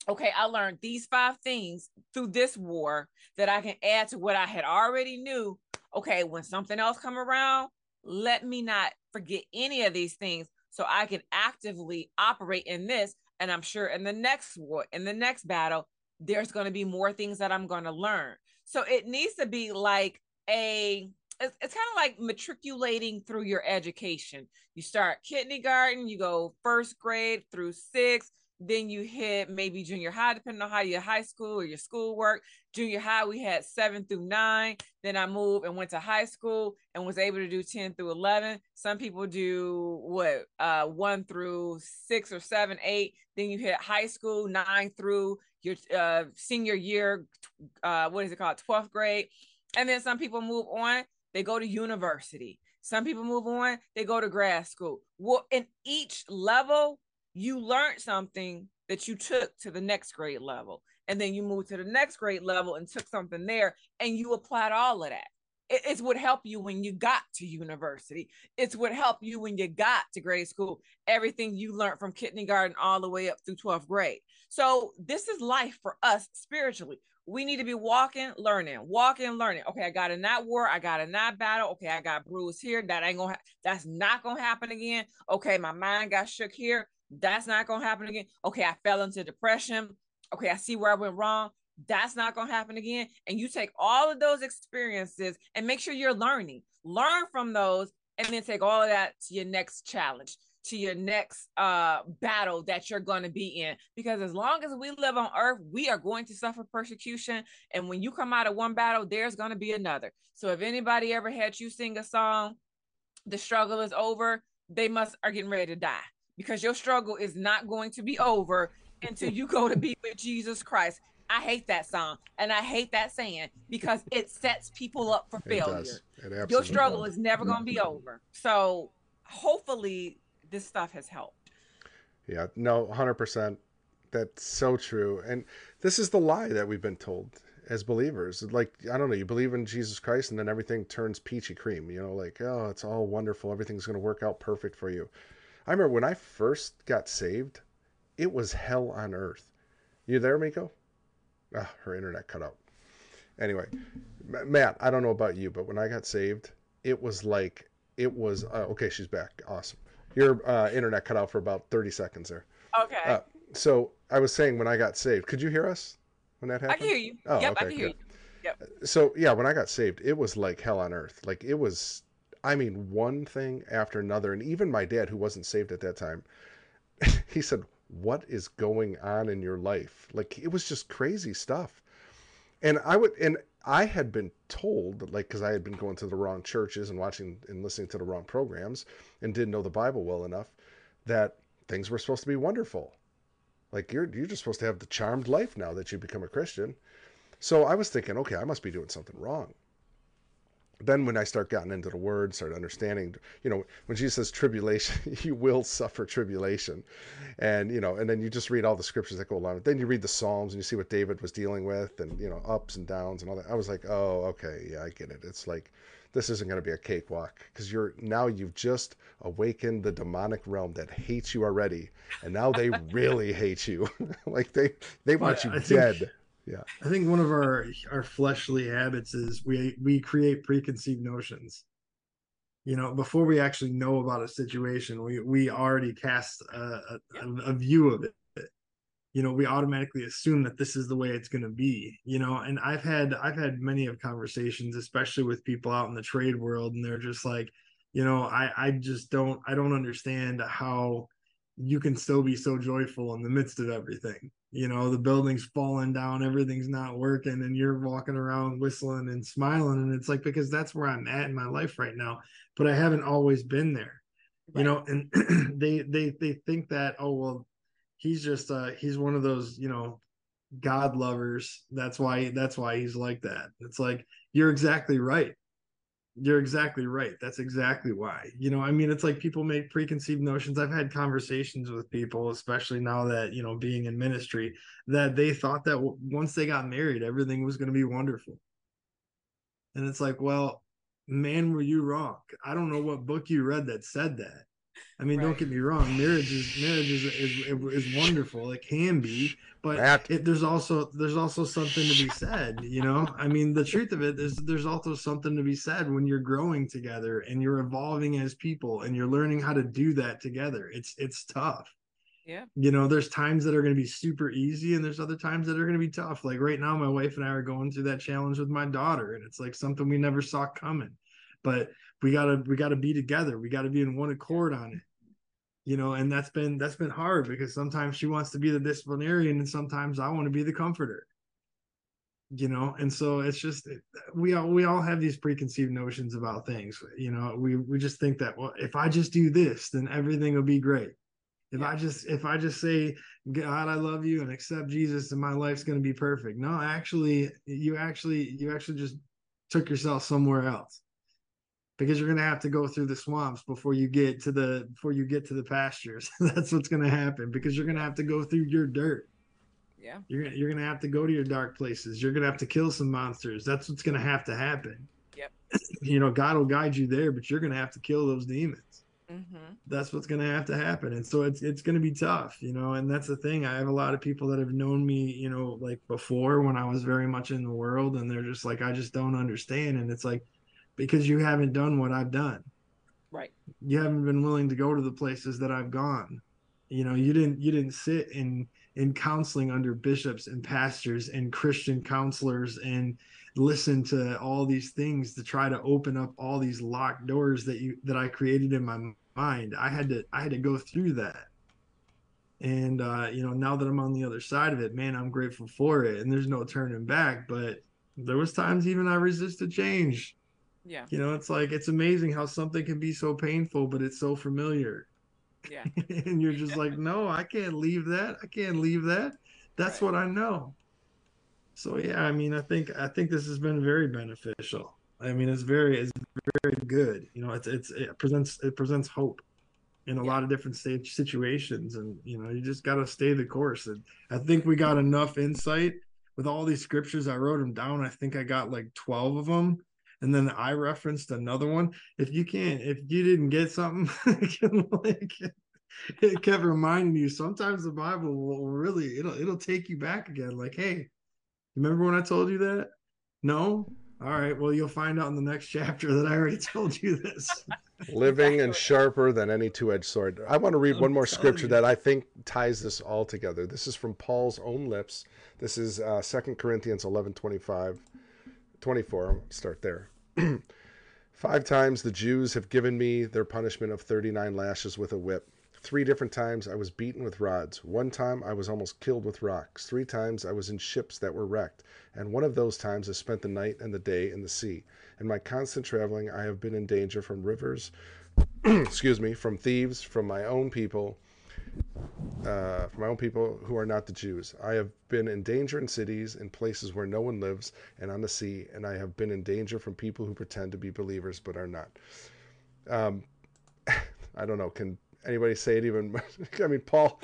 okay, I learned these five things through this war that I can add to what I had already knew. Okay, when something else come around, let me not forget any of these things so I can actively operate in this. And I'm sure in the next war, in the next battle, there's going to be more things that I'm going to learn. So it needs to be like a it's, it's kind of like matriculating through your education. You start kindergarten, you go first grade through sixth, then you hit maybe junior high, depending on how your high school or your school work. Junior high, we had seven through nine. Then I moved and went to high school and was able to do 10 through 11. Some people do what, uh, one through six or seven, eight. Then you hit high school, nine through your uh, senior year, uh, what is it called, 12th grade. And then some people move on, they go to university. Some people move on, they go to grad school. Well, in each level, you learned something that you took to the next grade level and then you moved to the next grade level and took something there and you applied all of that it, it's what helped you when you got to university it's what helped you when you got to grade school everything you learned from kindergarten all the way up through 12th grade so this is life for us spiritually we need to be walking, learning, walking, learning. Okay, I got in that war, I got in that battle. Okay, I got bruised here. That ain't gonna, ha- that's not gonna happen again. Okay, my mind got shook here. That's not going to happen again. Okay, I fell into depression. Okay, I see where I went wrong. That's not going to happen again. And you take all of those experiences and make sure you're learning. Learn from those and then take all of that to your next challenge, to your next uh battle that you're going to be in because as long as we live on earth we are going to suffer persecution and when you come out of one battle there's going to be another so if anybody ever had you sing a song the struggle is over they must are getting ready to die because your struggle is not going to be over until you go to be with Jesus Christ. I hate that song and I hate that saying because it sets people up for failure. Your struggle does. is never going to be mm-hmm. over. So hopefully this stuff has helped. Yeah, no, 100%. That's so true. And this is the lie that we've been told as believers. Like, I don't know, you believe in Jesus Christ and then everything turns peachy cream, you know, like, oh, it's all wonderful. Everything's going to work out perfect for you. I remember when I first got saved, it was hell on earth. You there, Miko? Ah, her internet cut out. Anyway, Matt, I don't know about you, but when I got saved, it was like it was. Uh, okay, she's back. Awesome. Your uh, internet cut out for about thirty seconds there. Okay. Uh, so I was saying when I got saved, could you hear us when that happened? I can hear you. Oh, yep, okay, I can hear you. Yep. So yeah, when I got saved, it was like hell on earth. Like it was I mean, one thing after another. And even my dad, who wasn't saved at that time, he said, What is going on in your life? Like, it was just crazy stuff. And I would, and I had been told, like, because I had been going to the wrong churches and watching and listening to the wrong programs and didn't know the Bible well enough, that things were supposed to be wonderful. Like, you're, you're just supposed to have the charmed life now that you become a Christian. So I was thinking, okay, I must be doing something wrong then when I start getting into the word, start understanding, you know, when Jesus says tribulation, you will suffer tribulation. And, you know, and then you just read all the scriptures that go along. Then you read the Psalms and you see what David was dealing with and, you know, ups and downs and all that. I was like, oh, okay, yeah, I get it. It's like, this isn't going to be a cakewalk because you're now you've just awakened the demonic realm that hates you already. And now they really hate you. like they, they want you dead yeah. I think one of our our fleshly habits is we we create preconceived notions. You know before we actually know about a situation we we already cast a, a, a view of it. You know we automatically assume that this is the way it's going to be you know and i've had i've had many of conversations especially with people out in the trade world and they're just like you know i i just don't i don't understand how you can still be so joyful in the midst of everything. You know the building's falling down everything's not working and you're walking around whistling and smiling and it's like because that's where i'm at in my life right now but i haven't always been there. Right. you know and they they they think that oh well he's just uh he's one of those you know god lovers. That's why that's why he's like that. It's like you're exactly right you're exactly right. That's exactly why. You know, I mean, it's like people make preconceived notions. I've had conversations with people, especially now that, you know, being in ministry, that they thought that once they got married, everything was going to be wonderful. And it's like, well, man, were you wrong? I don't know what book you read that said that. I mean, right. don't get me wrong. Marriage is marriage is, is is, wonderful. It can be, but it, there's also there's also something to be said. You know, I mean, the truth of it is there's also something to be said when you're growing together and you're evolving as people and you're learning how to do that together. It's it's tough. Yeah. You know, there's times that are going to be super easy and there's other times that are going to be tough. Like right now, my wife and I are going through that challenge with my daughter, and it's like something we never saw coming. But we gotta we gotta be together. We gotta be in one accord on it. You know and that's been that's been hard because sometimes she wants to be the disciplinarian and sometimes i want to be the comforter. You know and so it's just we all we all have these preconceived notions about things you know we we just think that well if i just do this then everything will be great. If yeah. i just if i just say god i love you and accept jesus and my life's going to be perfect. No actually you actually you actually just took yourself somewhere else because you're going to have to go through the swamps before you get to the before you get to the pastures. That's what's going to happen because you're going to have to go through your dirt. Yeah. You're you're going to have to go to your dark places. You're going to have to kill some monsters. That's what's going to have to happen. Yep. you know, God will guide you there, but you're going to have to kill those demons. Mm-hmm. That's what's going to have to happen, and so it's it's going to be tough, you know. And that's the thing. I have a lot of people that have known me, you know, like before when I was very much in the world, and they're just like, I just don't understand. And it's like, because you haven't done what I've done. Right. You haven't been willing to go to the places that I've gone. You know, you didn't you didn't sit in in counseling under bishops and pastors and Christian counselors and listen to all these things to try to open up all these locked doors that you that I created in my mind. I had to I had to go through that. And uh, you know, now that I'm on the other side of it, man, I'm grateful for it. And there's no turning back. But there was times even I resisted change yeah. You know, it's like it's amazing how something can be so painful, but it's so familiar. Yeah. and you're just like, no, I can't leave that. I can't leave that. That's right. what I know. So yeah, I mean, I think I think this has been very beneficial. I mean, it's very it's very good. You know, it's it's it presents it presents hope in a yeah. lot of different stage situations, and you know, you just got to stay the course. And I think we got enough insight with all these scriptures. I wrote them down. I think I got like twelve of them and then I referenced another one. If you can't, if you didn't get something, like, it kept reminding you. Sometimes the Bible will really it'll it'll take you back again. Like, hey, remember when I told you that? No. All right. Well, you'll find out in the next chapter that I already told you this. Living and sharper than any two-edged sword. I want to read I'm one more scripture you. that I think ties this all together. This is from Paul's own lips. This is uh, 2 Corinthians 11, 25, 24. I'll start there. Five times the Jews have given me their punishment of 39 lashes with a whip. Three different times I was beaten with rods. One time I was almost killed with rocks. Three times I was in ships that were wrecked. And one of those times I spent the night and the day in the sea. In my constant traveling, I have been in danger from rivers, excuse me, from thieves, from my own people, uh, for my own people who are not the Jews. I have been in danger in cities, in places where no one lives, and on the sea, and I have been in danger from people who pretend to be believers but are not. Um, I don't know. Can anybody say it even? I mean, Paul.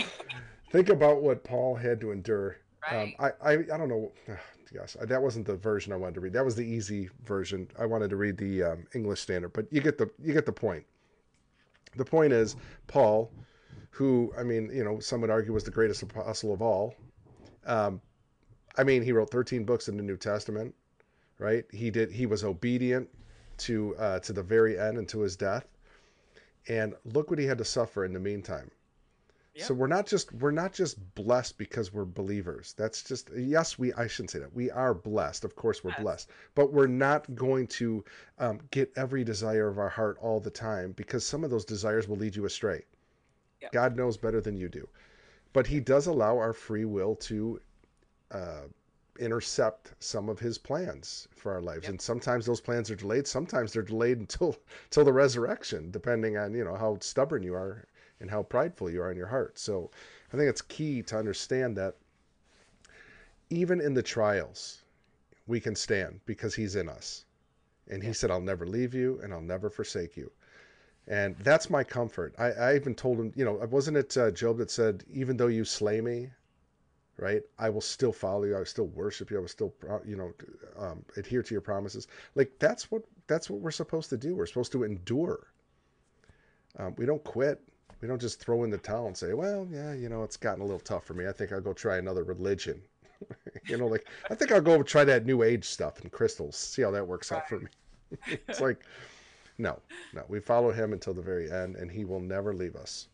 think about what Paul had to endure. Um, right. Um, I, I I don't know. Gosh, that wasn't the version I wanted to read. That was the easy version. I wanted to read the um, English Standard, but you get the you get the point. The point is, Paul who I mean, you know, some would argue was the greatest apostle of all. Um, I mean, he wrote 13 books in the New Testament, right? He did. He was obedient to uh, to the very end and to his death. And look what he had to suffer in the meantime. So we're not just we're not just blessed because we're believers. That's just yes, we I shouldn't say that. We are blessed. Of course, we're yes. blessed, but we're not going to um, get every desire of our heart all the time because some of those desires will lead you astray. Yep. God knows better than you do. But He does allow our free will to uh, intercept some of His plans for our lives, yep. and sometimes those plans are delayed. Sometimes they're delayed until until the resurrection, depending on you know how stubborn you are and how prideful you are in your heart. So, I think it's key to understand that even in the trials, we can stand because He's in us. And he said, I'll never leave you and I'll never forsake you and that's my comfort. I, I even told him, you know, wasn't it uh, Job that said, "Even though you slay me, right? I will still follow you. I will still worship you. I will still, you know, um, adhere to your promises. Like that's what that's what we're supposed to do. We're supposed to endure. Um, we don't quit. We don't just throw in the towel and say, "Well, yeah, you know, it's gotten a little tough for me. I think I'll go try another religion." you know, like I think I'll go try that new age stuff and crystals. See how that works out for me. it's like, no, no. We follow him until the very end, and he will never leave us.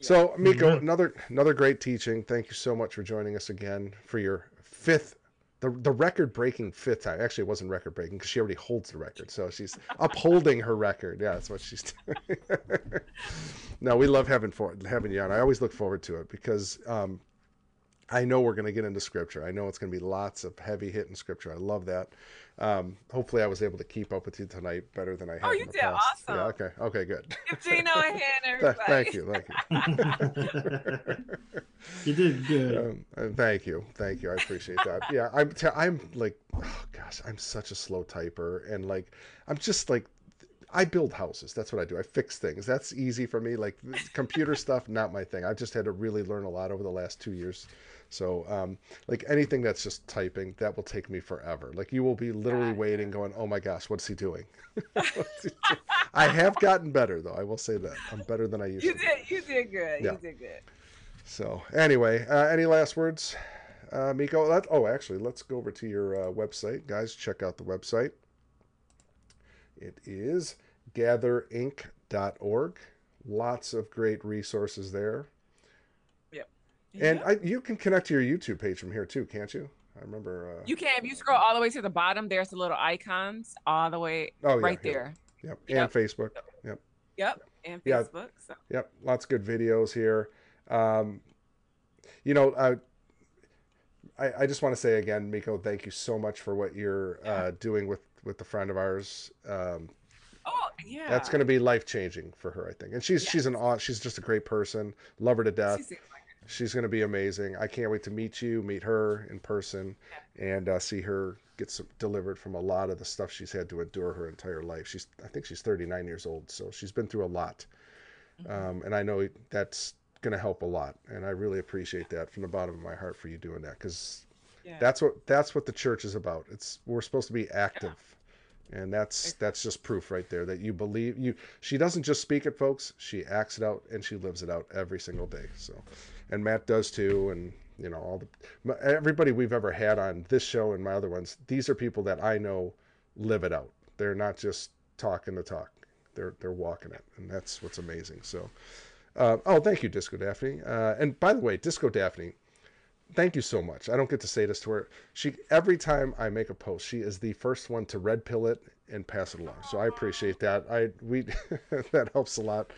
So, Miko, mm-hmm. another another great teaching. Thank you so much for joining us again for your fifth, the the record breaking fifth time. Actually, it wasn't record breaking because she already holds the record. So she's upholding her record. Yeah, that's what she's doing. no, we love having for having you on. I always look forward to it because um, I know we're going to get into scripture. I know it's going to be lots of heavy hitting scripture. I love that. Um, hopefully, I was able to keep up with you tonight better than I have. Oh, you did past. awesome. Yeah. Okay. Okay. Good. Give Gino a hand, everybody. thank you. Thank you. you did good. Um, thank you. Thank you. I appreciate that. Yeah. I'm. T- I'm like, oh gosh, I'm such a slow typer, and like, I'm just like I build houses. That's what I do. I fix things. That's easy for me. Like computer stuff, not my thing. I've just had to really learn a lot over the last two years so, um, like anything that's just typing, that will take me forever. Like you will be literally waiting, going, "Oh my gosh, what's he doing?" I have gotten better though. I will say that I'm better than I used you to. Did, you did good. Yeah. You did good. So anyway, uh, any last words, uh, Miko? Let, oh, actually, let's go over to your uh, website, guys. Check out the website. It is gatherinc.org. Lots of great resources there. And I, you can connect to your YouTube page from here too, can't you? I remember. Uh, you can. If you scroll all the way to the bottom, there's the little icons all the way oh, right yeah, there. Yep. yep. And Facebook. Yep. Yep. And Facebook. Yeah. So. Yep. Lots of good videos here. Um, you know, uh, I, I just want to say again, Miko, thank you so much for what you're uh, doing with with the friend of ours. Um, oh yeah, that's going to be life changing for her, I think. And she's yes. she's an she's just a great person. Love her to death. She's going to be amazing. I can't wait to meet you, meet her in person, and uh, see her get some, delivered from a lot of the stuff she's had to endure her entire life. She's, I think she's 39 years old, so she's been through a lot, mm-hmm. um, and I know that's going to help a lot. And I really appreciate that from the bottom of my heart for you doing that because yeah. that's what that's what the church is about. It's we're supposed to be active. Yeah and that's that's just proof right there that you believe you she doesn't just speak it folks she acts it out and she lives it out every single day so and Matt does too, and you know all the everybody we've ever had on this show and my other ones. These are people that I know live it out. They're not just talking the talk. They're they're walking it, and that's what's amazing. So, uh, oh, thank you, Disco Daphne. Uh, and by the way, Disco Daphne, thank you so much. I don't get to say this to her. She every time I make a post, she is the first one to red pill it and pass it along. So I appreciate that. I we that helps a lot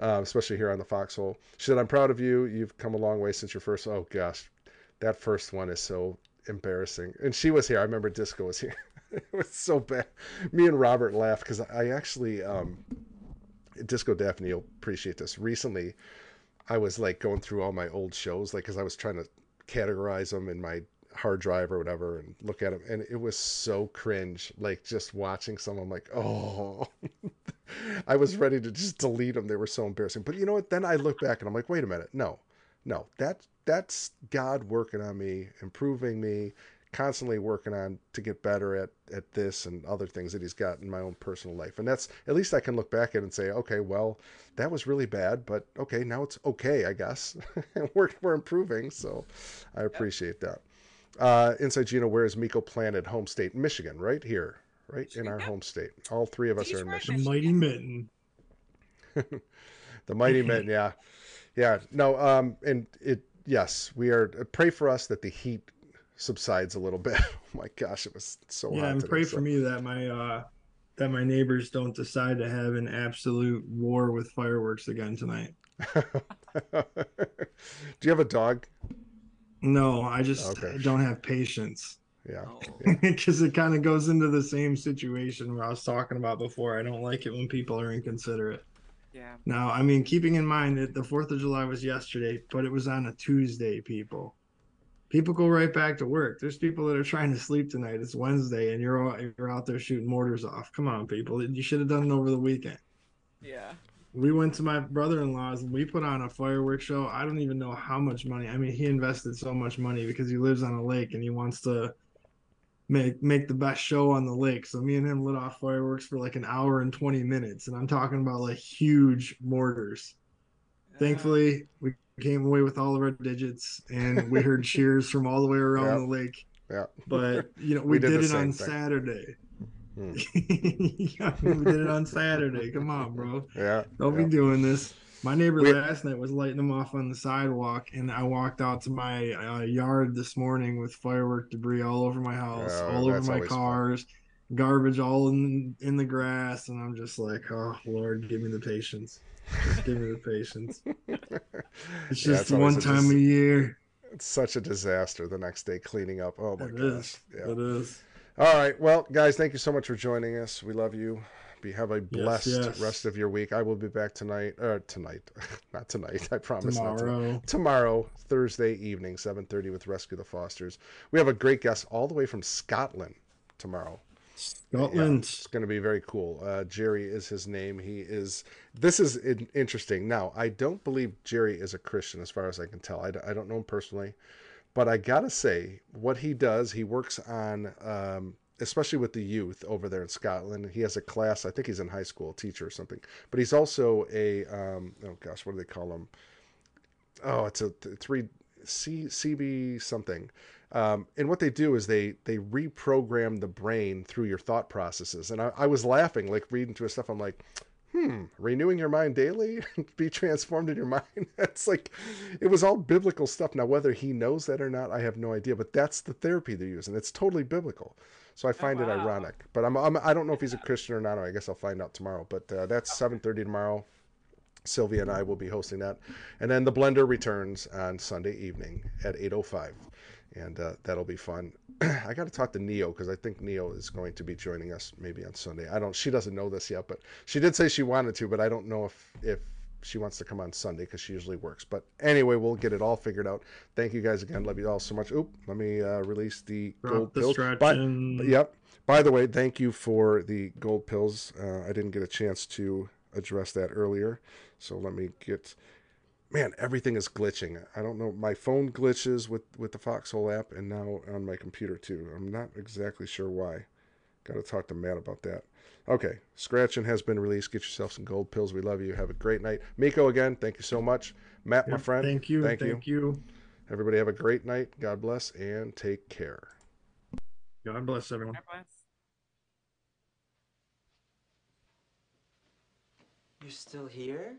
uh, especially here on the Foxhole. She said, "I'm proud of you. You've come a long way since your first. Oh gosh, that first one is so embarrassing." And she was here. I remember Disco was here. it was so bad. Me and Robert laughed because I actually, um, Disco Daphne will appreciate this. Recently, I was like going through all my old shows, like because I was trying to categorize them in my hard drive or whatever and look at them and it was so cringe like just watching some i'm like oh I was ready to just delete them. They were so embarrassing. But you know what? Then I look back and I'm like, wait a minute. No, no, that that's God working on me, improving me, constantly working on to get better at at this and other things that He's got in my own personal life. And that's at least I can look back at and say, okay, well, that was really bad, but okay, now it's okay, I guess. we're we're improving, so I appreciate that. Uh, Insite Gino, where is Miko planted? Home state, Michigan, right here right in our home state. All three of us are in Michigan. The mighty mitten. the mighty mitten, yeah, yeah. No, um, and it, yes, we are. Pray for us that the heat subsides a little bit. oh my gosh, it was so yeah, hot. and today, pray so. for me that my uh that my neighbors don't decide to have an absolute war with fireworks again tonight. Do you have a dog? No, I just okay. don't have patience. Yeah. Because oh. it kind of goes into the same situation where I was talking about before. I don't like it when people are inconsiderate. Yeah. Now, I mean, keeping in mind that the 4th of July was yesterday, but it was on a Tuesday, people. People go right back to work. There's people that are trying to sleep tonight. It's Wednesday and you're all, you're out there shooting mortars off. Come on, people. You should have done it over the weekend. Yeah. We went to my brother-in-law's and we put on a fireworks show. I don't even know how much money. I mean, he invested so much money because he lives on a lake and he wants to make make the best show on the lake. So me and him lit off fireworks for like an hour and 20 minutes. And I'm talking about like huge mortars. Thankfully, we came away with all of our digits and we heard cheers from all the way around Yep. the lake. Yeah. But you know, We we, did did, it on thing. Saturday. Yeah, we did it on Saturday. Come on, bro. Yeah. Don't yeah. be doing this. My neighbor We- last night was lighting them off on the sidewalk, and I walked out to my uh, yard this morning with firework debris all over my house, Oh, all over my always fun. cars, garbage all in in the grass, and I'm just like, oh Lord, give me the patience. Just give me the patience. It's Yeah, just always one time dis- a year. It's such a disaster the next day cleaning up. Oh my It gosh. is. Yeah. It is. All right. Well, guys, thank you so much for joining us. We love you. Be have a blessed yes. rest of your week. I will be back tonight. Or tonight, not tonight. I promise. Not tonight. Tomorrow. Tomorrow, Thursday evening, seven thirty, with Rescue the Fosters. We have a great guest all the way from Scotland tomorrow. Yeah, Scotland. it's going to be very cool. Uh, Jerry is his name. He is. This is interesting. Now, I don't believe Jerry is a Christian, as far as I can tell. I, I don't know him personally, but I gotta say, what he does, he works on, um, especially with the youth over there in Scotland. He has a class. I think he's in high school, teacher or something. But he's also a. Um, oh gosh, what do they call him? Oh, it's a th- three C CB something. Um, and what they do is they they reprogram the brain through your thought processes. And I, I was laughing, like reading through his stuff. I'm like, hmm, renewing your mind daily, be transformed in your mind. It's like, it was all biblical stuff. Now, whether he knows that or not, I have no idea. But that's the therapy they're using. It's totally biblical. So I find it wow. ironic. But I'm, I'm I don't know if he's a Christian or not. I guess I'll find out tomorrow. But uh, that's 7:30 tomorrow. Sylvia and I will be hosting that. And then the blender returns on Sunday evening at 8.05. And uh, that'll be fun. I got to talk to Neo because I think Neo is going to be joining us maybe on Sunday. I don't. She doesn't know this yet, but she did say she wanted to. But I don't know if if she wants to come on Sunday because she usually works. But anyway, we'll get it all figured out. Thank you guys again. Love you all so much. Oop, let me uh, release the Drop gold the pills. But- Yep. By the way, thank you for the gold pills. Uh, I didn't get a chance to address that earlier, so let me get. Man, everything is glitching. I don't know. My phone glitches with with the Foxhole app, and now on my computer too. I'm not exactly sure why. Got to talk to Matt about that. Okay, scratching has been released. Get yourself some gold pills. We love you. Have a great night, Miko. Again, thank you so much, Matt, my friend. Thank you. Thank, Thank, you. you. Everybody have a great night. God bless and take care. God bless everyone. God bless. You're still here?